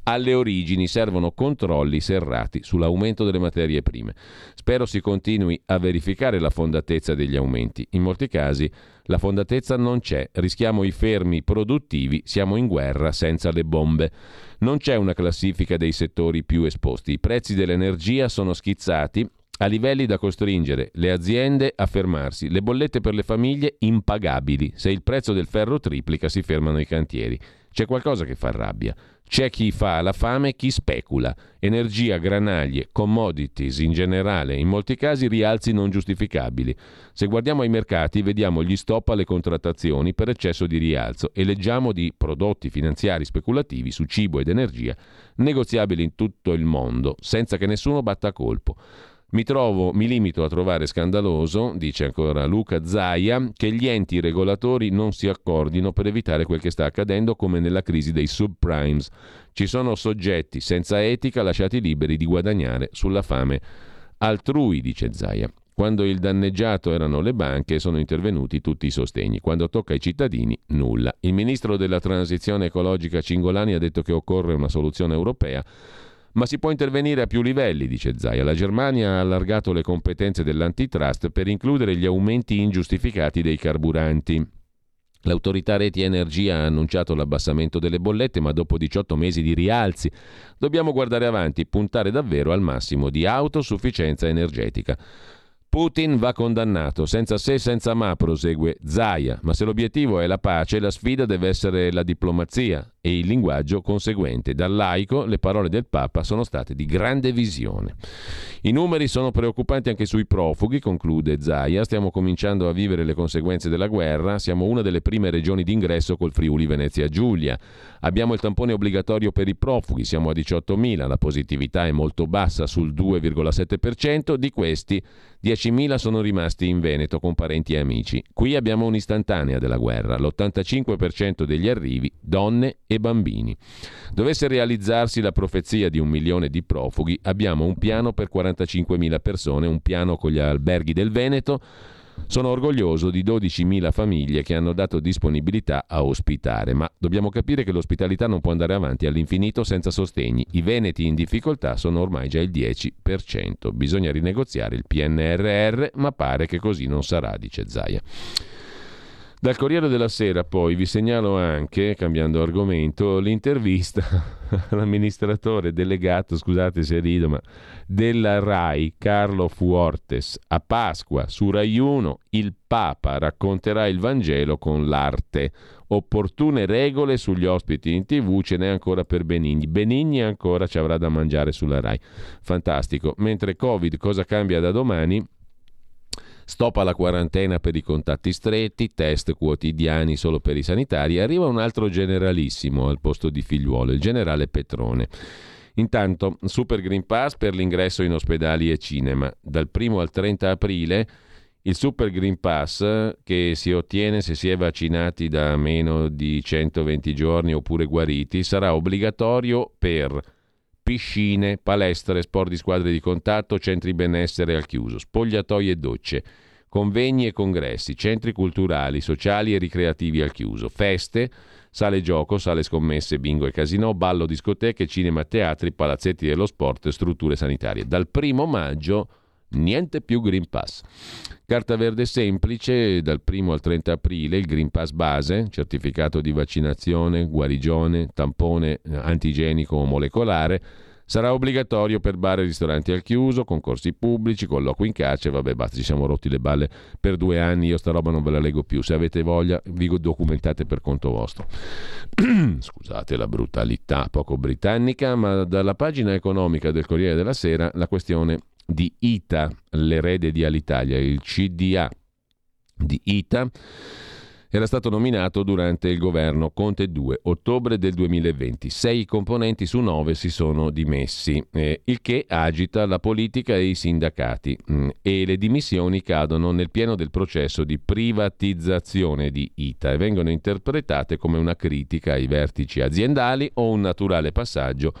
alle origini servono controlli serrati sull'aumento delle materie prime. Spero si continui a verificare la fondatezza degli aumenti. In molti casi la fondatezza non c'è, rischiamo i fermi produttivi, siamo in guerra senza le bombe. Non c'è una classifica dei settori più esposti. I prezzi dell'energia sono schizzati a livelli da costringere le aziende a fermarsi, le bollette per le famiglie impagabili. Se il prezzo del ferro triplica si fermano i cantieri. C'è qualcosa che fa rabbia. C'è chi fa la fame e chi specula. Energia, granaglie, commodities in generale, in molti casi rialzi non giustificabili. Se guardiamo ai mercati vediamo gli stop alle contrattazioni per eccesso di rialzo e leggiamo di prodotti finanziari speculativi su cibo ed energia negoziabili in tutto il mondo senza che nessuno batta colpo. Mi, trovo, mi limito a trovare scandaloso, dice ancora Luca Zaia, che gli enti regolatori non si accordino per evitare quel che sta accadendo come nella crisi dei subprimes. Ci sono soggetti senza etica lasciati liberi di guadagnare sulla fame altrui, dice Zaia. Quando il danneggiato erano le banche sono intervenuti tutti i sostegni, quando tocca ai cittadini nulla. Il ministro della transizione ecologica Cingolani ha detto che occorre una soluzione europea ma si può intervenire a più livelli, dice Zaia. La Germania ha allargato le competenze dell'antitrust per includere gli aumenti ingiustificati dei carburanti. L'autorità reti energia ha annunciato l'abbassamento delle bollette, ma dopo 18 mesi di rialzi dobbiamo guardare avanti, puntare davvero al massimo di autosufficienza energetica. Putin va condannato, senza se senza ma, prosegue Zaia, ma se l'obiettivo è la pace, la sfida deve essere la diplomazia e il linguaggio conseguente. Dal laico le parole del Papa sono state di grande visione. I numeri sono preoccupanti anche sui profughi, conclude Zaia, stiamo cominciando a vivere le conseguenze della guerra, siamo una delle prime regioni d'ingresso col Friuli Venezia Giulia. Abbiamo il tampone obbligatorio per i profughi, siamo a 18.000, la positività è molto bassa sul 2,7%, di questi 10.000 sono rimasti in Veneto con parenti e amici. Qui abbiamo un'istantanea della guerra, l'85% degli arrivi donne e bambini. Dovesse realizzarsi la profezia di un milione di profughi, abbiamo un piano per 45.000 persone, un piano con gli alberghi del Veneto, sono orgoglioso di 12.000 famiglie che hanno dato disponibilità a ospitare, ma dobbiamo capire che l'ospitalità non può andare avanti all'infinito senza sostegni. I veneti in difficoltà sono ormai già il 10%. Bisogna rinegoziare il PNRR, ma pare che così non sarà, dice Zaia. Dal Corriere della Sera poi vi segnalo anche, cambiando argomento, l'intervista all'amministratore delegato, scusate se rido, ma della RAI, Carlo Fuortes. A Pasqua, su Rai 1, il Papa racconterà il Vangelo con l'arte. Opportune regole sugli ospiti in tv ce n'è ancora per Benigni. Benigni ancora ci avrà da mangiare sulla RAI. Fantastico. Mentre Covid cosa cambia da domani? Stop alla quarantena per i contatti stretti, test quotidiani solo per i sanitari. Arriva un altro generalissimo al posto di figliuolo, il generale Petrone. Intanto, Super Green Pass per l'ingresso in ospedali e cinema. Dal 1 al 30 aprile il Super Green Pass che si ottiene se si è vaccinati da meno di 120 giorni oppure guariti sarà obbligatorio per piscine, palestre, sport di squadre di contatto, centri benessere al chiuso, spogliatoi e docce, convegni e congressi, centri culturali, sociali e ricreativi al chiuso, feste, sale gioco, sale scommesse, bingo e casino, ballo, discoteche, cinema, teatri, palazzetti dello sport, strutture sanitarie. Dal primo maggio niente più Green Pass. Carta verde semplice, dal 1 al 30 aprile il Green Pass base, certificato di vaccinazione, guarigione, tampone eh, antigenico o molecolare, sarà obbligatorio per bar e ristoranti al chiuso, concorsi pubblici, colloqui in carcere, vabbè basta, ci siamo rotti le balle per due anni, io sta roba non ve la leggo più, se avete voglia vi documentate per conto vostro. Scusate la brutalità poco britannica, ma dalla pagina economica del Corriere della Sera la questione di ITA, l'erede di Alitalia, il CDA di ITA, era stato nominato durante il governo Conte 2, ottobre del 2020. Sei componenti su nove si sono dimessi, eh, il che agita la politica e i sindacati mh, mm, e le dimissioni cadono nel pieno del processo di privatizzazione di ITA e vengono interpretate come una critica ai vertici aziendali o un naturale passaggio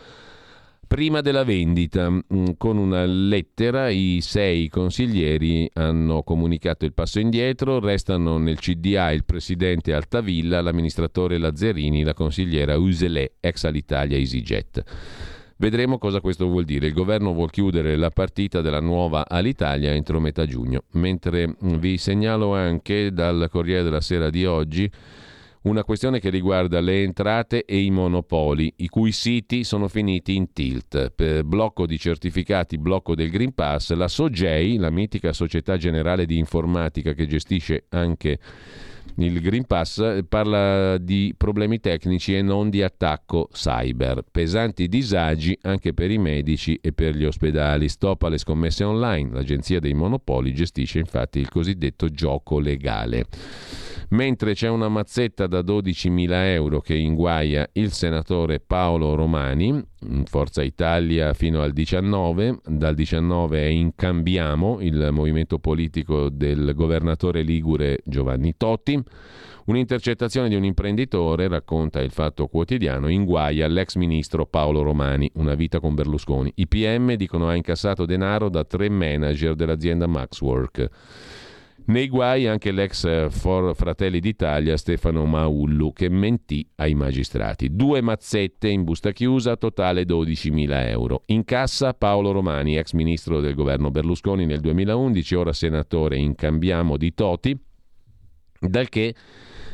prima della vendita. Mm, con una lettera i sei consiglieri hanno comunicato il passo indietro, restano nel CDA il presidente Altavilla, l'amministratore Lazzarini, la consigliera Uselè, ex Alitalia EasyJet. Vedremo cosa questo vuol dire. Il governo vuol chiudere la partita della nuova Alitalia entro metà giugno. Mentre mm, vi segnalo anche dal Corriere della Sera di oggi una questione che riguarda le entrate e i monopoli, i cui siti sono finiti in tilt. Per blocco di certificati, blocco del Green Pass, la Sogei, la mitica società generale di informatica che gestisce anche il Green Pass, parla di problemi tecnici e non di attacco cyber. Pesanti disagi anche per i medici e per gli ospedali. Stop alle scommesse online. L'agenzia dei monopoli gestisce infatti il cosiddetto gioco legale. Mentre c'è una mazzetta da 12.000 euro che inguaia il senatore Paolo Romani, Forza Italia fino al 19, dal 19 è in Cambiamo, il movimento politico del governatore ligure Giovanni Totti. Un'intercettazione di un imprenditore, racconta il Fatto Quotidiano, inguaia l'ex ministro Paolo Romani, una vita con Berlusconi. I PM dicono ha incassato denaro da tre manager dell'azienda Maxwork. Nei guai anche l'ex For Fratelli d'Italia Stefano Maullu che mentì ai magistrati. Due mazzette in busta chiusa, totale 12.000 euro. In cassa Paolo Romani, ex ministro del governo Berlusconi nel 2011, ora senatore in Cambiamo di Toti, dal che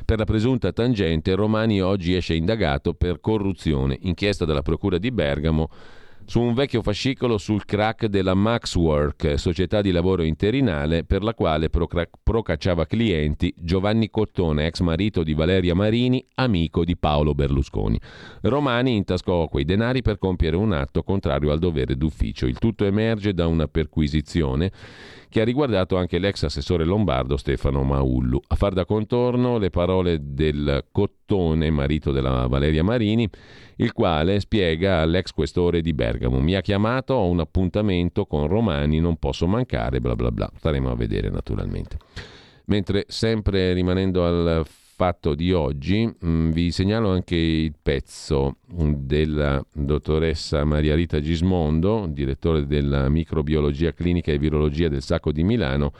per la presunta tangente Romani oggi esce indagato per corruzione, inchiesta dalla Procura di Bergamo su un vecchio fascicolo sul crack della Maxwork, società di lavoro interinale per la quale procacciava clienti Giovanni Cottone, ex marito di Valeria Marini, amico di Paolo Berlusconi. Romani intascò quei denari per compiere un atto contrario al dovere d'ufficio. Il tutto emerge da una perquisizione che ha riguardato anche l'ex assessore lombardo Stefano Maullu. A far da contorno le parole del Cottone, marito della Valeria Marini, il quale spiega all'ex questore di Bergamo: Mi ha chiamato, ho un appuntamento con Romani, non posso mancare, bla bla bla. Staremo a vedere naturalmente. Mentre sempre rimanendo al fatto di oggi, mm, vi segnalo anche il pezzo della dottoressa Maria Rita Gismondo, direttore della microbiologia clinica e virologia del Sacco di Milano,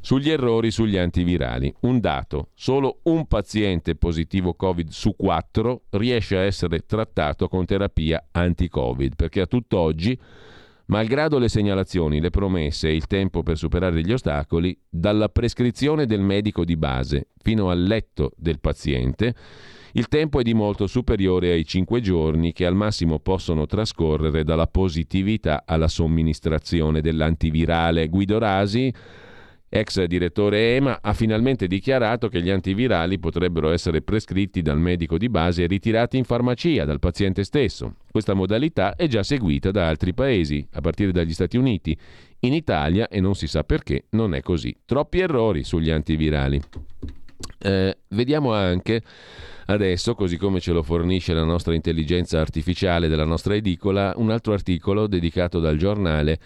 sugli errori sugli antivirali. Un dato, solo un paziente positivo Covid su quattro riesce a essere trattato con terapia anti-Covid, perché a tutt'oggi Malgrado le segnalazioni, le promesse e il tempo per superare gli ostacoli, dalla prescrizione del medico di base fino al letto del paziente, il tempo è di molto superiore ai 5 giorni che al massimo possono trascorrere dalla positività alla somministrazione dell'antivirale. Guido Rasi ex direttore EMA, ha finalmente dichiarato che gli antivirali potrebbero essere prescritti dal medico di base e ritirati in farmacia dal paziente stesso. Questa modalità è già seguita da altri paesi, a partire dagli Stati Uniti. In Italia, e non si sa perché, non è così. Troppi errori sugli antivirali. Eh, vediamo anche adesso, così come ce lo fornisce la nostra intelligenza artificiale della nostra edicola, un altro articolo dedicato dal giornale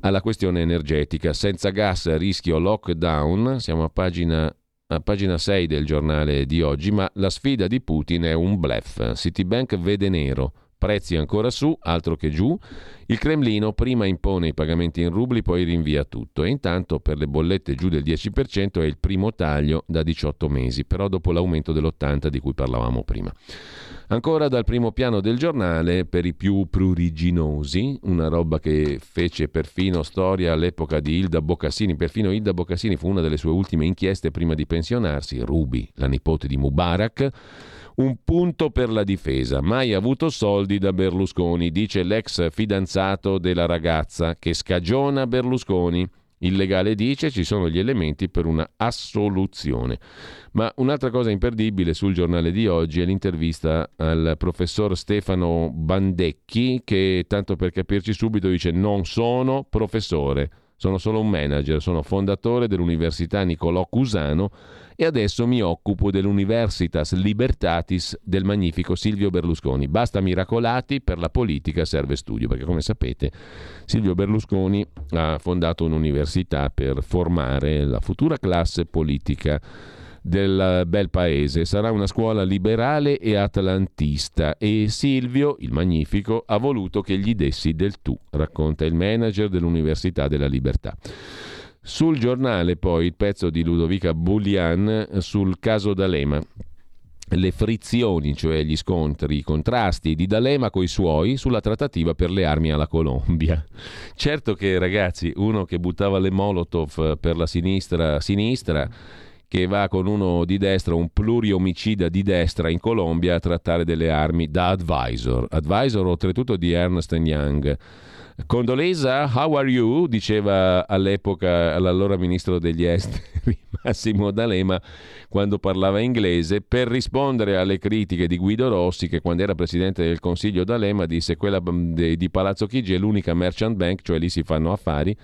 alla questione energetica. Senza gas rischio lockdown, siamo a pagina, a pagina 6 del giornale di oggi, ma la sfida di Putin è un blef. Citibank vede nero, prezzi ancora su, altro che giù. Il Cremlino prima impone i pagamenti in rubli, poi rinvia tutto e intanto per le bollette giù del 10% è il primo taglio da 18 mesi, però dopo l'aumento dell'80 di cui parlavamo prima. Ancora dal primo piano del giornale, per i più pruriginosi, una roba che fece perfino storia all'epoca di Ilda Boccassini, perfino Ilda Boccassini fu una delle sue ultime inchieste prima di pensionarsi, Ruby, la nipote di Mubarak, un punto per la difesa, mai avuto soldi da Berlusconi, dice l'ex fidanzato della ragazza che scagiona Berlusconi. Il legale dice ci sono gli elementi per una assoluzione. Ma un'altra cosa imperdibile sul giornale di oggi è l'intervista al professor Stefano Bandecchi che, tanto per capirci subito, dice non sono professore, sono solo un manager, sono fondatore dell'Università Nicolò Cusano e adesso mi occupo dell'Universitas Libertatis del magnifico Silvio Berlusconi. Basta miracolati, per la politica serve studio, perché come sapete Silvio Berlusconi ha fondato un'università per formare la futura classe politica del bel paese. Sarà una scuola liberale e atlantista e Silvio, il magnifico, ha voluto che gli dessi del tu, racconta il manager dell'Università della Libertà. Sul giornale poi il pezzo di Ludovica Bullian sul caso D'Alema. Le frizioni, cioè gli scontri, i contrasti di D'Alema coi suoi sulla trattativa per le armi alla Colombia. Certo che ragazzi, uno che buttava le Molotov per la sinistra sinistra che va con uno di destra, un pluriomicida di destra in Colombia a trattare delle armi da advisor. Advisor oltretutto di Ernst Young Condolesa, how are you? diceva all'epoca all'allora ministro degli esteri Massimo D'Alema quando parlava inglese per rispondere alle critiche di Guido Rossi che quando era presidente del Consiglio D'Alema disse quella di Palazzo Chigi è l'unica merchant bank, cioè lì si fanno affari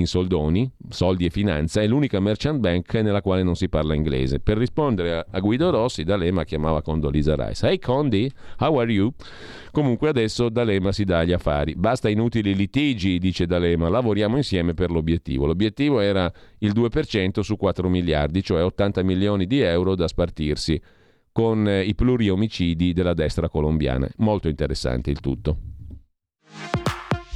in soldoni, soldi e finanza, è l'unica merchant bank nella quale non si parla inglese. Per rispondere a Guido Rossi, D'Alema chiamava Condolisa Rice. Hey Condi, how are you? Comunque adesso D'Alema si dà agli affari. Basta inutili litigi, dice D'Alema, lavoriamo insieme per l'obiettivo. L'obiettivo era il 2% su 4 miliardi, cioè 80 milioni di euro da spartirsi con eh, i pluriomicidi della destra colombiana. Molto interessante il tutto.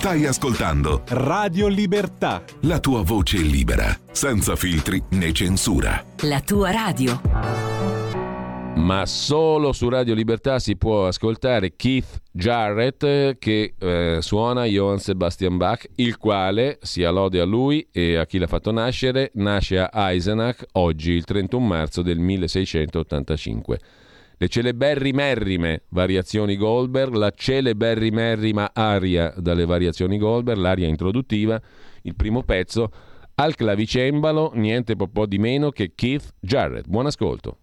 Stai ascoltando Radio Libertà. la tua voce libera, senza filtri né censura. La tua radio. Ma solo su Radio Libertà si può ascoltare Keith Jarrett eh, che eh, suona Johann Sebastian Bach, il quale, sia lode a lui e a chi l'ha fatto nascere, nasce a Eisenach oggi, il 31 marzo del 1685. Le celeberrimerrime variazioni Goldberg, la celeberrimerrima aria dalle variazioni Goldberg, l'aria introduttiva, il primo pezzo, al clavicembalo, niente po' di meno che Keith Jarrett. Buon ascolto.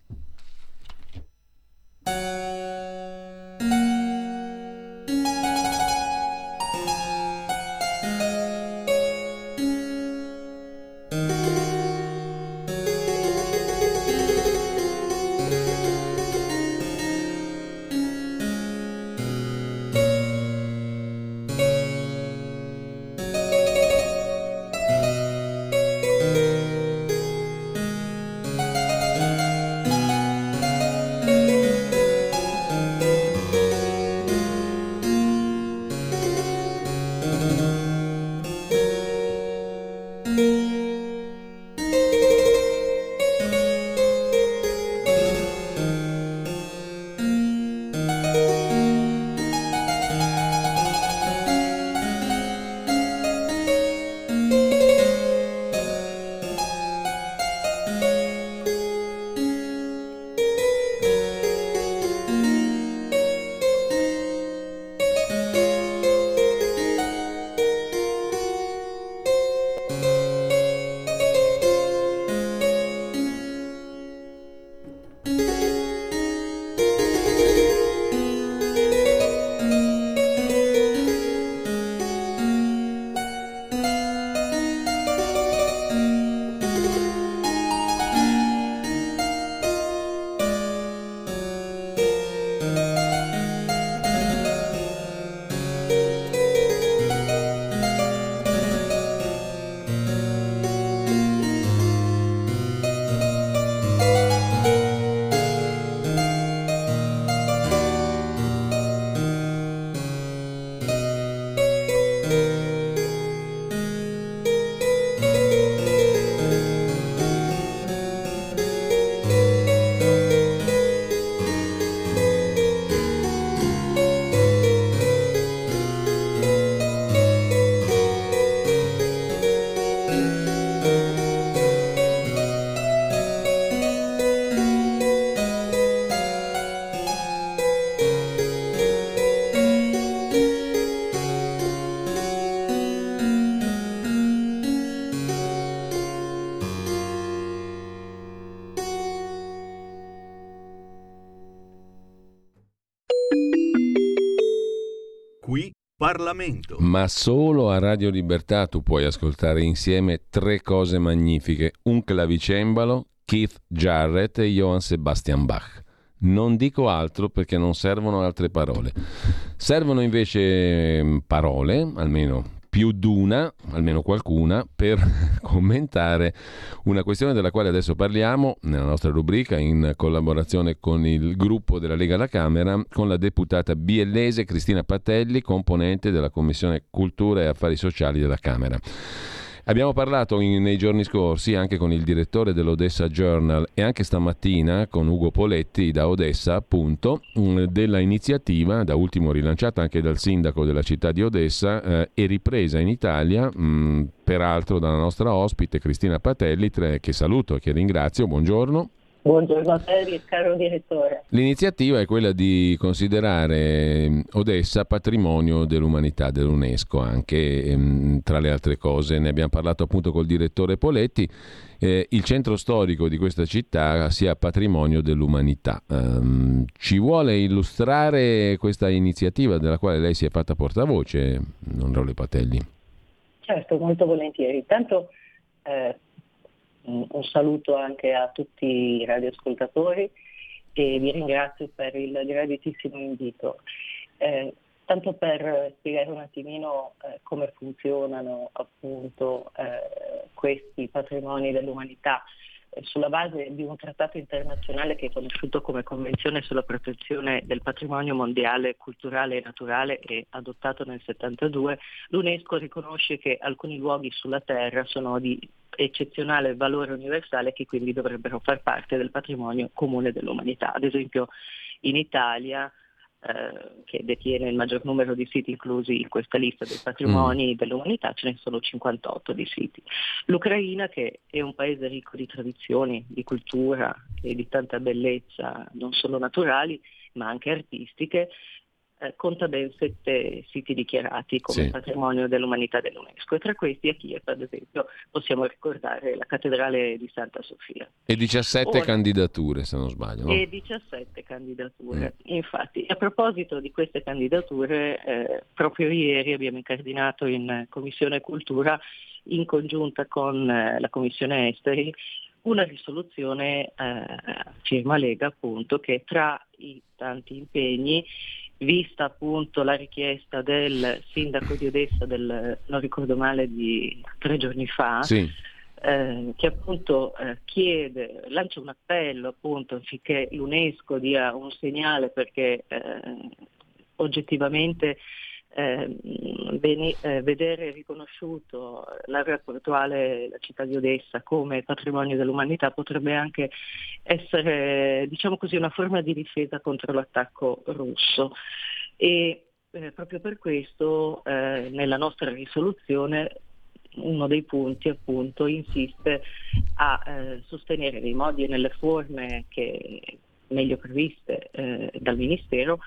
Parlamento. Ma solo a Radio Libertà tu puoi ascoltare insieme tre cose magnifiche: un clavicembalo, Keith Jarrett e Johann Sebastian Bach. Non dico altro perché non servono altre parole. Servono invece mm, parole, almeno più d'una, almeno qualcuna, per commentare una questione della quale adesso parliamo nella nostra rubrica in collaborazione con il gruppo della Lega alla Camera, con la deputata biellese Cristina Patelli, componente della Commissione Cultura e Affari Sociali della Camera. Abbiamo parlato in, nei giorni scorsi anche con il direttore dell'Odessa Journal e anche stamattina con Ugo Poletti da Odessa, appunto, mm, della iniziativa, da ultimo rilanciata anche dal sindaco della città di Odessa eh, e ripresa in Italia, mh, mm, peraltro dalla nostra ospite Cristina Patelli, che saluto e che ringrazio. Buongiorno. Buongiorno a te, caro direttore. L'iniziativa è quella di considerare mm, Odessa patrimonio dell'umanità dell'UNESCO, anche ehm, tra le altre cose. Ne abbiamo parlato appunto col direttore Poletti. Eh, il centro storico di questa città sia patrimonio dell'umanità. Um, ci vuole illustrare questa iniziativa della quale lei si è fatta portavoce, onorevole Patelli? Certo, molto volentieri. Intanto eh, un saluto anche a tutti i radioascoltatori e vi ringrazio per il graditissimo invito. Eh, tanto per spiegare un attimino eh, come funzionano appunto eh, questi patrimoni dell'umanità, sulla base di un trattato internazionale che è conosciuto come Convenzione sulla protezione del patrimonio mondiale culturale e naturale e adottato nel 72, l'UNESCO riconosce che alcuni luoghi sulla Terra sono di eccezionale valore universale che quindi dovrebbero far parte del patrimonio comune dell'umanità. Ad esempio in Italia eh, che detiene il maggior numero di siti inclusi in questa lista dei patrimoni mm. dell'umanità, ce ne sono 58 di siti. L'Ucraina, che è un paese ricco di tradizioni, di cultura e di tanta bellezza, non solo naturali, ma anche artistiche, eh, conta ben sette siti dichiarati come sì. patrimonio dell'umanità dell'UNESCO e tra questi a Kiev ad esempio possiamo ricordare la cattedrale di Santa Sofia. E 17 Ora, candidature se non sbaglio. No? E 17 candidature, mm. infatti. A proposito di queste candidature, eh, proprio ieri abbiamo incardinato in Commissione Cultura in congiunta con eh, la Commissione Esteri una risoluzione eh, firma Lega appunto che tra i tanti impegni vista appunto la richiesta del sindaco di Odessa, del, non ricordo male, di tre giorni fa, sì. eh, che appunto eh, chiede, lancia un appello appunto affinché l'UNESCO dia un segnale perché eh, oggettivamente eh, veni, eh, vedere riconosciuto l'area portuale, la città di Odessa come patrimonio dell'umanità potrebbe anche essere diciamo così, una forma di difesa contro l'attacco russo. E eh, proprio per questo eh, nella nostra risoluzione uno dei punti appunto insiste a eh, sostenere nei modi e nelle forme che meglio previste eh, dal Ministero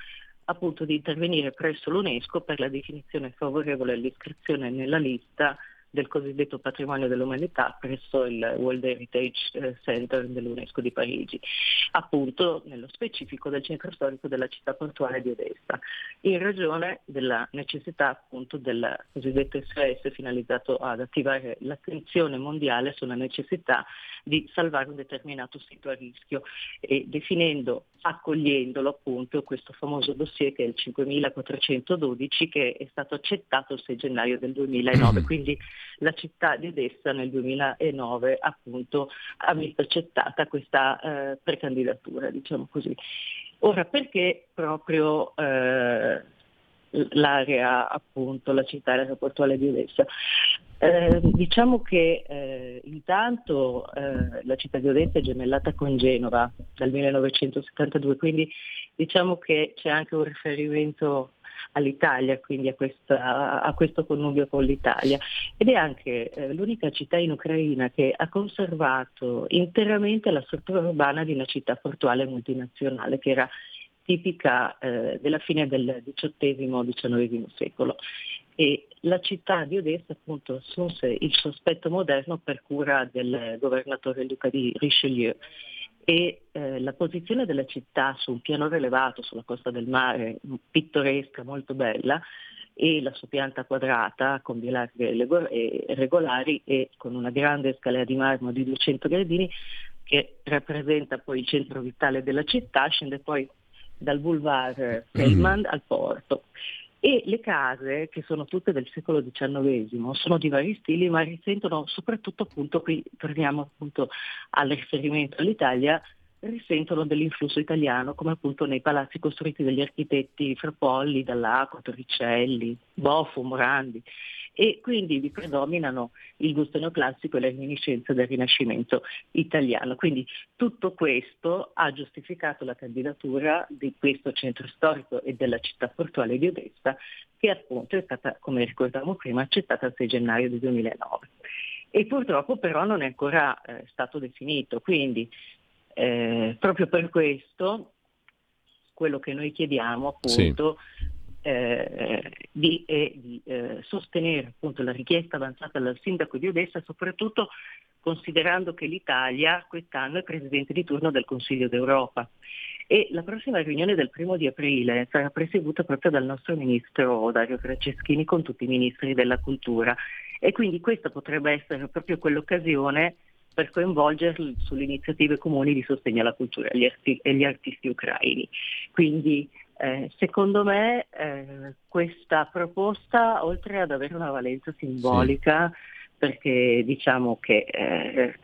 appunto di intervenire presso l'UNESCO per la definizione favorevole all'iscrizione nella lista del cosiddetto patrimonio dell'umanità presso il World Heritage eh, Center dell'UNESCO di Parigi, appunto nello specifico del centro storico della città portuale di Odessa, in ragione della necessità appunto del cosiddetto SOS finalizzato ad attivare l'attenzione mondiale sulla necessità di salvare un determinato sito a rischio e definendo, accogliendolo appunto questo famoso dossier che è il 5412 che è stato accettato il 6 gennaio del 2009, quindi la città di Odessa nel 2009 appunto ha visto accettata questa eh, precandidatura, diciamo così. Ora perché proprio eh, l'area appunto, la città aeroportuale di Odessa? Eh, diciamo che eh, intanto eh, la città di Odessa è gemellata con Genova dal 1972, quindi diciamo che c'è anche un riferimento all'Italia, quindi a, questa, a, questo connubio con l'Italia. Ed è anche eh, l'unica città in Ucraina che ha conservato interamente la struttura urbana di una città portuale multinazionale che era tipica eh, della fine del XVIII-XIX secolo. E la città di Odessa appunto assunse il sospetto moderno per cura del governatore Luca di Richelieu e eh, la posizione della città su un pianoro elevato sulla costa del mare, pittoresca, molto bella, e la sua pianta quadrata con vie larghe e regolari e con una grande scalera di marmo di 200 gradini che rappresenta poi il centro vitale della città, scende poi dal boulevard Feldman mm. al porto. E le case, che sono tutte del secolo XIX, sono di vari stili, ma risentono soprattutto appunto, qui torniamo appunto al riferimento all'Italia, risentono dell'influsso italiano, come appunto nei palazzi costruiti dagli architetti Frappolli, Dall'Acqua, Torricelli, Boffo, Morandi. E quindi vi predominano il gusto neoclassico e le reminiscenze del Rinascimento italiano. Quindi tutto questo ha giustificato la candidatura di questo centro storico e della città portuale di Odessa, che appunto è stata, come ricordavamo prima, accettata il 6 gennaio del 2009. E purtroppo però non è ancora eh, stato definito, quindi eh, proprio per questo quello che noi chiediamo appunto sì. Eh, di, è di eh, sostenere appunto la richiesta avanzata dal sindaco di Odessa, soprattutto considerando che l'Italia quest'anno è presidente di turno del Consiglio d'Europa e la prossima riunione del primo di aprile sarà presieduta proprio dal nostro ministro Dario Franceschini con tutti i ministri della cultura e quindi questa potrebbe essere proprio quell'occasione per coinvolgerli sulle iniziative comuni di sostegno alla cultura e agli, arti- artisti ucraini. Quindi eh, secondo me eh, questa proposta, oltre ad avere una valenza simbolica, sì. perché diciamo che eh,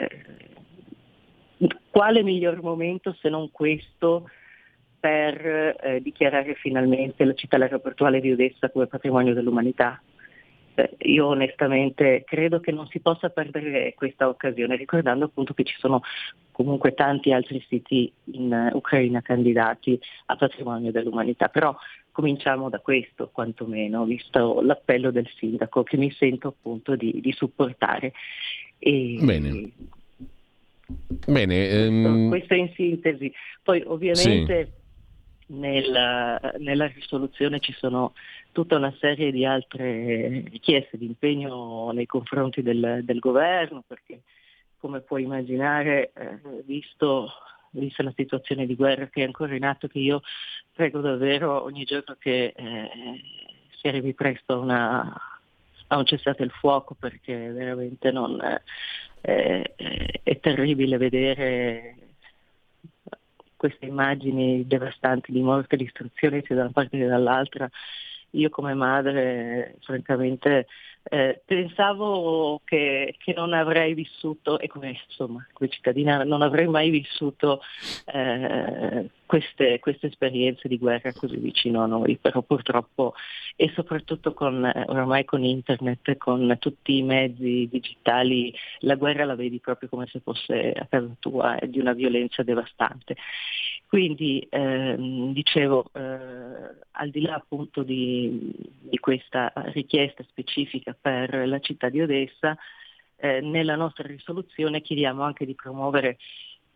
quale miglior momento se non questo per eh, dichiarare finalmente la città aeroportuale di Odessa come patrimonio dell'umanità? Io onestamente credo che non si possa perdere questa occasione, ricordando appunto che ci sono comunque tanti altri siti in Ucraina candidati a patrimonio dell'umanità, però cominciamo da questo quantomeno, visto l'appello del sindaco che mi sento appunto di, di supportare. E, Bene. Bene ehm... questo, in sintesi. Poi ovviamente sì. Nella, nella risoluzione ci sono tutta una serie di altre richieste di impegno nei confronti del, del governo, perché come puoi immaginare, eh, visto, vista la situazione di guerra che è ancora in atto, che io prego davvero ogni giorno che eh, si arrivi presto a, una, a un cessate il fuoco, perché veramente non, eh, è terribile vedere queste immagini devastanti di morte e distruzione sia da una parte che dall'altra. Io come madre francamente eh, pensavo che, che, non avrei vissuto, e come, insomma, come cittadina non avrei mai vissuto eh, queste, queste, esperienze di guerra così vicino a noi, però purtroppo e soprattutto con, oramai con internet, con tutti i mezzi digitali, la guerra la vedi proprio come se fosse a casa tua, è di una violenza devastante. Quindi ehm, dicevo, eh, al di là appunto di, di, questa richiesta specifica per la città di Odessa, eh, nella nostra risoluzione chiediamo anche di promuovere,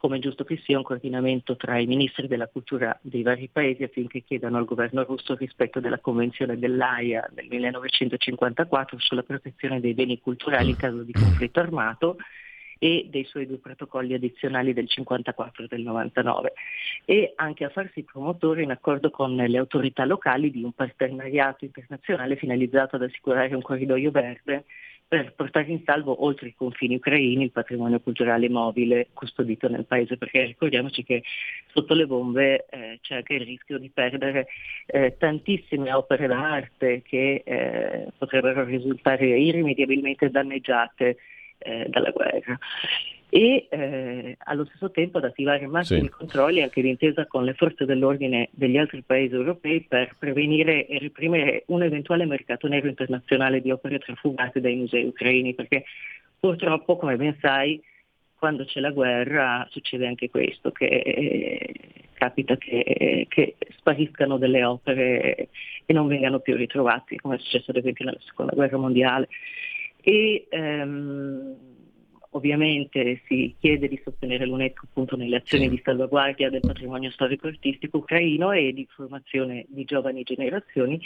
come giusto che sia, un coordinamento tra i ministri della cultura dei vari paesi affinché chiedano al governo russo rispetto della Convenzione dell'AIA del 1954 sulla protezione dei beni culturali in caso di conflitto armato e dei suoi due protocolli addizionali del 54 e del 99 e anche a farsi promotore in accordo con le autorità locali di un partenariato internazionale finalizzato ad assicurare un corridoio verde per portare in salvo oltre i confini ucraini il patrimonio culturale mobile custodito nel paese, perché ricordiamoci che sotto le bombe eh, c'è anche il rischio di perdere eh, tantissime opere d'arte che eh, potrebbero risultare irrimediabilmente danneggiate eh, dalla guerra e eh, allo stesso tempo ad attivare massimi sì. controlli anche d'intesa con le forze dell'ordine degli altri paesi europei per prevenire e reprimere un eventuale mercato nero internazionale di opere trafugate dai musei ucraini, perché purtroppo, come ben sai, quando c'è la guerra succede anche questo, che eh, capita che, che, spariscano delle opere e non vengano più ritrovate, come è successo ad esempio nella seconda guerra mondiale e ehm, ovviamente si chiede di sostenere l'UNESCO appunto nelle azioni sì. di salvaguardia del patrimonio storico-artistico ucraino e di formazione di giovani generazioni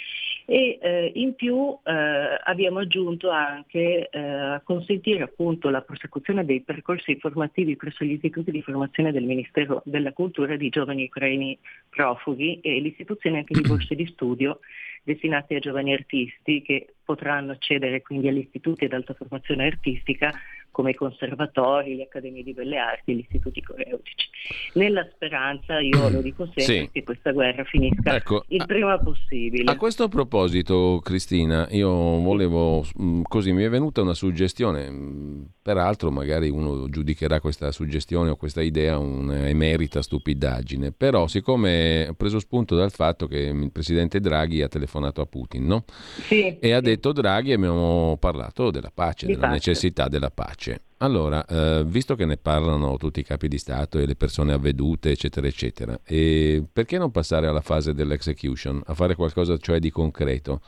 e eh, in più eh, abbiamo aggiunto anche eh, a consentire appunto la prosecuzione dei percorsi formativi presso gli istituti di formazione del Ministero della Cultura di giovani ucraini profughi e l'istituzione anche di borse di studio destinati a giovani artisti che potranno accedere quindi agli istituti ad alta formazione artistica come i conservatori, le accademie di belle arti, gli istituti coreutici. Nella speranza, io lo dico sempre, sì. che questa guerra finisca ecco, il prima possibile. A questo proposito, Cristina, io volevo, mm, così mi è venuta una suggestione, mm, peraltro magari uno giudicherà questa suggestione o questa idea un'emerita stupidaggine, però siccome ho preso spunto dal fatto che il presidente Draghi ha telefonato a Putin, no? Sì, e sì. ha detto Draghi abbiamo parlato della pace, di della pace. necessità della pace pace. Allora, eh, visto che ne parlano tutti i capi di Stato e le persone avvedute, eccetera, eccetera, perché non passare alla fase dell'execution, a fare qualcosa cioè di concreto?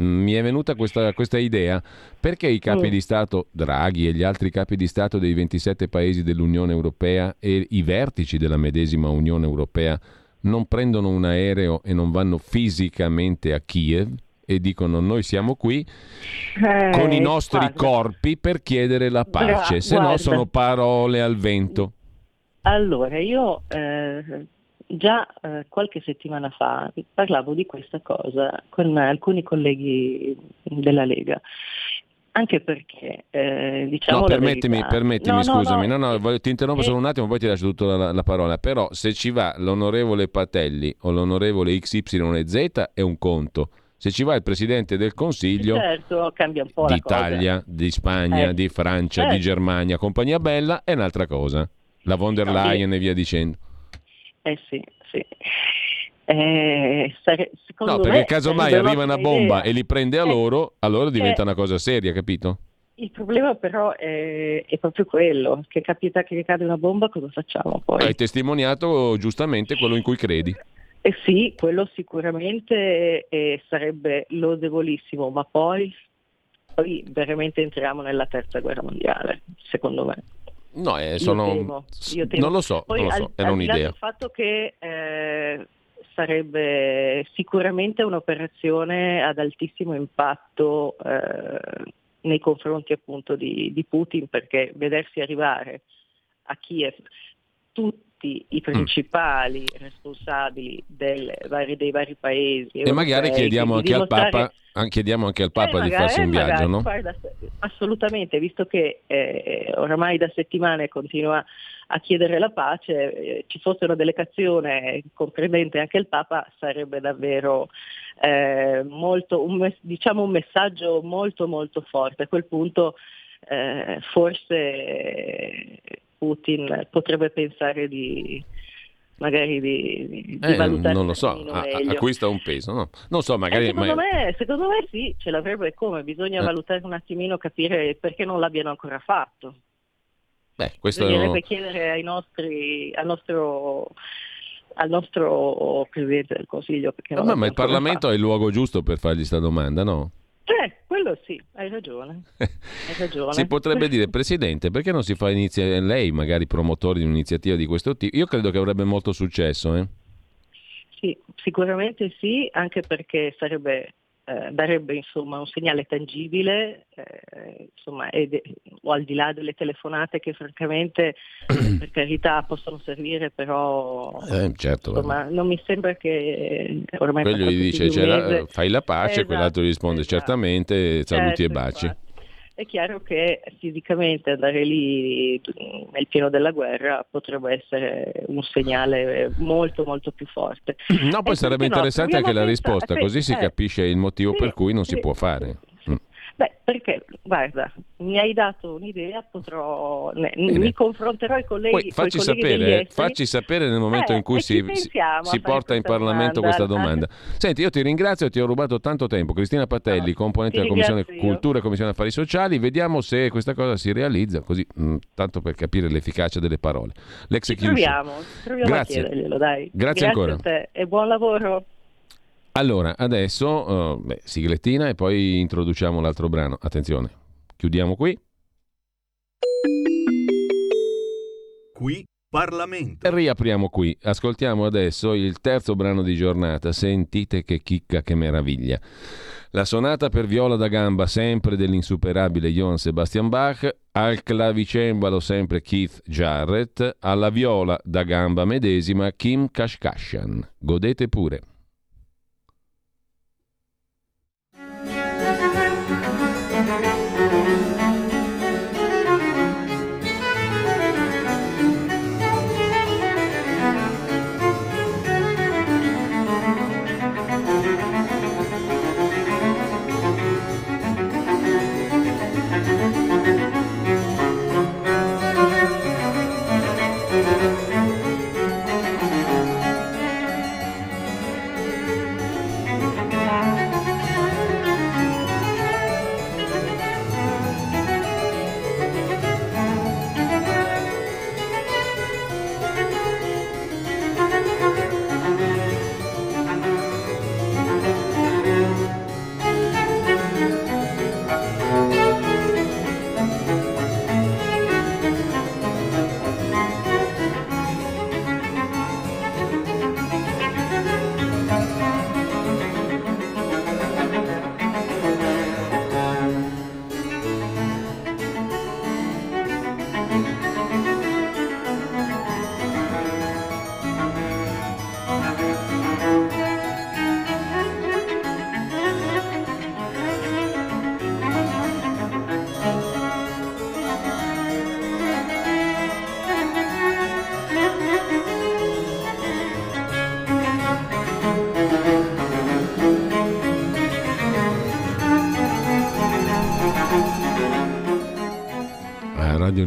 Mm, mi è venuta questa, questa idea perché i capi mm. di Stato, Draghi e gli altri capi di Stato dei 27 paesi dell'Unione Europea e i vertici della medesima Unione Europea non prendono un aereo e non vanno fisicamente a Kiev e dicono noi siamo qui eh, con i nostri guarda. corpi per chiedere la pace, Bra- se no sono parole al vento. Allora, io eh, già eh, qualche settimana fa parlavo di questa cosa con alcuni colleghi della Lega. Anche perché, eh, diciamo. No, permettimi, permettimi no, scusami, no, no, no, ti interrompo solo un attimo, poi ti lascio tutta la, la, parola. Però, se ci va l'onorevole Patelli o l'onorevole XYZ è un conto se ci va il Presidente del Consiglio certo, d'Italia, di Spagna, eh. di Francia, certo. di Germania, compagnia bella, è un'altra cosa. La von der Leyen sì. e via dicendo. Eh sì, sì. Eh, sare- no, perché casomai arriva una bomba idea. e li prende a eh, loro, allora diventa eh, una cosa seria, capito? Il problema però è, è, proprio quello, che capita che cade una bomba, cosa facciamo poi? Hai testimoniato giustamente quello in cui credi. Eh sì, quello sicuramente eh, sarebbe lodevolissimo, ma poi, poi, veramente entriamo nella terza guerra mondiale, secondo me. No, eh, sono... io temo, io temo. non lo so, poi, non lo so, al, era un'idea. Il fatto che eh, sarebbe sicuramente un'operazione ad altissimo impatto eh, nei confronti appunto di, di Putin, perché vedersi arrivare a Kiev tutti tutti i principali mm. responsabili vari, dei vari paesi. E magari chiediamo anche, dimostrare... Papa, chiediamo anche al Papa eh, di farsi un viaggio, magari, no? Guarda, assolutamente, visto che eh, oramai da settimane continua a chiedere la pace, eh, ci fosse una delegazione comprendente anche il Papa, sarebbe davvero eh, molto, un, diciamo un messaggio molto molto forte. A quel punto eh, forse Putin potrebbe pensare di magari di, di eh, valutare non lo so, a, acquista un peso no? non so magari eh, secondo, ma... me, secondo, me, sì ce l'avrebbe come bisogna eh. valutare un attimino capire perché non l'abbiano ancora fatto Beh, questo bisognerebbe è... chiedere ai nostri al nostro al nostro Presidente del Consiglio. No, ma il Parlamento fatto. è il luogo giusto per fargli questa domanda, no? Eh, quello sì, hai ragione. Hai ragione. si potrebbe dire, Presidente, perché non si fa iniziare lei, magari promotore di un'iniziativa di questo tipo? Io credo che avrebbe molto successo. Eh? Sì, sicuramente sì, anche perché sarebbe eh, darebbe insomma, un segnale tangibile, eh, insomma, ed, o al di là delle telefonate che francamente per carità possono servire, però eh, certo, insomma, non mi sembra che ormai... Quello gli dice fai la pace, esatto, quell'altro risponde esatto. certamente, saluti certo, e baci. Infatti è chiaro che fisicamente andare lì nel pieno della guerra potrebbe essere un segnale molto molto più forte. No, poi e sarebbe interessante no, anche la risposta, così si eh, capisce il motivo sì, per cui non sì, si può fare. Beh, perché, guarda, mi hai dato un'idea, potrò, ne, mi confronterò con i colleghi. Poi facci, sapere, facci sapere nel momento eh, in cui si, si, porta in Parlamento domanda, questa domanda. Senti, io ti ringrazio, ti ho rubato tanto tempo. Cristina Patelli, no, componente della Commissione Cultura e Commissione Affari Sociali, vediamo se questa cosa si realizza, così mh, mm, tanto per capire l'efficacia delle parole. L'execution. Proviamo, proviamo Grazie. a chiederglielo, dai. Grazie, Grazie ancora. e buon lavoro. Allora, adesso uh, beh, siglettina e poi introduciamo l'altro brano. Attenzione, chiudiamo qui. Qui Parlamento. Riapriamo qui. Ascoltiamo adesso il terzo brano di giornata. Sentite che chicca, che meraviglia. La sonata per viola da gamba, sempre dell'insuperabile Johann Sebastian Bach, al clavicembalo sempre Keith Jarrett, alla viola da gamba medesima Kim Kashkashian. Godete pure.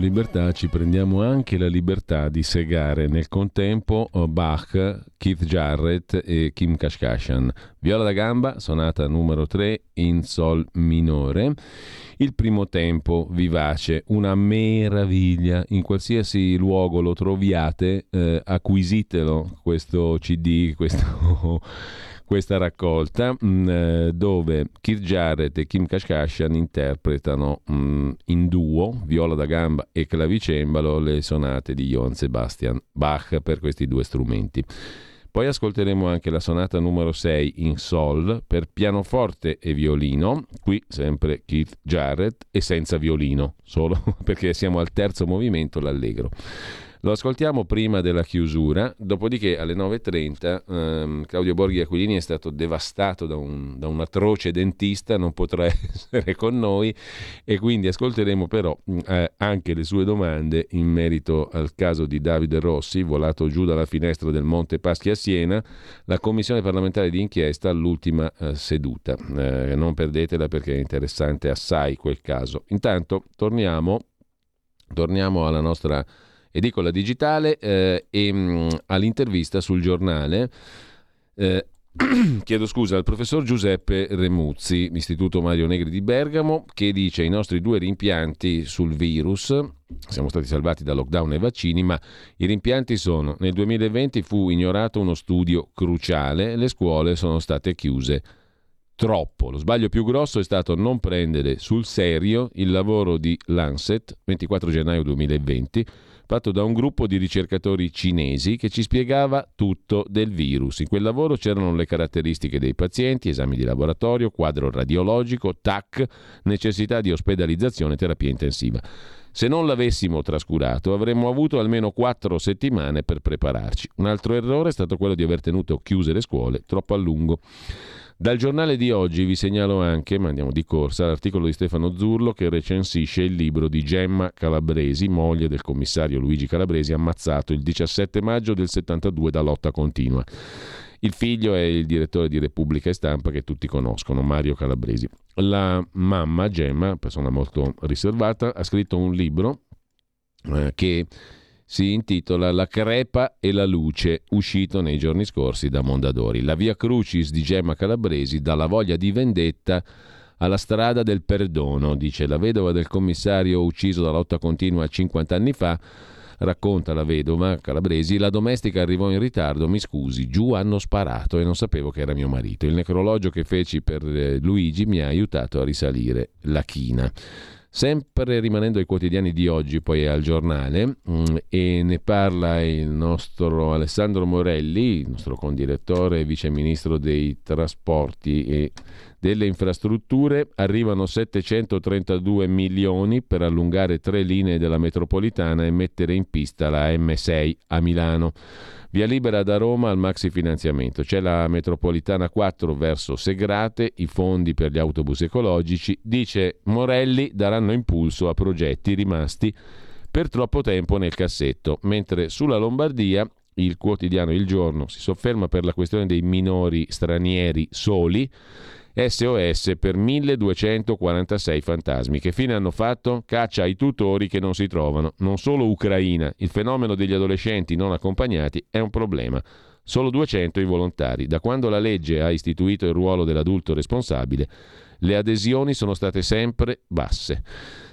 Libertà ci prendiamo anche la libertà di segare nel contempo oh, Bach, Keith Jarrett e Kim Kashkashian. Viola da gamba, sonata numero 3 in sol minore. Il primo tempo vivace, una meraviglia. In qualsiasi luogo lo troviate, eh, acquisitelo questo CD, questo questa raccolta mh, mm, eh, dove Keith Jarrett e Kim Kashkashian interpretano mh, mm, in duo, viola da gamba e clavicembalo, le sonate di Johann Sebastian Bach per questi due strumenti. Poi ascolteremo anche la sonata numero 6 in Sol per pianoforte e violino, qui sempre Keith Jarrett e senza violino, solo perché siamo al terzo movimento, l'allegro. Lo ascoltiamo prima della chiusura, dopodiché alle 9.30 ehm, Claudio Borghi Aquilini è stato devastato da un, da un, atroce dentista, non potrà essere con noi e quindi ascolteremo però eh, anche le sue domande in merito al caso di Davide Rossi, volato giù dalla finestra del Monte Paschi a Siena, la commissione parlamentare di inchiesta all'ultima eh, seduta. Eh, non perdetela perché è interessante assai quel caso. Intanto torniamo, torniamo alla nostra edicola digitale eh, e mh, mm, all'intervista sul giornale. Eh, chiedo scusa al professor Giuseppe Remuzzi, Istituto Mario Negri di Bergamo, che dice i nostri due rimpianti sul virus, siamo stati salvati da lockdown e vaccini, ma i rimpianti sono nel 2020 fu ignorato uno studio cruciale, le scuole sono state chiuse troppo. Lo sbaglio più grosso è stato non prendere sul serio il lavoro di Lancet, 24 gennaio 2020, fatto da un gruppo di ricercatori cinesi che ci spiegava tutto del virus. In quel lavoro c'erano le caratteristiche dei pazienti, esami di laboratorio, quadro radiologico, TAC, necessità di ospedalizzazione e terapia intensiva. Se non l'avessimo trascurato avremmo avuto almeno quattro settimane per prepararci. Un altro errore è stato quello di aver tenuto chiuse le scuole troppo a lungo. Dal giornale di oggi vi segnalo anche, ma andiamo di corsa, l'articolo di Stefano Zurlo che recensisce il libro di Gemma Calabresi, moglie del commissario Luigi Calabresi, ammazzato il 17 maggio del 72 da lotta continua. Il figlio è il direttore di Repubblica e Stampa che tutti conoscono, Mario Calabresi. La mamma, Gemma, persona molto riservata, ha scritto un libro eh, che si intitola La crepa e la luce, uscito nei giorni scorsi da Mondadori. La via Crucis di Gemma Calabresi dalla voglia di vendetta alla strada del perdono, dice la vedova del commissario ucciso da lotta continua 50 anni fa. Racconta la vedova Calabresi, la domestica arrivò in ritardo, mi scusi, giù hanno sparato e non sapevo che era mio marito. Il necrologio che feci per eh, Luigi mi ha aiutato a risalire la china. Sempre rimanendo ai quotidiani di oggi, poi al giornale, mm, e ne parla il nostro Alessandro Morelli, il nostro condirettore e viceministro dei trasporti e delle infrastrutture. Arrivano 732 milioni per allungare tre linee della metropolitana e mettere in pista la M6 a Milano. Via libera da Roma al maxi finanziamento. C'è la metropolitana 4 verso Segrate, i fondi per gli autobus ecologici. Dice Morelli daranno impulso a progetti rimasti per troppo tempo nel cassetto, mentre sulla Lombardia il quotidiano Il Giorno si sofferma per la questione dei minori stranieri soli SOS per 1246 fantasmi. Che fine hanno fatto? Caccia ai tutori che non si trovano. Non solo Ucraina, il fenomeno degli adolescenti non accompagnati è un problema. Solo 200 i volontari. Da quando la legge ha istituito il ruolo dell'adulto responsabile, le adesioni sono state sempre basse.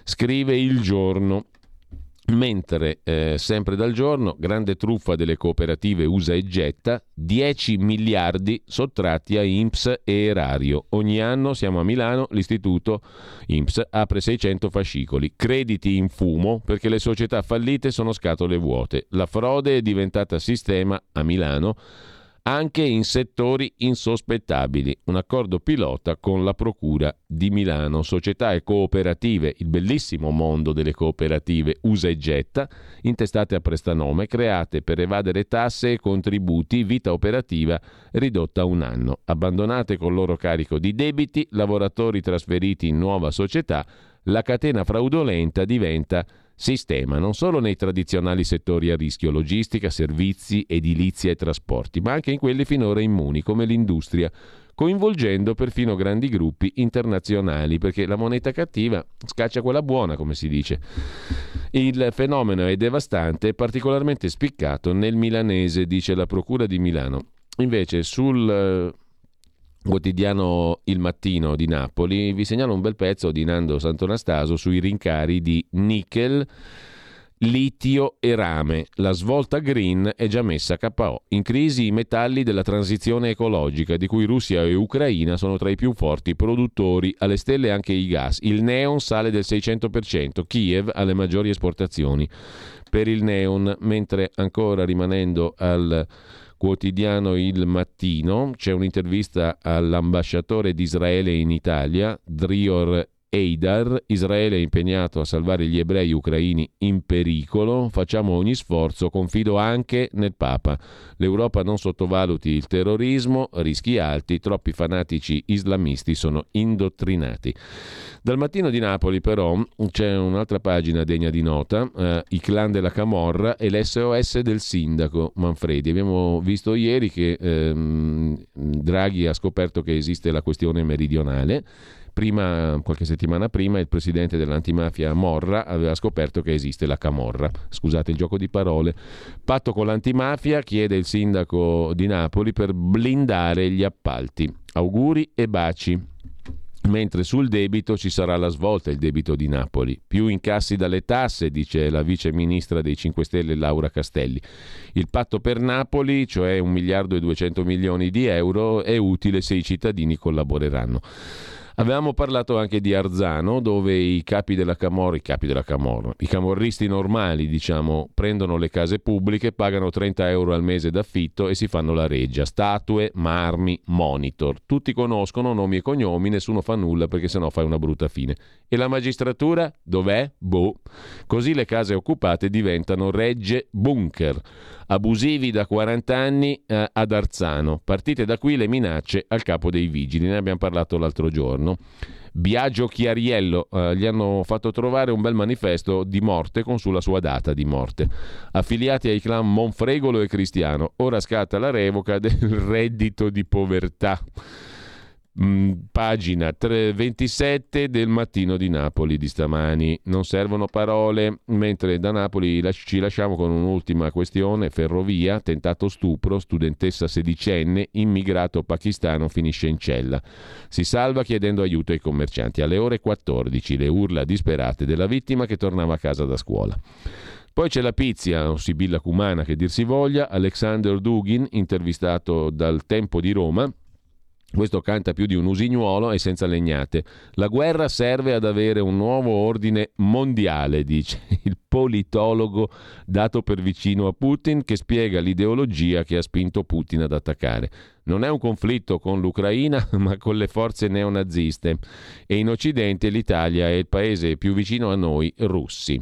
Scrive il giorno. Mentre, eh, sempre dal giorno, grande truffa delle cooperative usa e getta, 10 miliardi sottratti a INPS e Erario. Ogni anno siamo a Milano, l'istituto INPS apre 600 fascicoli. Crediti in fumo perché le società fallite sono scatole vuote. La frode è diventata sistema a Milano anche in settori insospettabili. Un accordo pilota con la Procura di Milano, società e cooperative, il bellissimo mondo delle cooperative usa e getta, intestate a prestanome, create per evadere tasse e contributi, vita operativa ridotta a un anno. Abbandonate col loro carico di debiti, lavoratori trasferiti in nuova società, la catena fraudolenta diventa sistema non solo nei tradizionali settori a rischio logistica, servizi, edilizia e trasporti, ma anche in quelli finora immuni come l'industria, coinvolgendo perfino grandi gruppi internazionali, perché la moneta cattiva scaccia quella buona, come si dice. Il fenomeno è devastante e particolarmente spiccato nel milanese, dice la Procura di Milano. Invece sul eh, quotidiano Il Mattino di Napoli vi segnalo un bel pezzo di Nando Santonastaso sui rincari di nickel litio e rame. La svolta green è già messa KO. In crisi i metalli della transizione ecologica, di cui Russia e Ucraina sono tra i più forti produttori, alle stelle anche i gas. Il neon sale del 600%, Kiev ha le maggiori esportazioni per il neon, mentre ancora rimanendo al quotidiano Il Mattino c'è un'intervista all'ambasciatore di Israele in Italia, Drior Eidar, Israele è impegnato a salvare gli ebrei ucraini in pericolo, facciamo ogni sforzo, confido anche nel Papa. L'Europa non sottovaluti il terrorismo, rischi alti, troppi fanatici islamisti sono indottrinati. Dal mattino di Napoli però c'è un'altra pagina degna di nota, eh, i clan della Camorra e l'SOS del sindaco Manfredi. Abbiamo visto ieri che ehm, Draghi ha scoperto che esiste la questione meridionale prima, qualche settimana prima il presidente dell'antimafia Morra aveva scoperto che esiste la Camorra. Scusate il gioco di parole. Patto con l'antimafia chiede il sindaco di Napoli per blindare gli appalti. Auguri e baci. Mentre sul debito ci sarà la svolta, il debito di Napoli. Più incassi dalle tasse, dice la vice ministra dei 5 Stelle Laura Castelli. Il patto per Napoli, cioè 1 miliardo e 200 milioni di euro, è utile se i cittadini collaboreranno. Avevamo parlato anche di Arzano, dove i capi della Camorra, i capi della Camorra, i camorristi normali, diciamo, prendono le case pubbliche, pagano 30 euro al mese d'affitto e si fanno la reggia. Statue, marmi, monitor. Tutti conoscono nomi e cognomi, nessuno fa nulla perché sennò fai una brutta fine. E la magistratura? Dov'è? Boh. Così le case occupate diventano regge bunker abusivi da 40 anni eh, ad Arzano. Partite da qui le minacce al capo dei vigili, ne abbiamo parlato l'altro giorno. Biagio Chiariello eh, gli hanno fatto trovare un bel manifesto di morte con sulla sua data di morte. Affiliati ai clan Monfregolo e Cristiano, ora scatta la revoca del reddito di povertà. Mm, pagina 27 del mattino di Napoli di stamani. Non servono parole, mentre da Napoli ci lasciamo con un'ultima questione. Ferrovia, tentato stupro, studentessa sedicenne, immigrato pakistano finisce in cella. Si salva chiedendo aiuto ai commercianti. Alle ore 14 le urla disperate della vittima che tornava a casa da scuola. Poi c'è la Pizia, o Sibilla Cumana che dir si voglia, Alexander Dugin, intervistato dal Tempo di Roma, questo canta più di un usignuolo e senza legnate. La guerra serve ad avere un nuovo ordine mondiale, dice il politologo dato per vicino a Putin che spiega l'ideologia che ha spinto Putin ad attaccare. Non è un conflitto con l'Ucraina, ma con le forze neonaziste. E in Occidente l'Italia è il paese più vicino a noi, russi.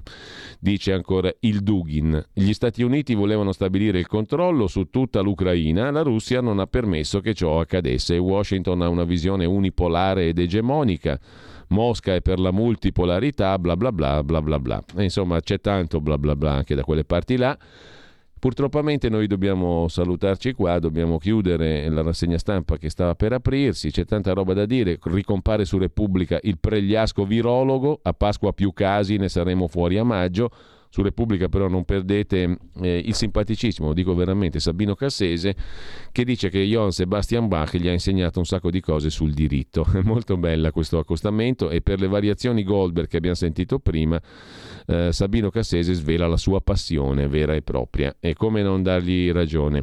Dice ancora il Dugin. Gli Stati Uniti volevano stabilire il controllo su tutta l'Ucraina, la Russia non ha permesso che ciò accadesse. Washington ha una visione unipolare ed egemonica. Mosca è per la multipolarità, bla bla bla bla bla bla. E insomma c'è tanto bla bla bla anche da quelle parti là. Purtroppamente noi dobbiamo salutarci qua, dobbiamo chiudere la rassegna stampa che stava per aprirsi, c'è tanta roba da dire, ricompare su Repubblica il pregliasco virologo, a Pasqua più casi, ne saremo fuori a maggio, su Repubblica però non perdete eh, il simpaticissimo, dico veramente, Sabino Cassese, che dice che Johann Sebastian Bach gli ha insegnato un sacco di cose sul diritto. È molto bella questo accostamento e per le variazioni Goldberg che abbiamo sentito prima, eh, Sabino Cassese svela la sua passione vera e propria. E come non dargli ragione?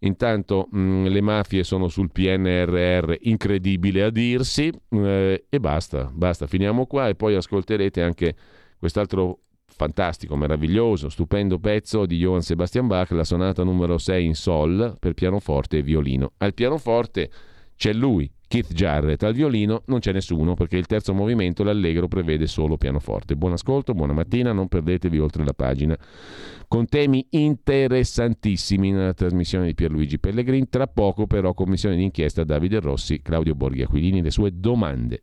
Intanto mh, mm, le mafie sono sul PNRR, incredibile a dirsi, eh, e basta, basta, finiamo qua e poi ascolterete anche quest'altro fantastico, meraviglioso, stupendo pezzo di Johann Sebastian Bach, la sonata numero 6 in sol per pianoforte e violino. Al pianoforte c'è lui, Keith Jarrett, al violino non c'è nessuno perché il terzo movimento, l'allegro, prevede solo pianoforte. Buon ascolto, buona mattina, non perdetevi oltre la pagina con temi interessantissimi nella trasmissione di Pierluigi Pellegrin. Tra poco però commissione d'inchiesta Davide Rossi, Claudio Borghi Aquilini, le sue domande.